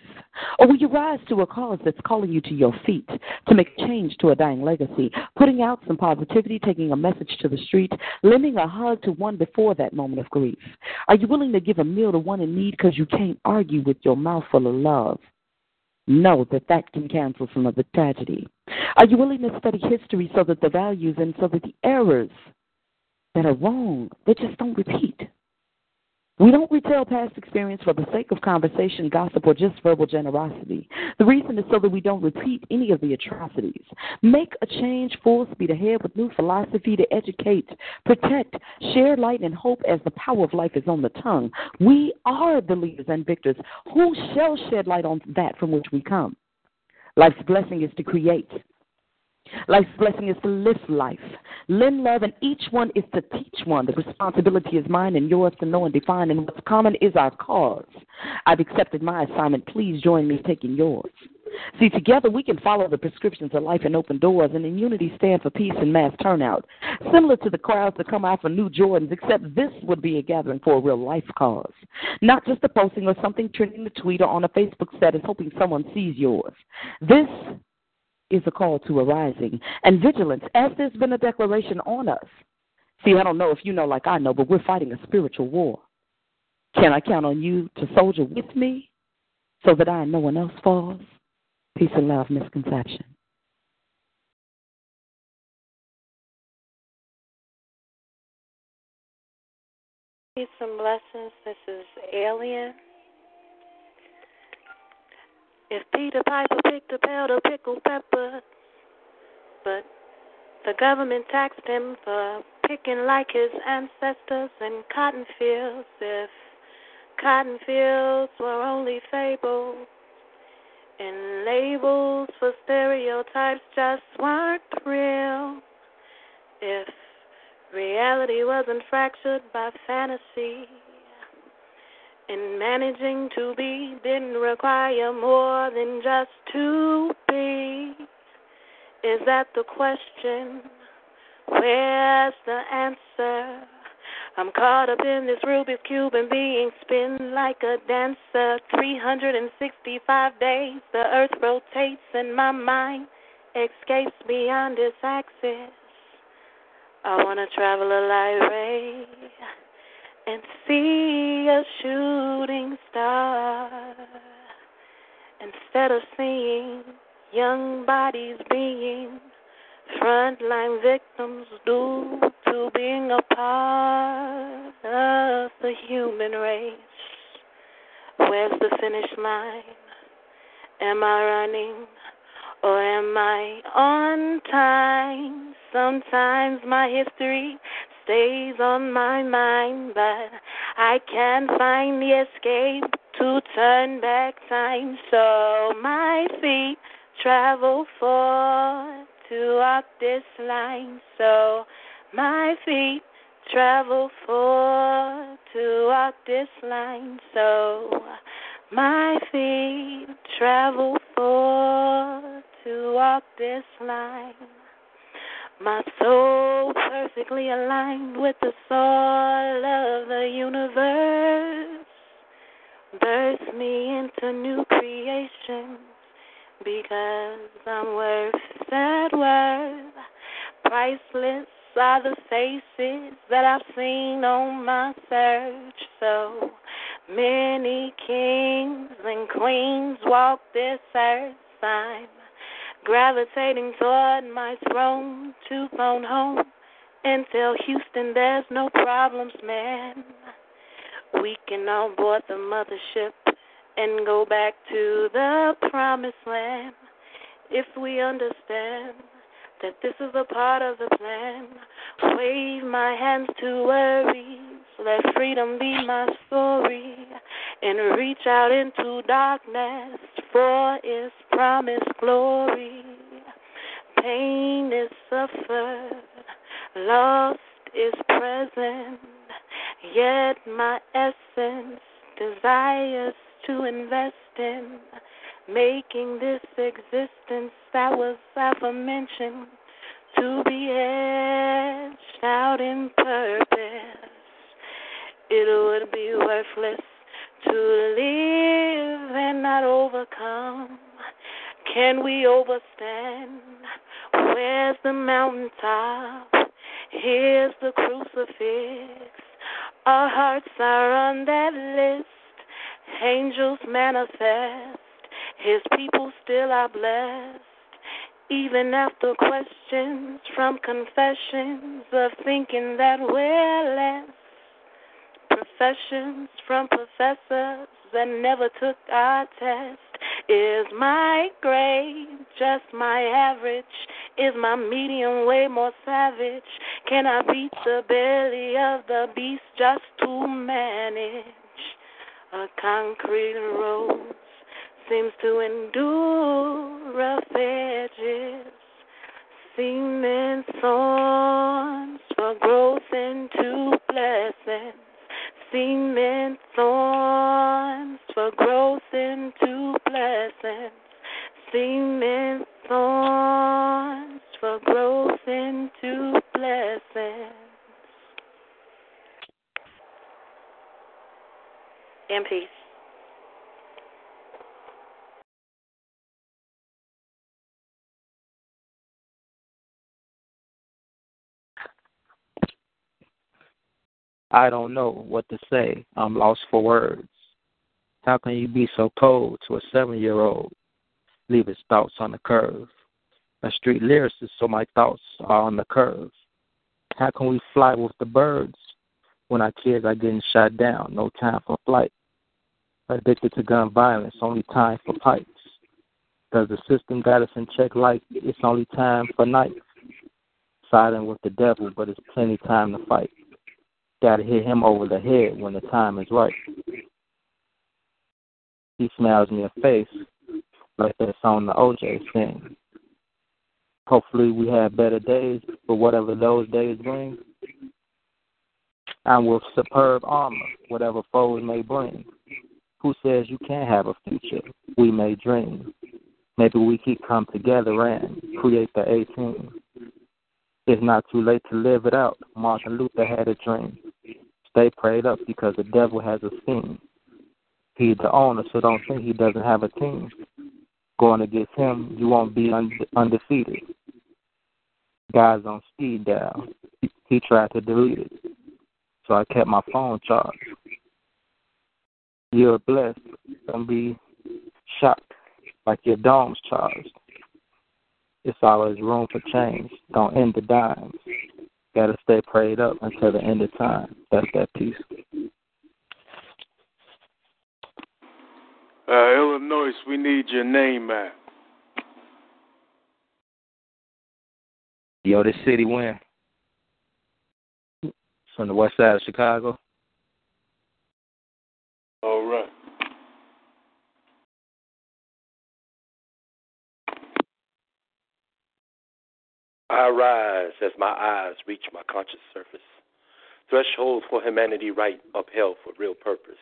Or will you rise to a cause that's calling you to your feet to make change to a dying legacy, putting out some positivity, taking a message to the street, lending a hug to one before that moment of grief? Are you willing to give a meal to one in need because you can't argue with your mouth full of love? Know that that can cancel some of the tragedy? Are you willing to study history so that the values and so that the errors that are wrong, they just don't repeat? We don't retell past experience for the sake of conversation, gossip, or just verbal generosity. The reason is so that we don't repeat any of the atrocities. Make a change full speed ahead with new philosophy to educate, protect, share light and hope as the power of life is on the tongue. We are the leaders and victors who shall shed light on that from which we come. Life's blessing is to create, Life's blessing is to live life, lend love, and each one is to teach one. The responsibility is mine and yours to know and define, and what's common is our cause. I've accepted my assignment. Please join me in taking yours. See, together we can follow the prescriptions of life and open doors, and in unity stand for peace and mass turnout. Similar to the crowds that come out for new Jordans, except this would be a gathering for a real life cause. Not just a posting or something trending the tweet or on a Facebook status hoping someone sees yours. This is a call to arising and vigilance, as there's been a declaration on us. See, I don't know if you know like I know, but we're fighting a spiritual war. Can I count on you to soldier with me so that I and no one else falls? Peace and love, misconception. Peace and blessings. This is Alien. If Peter Piper picked a pail of pickled peppers, but the government taxed him for picking like his ancestors in cotton fields, if cotton fields were only fables, and labels for stereotypes just weren't real, if reality wasn't fractured by fantasy and managing to be didn't require more than just to be. Is that the question? Where's the answer? I'm caught up in this Rubik's Cube and being spin like a dancer. 365 days, the earth rotates and my mind escapes beyond its axis. I want to travel a light ray and see a shooting star. Instead of seeing young bodies being frontline victims due to being a part of the human race. Where's the finish line? Am I running or am I on time? Sometimes my history stays on my mind, but I can't find the escape to turn back time. So my feet travel forward to walk this line. So my feet travel forward to walk this line. So my feet travel forward to walk this line. My soul perfectly aligned with the soul of the universe. Birth me into new creations because I'm worth that worth. Priceless are the faces that I've seen on my search. So many kings and queens walk this earth. I'm gravitating toward my throne to phone home and tell Houston there's no problems, man. We can all board the mothership and go back to the promised land if we understand that this is a part of the plan. Wave my hands to worries, let freedom be my story, and reach out into darkness for its promised glory. Pain is suffered, lost is present, yet my essence desires to invest in making this existence that was aforementioned to be etched out in purpose. It would be worthless to live and not overcome. Can we overstand? Where's the mountaintop? Here's the crucifix. Our hearts are on that list. Angels manifest. His people still are blessed. Even after questions from confessions of thinking that we're less. Professions from professors that never took our test. Is my grade just my average? Is my medium way more savage? Can I beat the belly of the beast just to manage a concrete road? seems to endure rough edges, cement thorns for growth into blessings, cement thorns for growth into blessings, cement thorns for growth into blessings. In peace. I don't know what to say. I'm lost for words. How can you be so cold to a seven year old? Leave his thoughts on the curve. A street lyricist, so my thoughts are on the curve. How can we fly with the birds when our kids are getting shot down? No time for flight. Addicted to gun violence, only time for pipes. Does the system got us in check like it's only time for night? Siding with the devil, but it's plenty time to fight. Gotta hit him over the head when the time is right. He smiles me a face like that song the OJ sing. Hopefully we have better days, but whatever those days bring, I'm with superb armor, whatever foes may bring. Who says you can't have a future? We may dream. Maybe we can come together and create the 18. It's not too late to live it out. Martin Luther had a dream. stay prayed up because the devil has a scheme. He's the owner, so don't think he doesn't have a team. Going against him, you won't be undefeated. Guys on speed dial. He, he tried to delete it, so I kept my phone charged. You're blessed. Don't be shocked like your dome's charged. It's always room for change. Don't end the dimes. Gotta stay prayed up until the end of time. That's that peace. Uh, Illinois, we need your name, man. Yo, this city win. It's on the west side of Chicago. All right. I rise as my eyes reach my conscious surface. Thresholds for humanity right upheld for real purpose.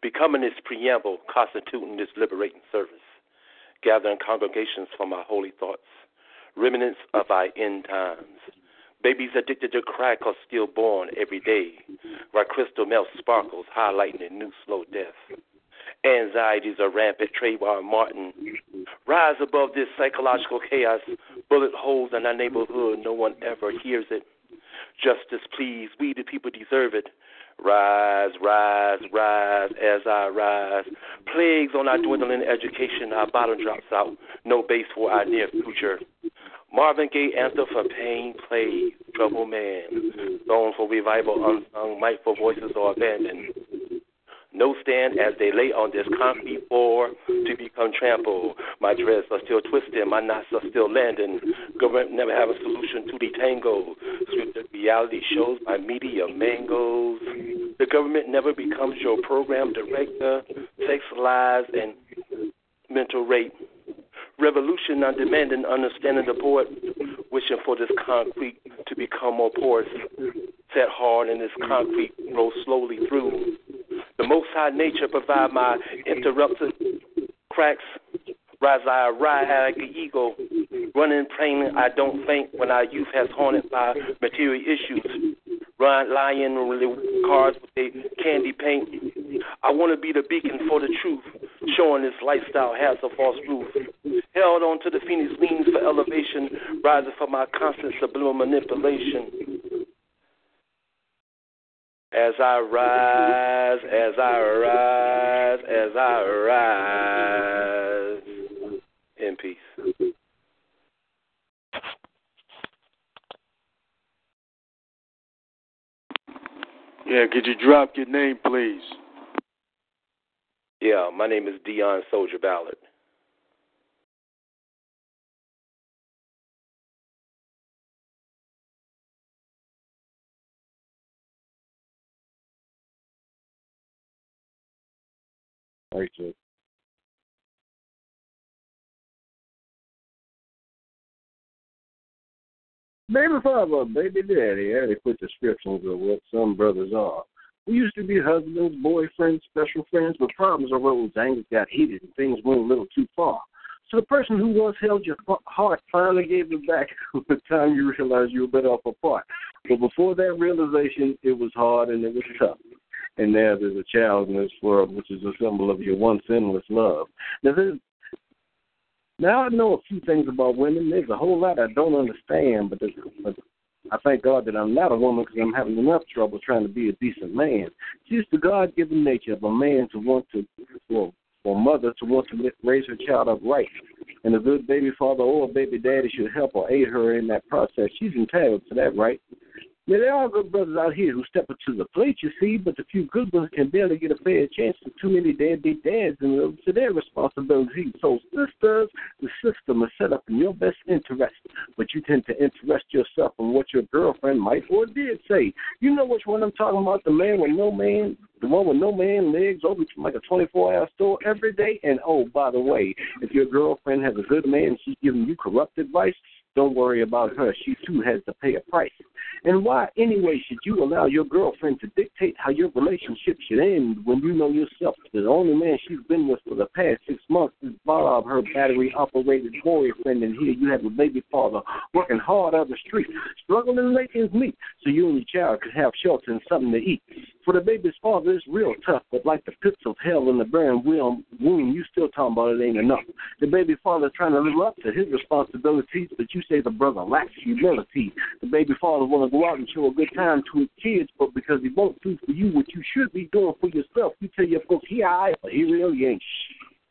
Becoming this preamble, constituting this liberating service. Gathering congregations for my holy thoughts. Remnants of our end times. Babies addicted to crack are still born every day. While crystal melt sparkles, highlighting a new slow death. Anxieties are rampant. Trayvon Martin. Rise above this psychological chaos. Bullet holes in our neighborhood. No one ever hears it. Justice, please. We, the people, deserve it. Rise, rise, rise as I rise. Plagues on our dwindling education. Our bottom drops out. No base for our near future. Marvin Gaye anthem for pain, play, trouble man. Song for revival, unsung, might for voices are abandoned. No stand as they lay on this concrete floor to become trampled. My dreads are still twisting, my knots are still landing. Government never have a solution to the tango. Scripted reality shows by media mangoes. The government never becomes your program director. Sex lies and mental rape. Revolution on demanding understanding the poet, wishing for this concrete to become more porous. Set hard and this concrete grows slowly through. The Most High nature provide my interrupted cracks. Rise I ride like an eagle, running praying I don't faint when our youth has haunted by material issues. Run lying really cars with a candy paint. I want to be the beacon for the truth, showing this lifestyle has a false roof. Held on to the phoenix wings for elevation, rising from my constant subliminal manipulation. As I rise, as I rise, as I rise. In peace. Yeah, could you drop your name, please? Yeah, my name is Dion Soldier Ballard. Right, Jake. Baby father, baby daddy, I they put descriptions of what some brothers are. We used to be husbands, boyfriends, special friends, but problems arose, anger got heated, and things went a little too far. So the person who once held your heart finally gave it back the time you realized you were better off apart. But before that realization, it was hard and it was tough. And now there's a child in this world, which is a symbol of your once endless love. Now, there's, now I know a few things about women. There's a whole lot I don't understand, but, but I thank God that I'm not a woman because I'm having enough trouble trying to be a decent man. It's the God-given nature of a man to want to, well, for mother to want to raise her child up right. And a good baby father or a baby daddy should help or aid her in that process. She's entitled to that right. Now, there are good brothers out here who step up to the plate, you see, but the few good ones can barely get a fair chance to too many deadbeat dads and uh, live to their responsibilities. So, sisters, the system is set up in your best interest, but you tend to interest yourself in what your girlfriend might or did say. You know which one I'm talking about? The man with no man, the one with no man legs, open like a 24 hour store every day. And oh, by the way, if your girlfriend has a good man, she's giving you corrupt advice, Don't worry about her. She too has to pay a price. And why, anyway, should you allow your girlfriend to dictate how your relationship should end when you know yourself that the only man she's been with for the past six months is Bob, her battery operated boyfriend, and here you have a baby father working hard on the street, struggling to make ends meet so you and your child could have shelter and something to eat. For the baby's father, it's real tough, but like the pits of hell in the barren womb, you still talking about it ain't enough. The baby father's trying to live up to his responsibilities, but you say the brother lacks humility. The baby father want to go out and show a good time to his kids, but because he won't do for you what you should be doing for yourself, you tell your folks he alright, but he really ain't.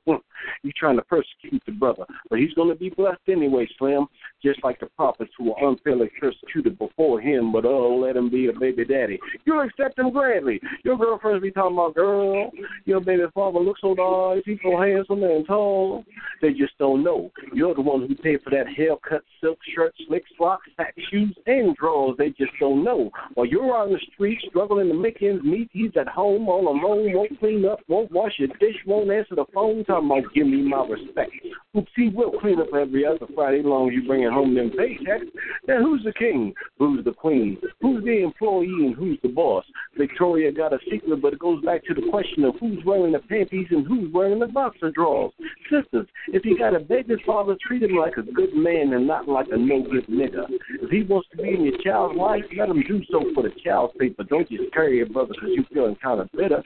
You're trying to persecute the brother, but he's going to be blessed anyway, Slim. Just like the prophets who were unfairly persecuted before him, but oh, let him be a baby daddy. You'll accept him gladly. Your girlfriends be talking about, girl, your baby father looks so nice, he's so handsome and tall. They just don't know. You're the one who paid for that haircut, silk shirt, slick socks, sack shoes, and drawers. They just don't know. While you're on the street struggling to make ends meet, he's at home all alone, won't clean up, won't wash your dish, won't answer the phone, talking about give me my respect. Oops, he will clean up every other Friday long you bring home them paychecks. Then who's the king? Who's the queen? Who's the employee and who's the boss? Victoria got a secret, but it goes back to the question of who's wearing the panties and who's wearing the boxer drawers. Sisters, if you got a baby father, treat him like a good man and not like a no good nigga. If he wants to be in your child's life, let him do so for the child's sake, but don't just carry your brother because you feeling kind of bitter.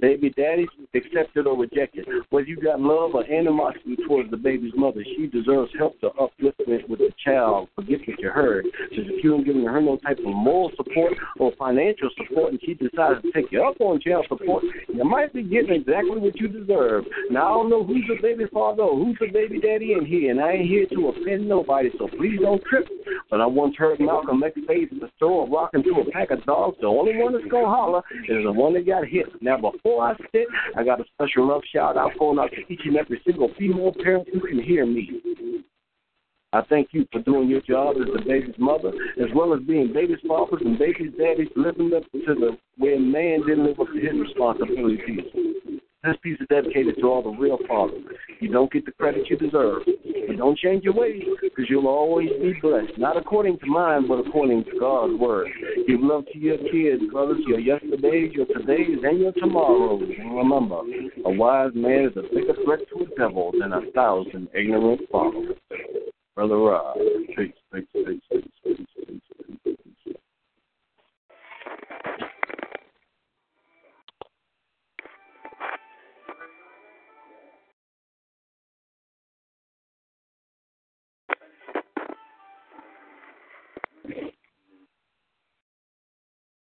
Baby daddies, accept it or reject it. Whether you got love or animosity towards the baby's mother, she deserves help to upliftment with the child. Forget what you heard. Because if you ain't giving her no type of moral support or financial support and she decides to take you up on child support, you might be getting exactly what you deserve. Now, I don't know who's the baby father or who's the baby daddy in here, and I ain't here to offend nobody, so please don't trip. But I once heard Malcolm X say at the store rocking to a pack of dogs, the only one that's going to holler is the one that got hit. Now, before I sit, I got a special love shout out going out each and every single female parent who can hear me. I thank you for doing your job as the baby's mother, as well as being baby's fathers and baby's daddies, living up to the where man didn't live up to his responsibilities. This piece is dedicated to all the real fathers. You don't get the credit you deserve. You don't change your ways because you'll always be blessed, not according to mine, but according to God's word. Give love to your kids, brothers, your yesterdays, your todays, and your tomorrows. And remember, a wise man is a bigger threat to a devil than a thousand ignorant followers. Brother Rob. Peace, peace, peace, peace, peace, peace, peace, peace.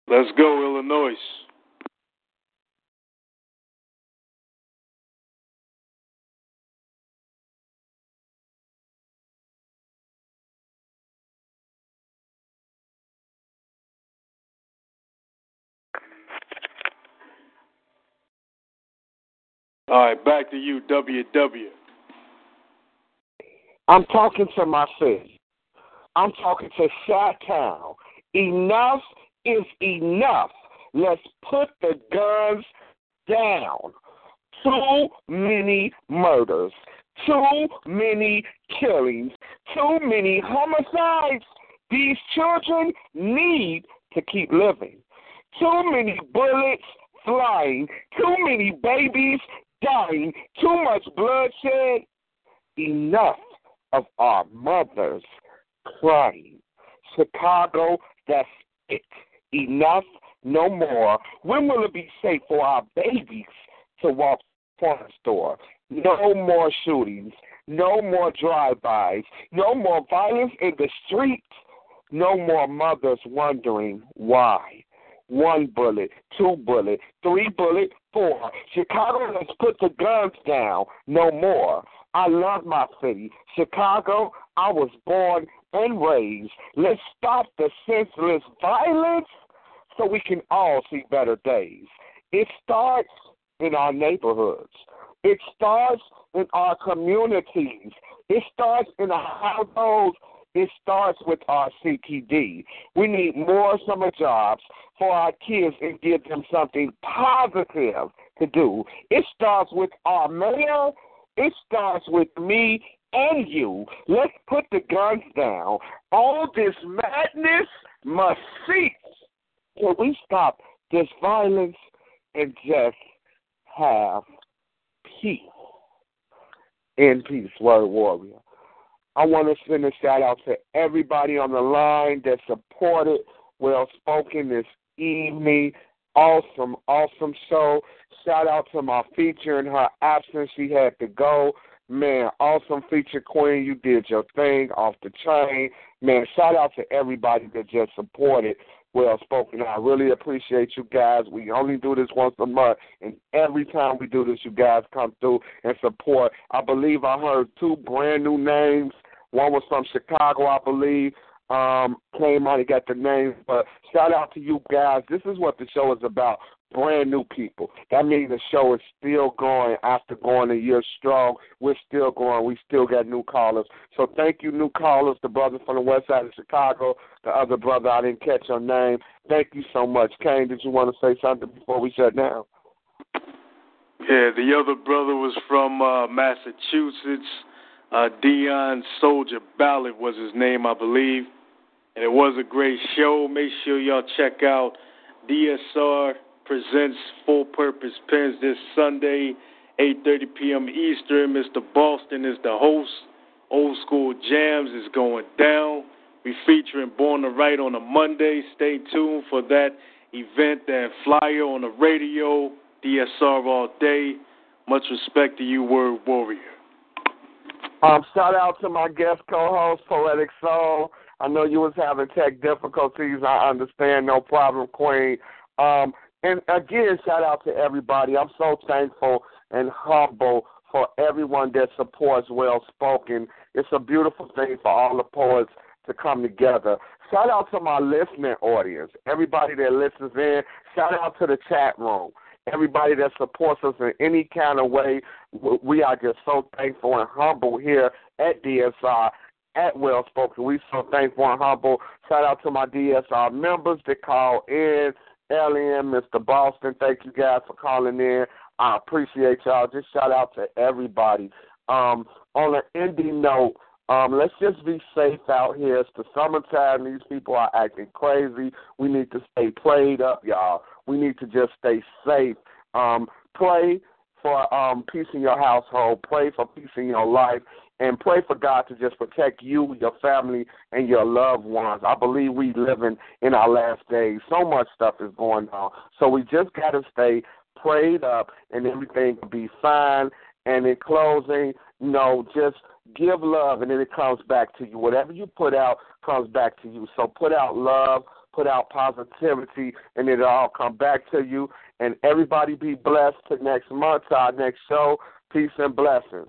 Let's go, Illinois. All right, back to you, WW. I'm talking to my city. I'm talking to Chi Town. Enough is enough. Let's put the guns down. Too many murders, too many killings, too many homicides. These children need to keep living. Too many bullets flying, too many babies dying, too much bloodshed. Enough of our mothers crying. Chicago, that's it. Enough, no more. When will it be safe for our babies to walk front store? No more shootings. No more drive-bys. No more violence in the streets. No more mothers wondering why. One bullet, two bullet, three bullet, four. Chicago, let's put the guns down. No more. I love my city. Chicago, I was born and raised. Let's stop the senseless violence so we can all see better days. It starts in our neighborhoods. It starts in our communities. It starts in our households. It starts with our CTD. We need more summer jobs for our kids and give them something positive to do. It starts with our mayor. It starts with me and you. Let's put the guns down. All this madness must cease. Can we stop this violence and just have peace? In peace, word warrior. I want to send a shout out to everybody on the line that supported Well Spoken this evening. Awesome, awesome show. Shout out to my feature in her absence. She had to go. Man, awesome feature queen. You did your thing off the chain. Man, shout out to everybody that just supported Well Spoken. I really appreciate you guys. We only do this once a month, and every time we do this, you guys come through and support. I believe I heard two brand new names. One was from Chicago, I believe. Um, came out and got the names, but shout out to you guys. This is what the show is about. Brand new people. That means the show is still going after going a year strong. We're still going. We still got new callers. So thank you, new callers. The brother from the west side of Chicago, the other brother, I didn't catch your name. Thank you so much. Kane, did you want to say something before we shut down? Yeah, the other brother was from uh, Massachusetts. Uh, Dion Soldier Ballard was his name, I believe. And it was a great show. Make sure y'all check out DSR presents Full Purpose Pens this Sunday, 8:30 p.m. Eastern. Mr. Boston is the host. Old School Jams is going down. We featuring Born to Write on a Monday. Stay tuned for that event and flyer on the radio. DSR all day. Much respect to you, Word Warrior. Um, shout out to my guest co-host, Poetic Soul. I know you was having tech difficulties. I understand, no problem, Queen. Um, and again, shout out to everybody. I'm so thankful and humble for everyone that supports Well Spoken. It's a beautiful thing for all the poets to come together. Shout out to my listening audience, everybody that listens in. Shout out to the chat room, everybody that supports us in any kind of way. We are just so thankful and humble here at DSR at Well Spoken. We so thankful and humble. Shout out to my DSR members that call in. Alien, Mr. Boston, thank you guys for calling in. I appreciate y'all. Just shout out to everybody. Um, on an ending note, um, let's just be safe out here. It's the summertime. These people are acting crazy. We need to stay played up, y'all. We need to just stay safe. Um, pray for um, peace in your household. Pray for peace in your life and pray for God to just protect you, your family, and your loved ones. I believe we living in our last days. So much stuff is going on. So we just got to stay prayed up and everything will be fine. And in closing, you know, just give love and then it comes back to you. Whatever you put out comes back to you. So put out love, put out positivity, and it'll all come back to you. And everybody be blessed to next month, to our next show. Peace and blessings.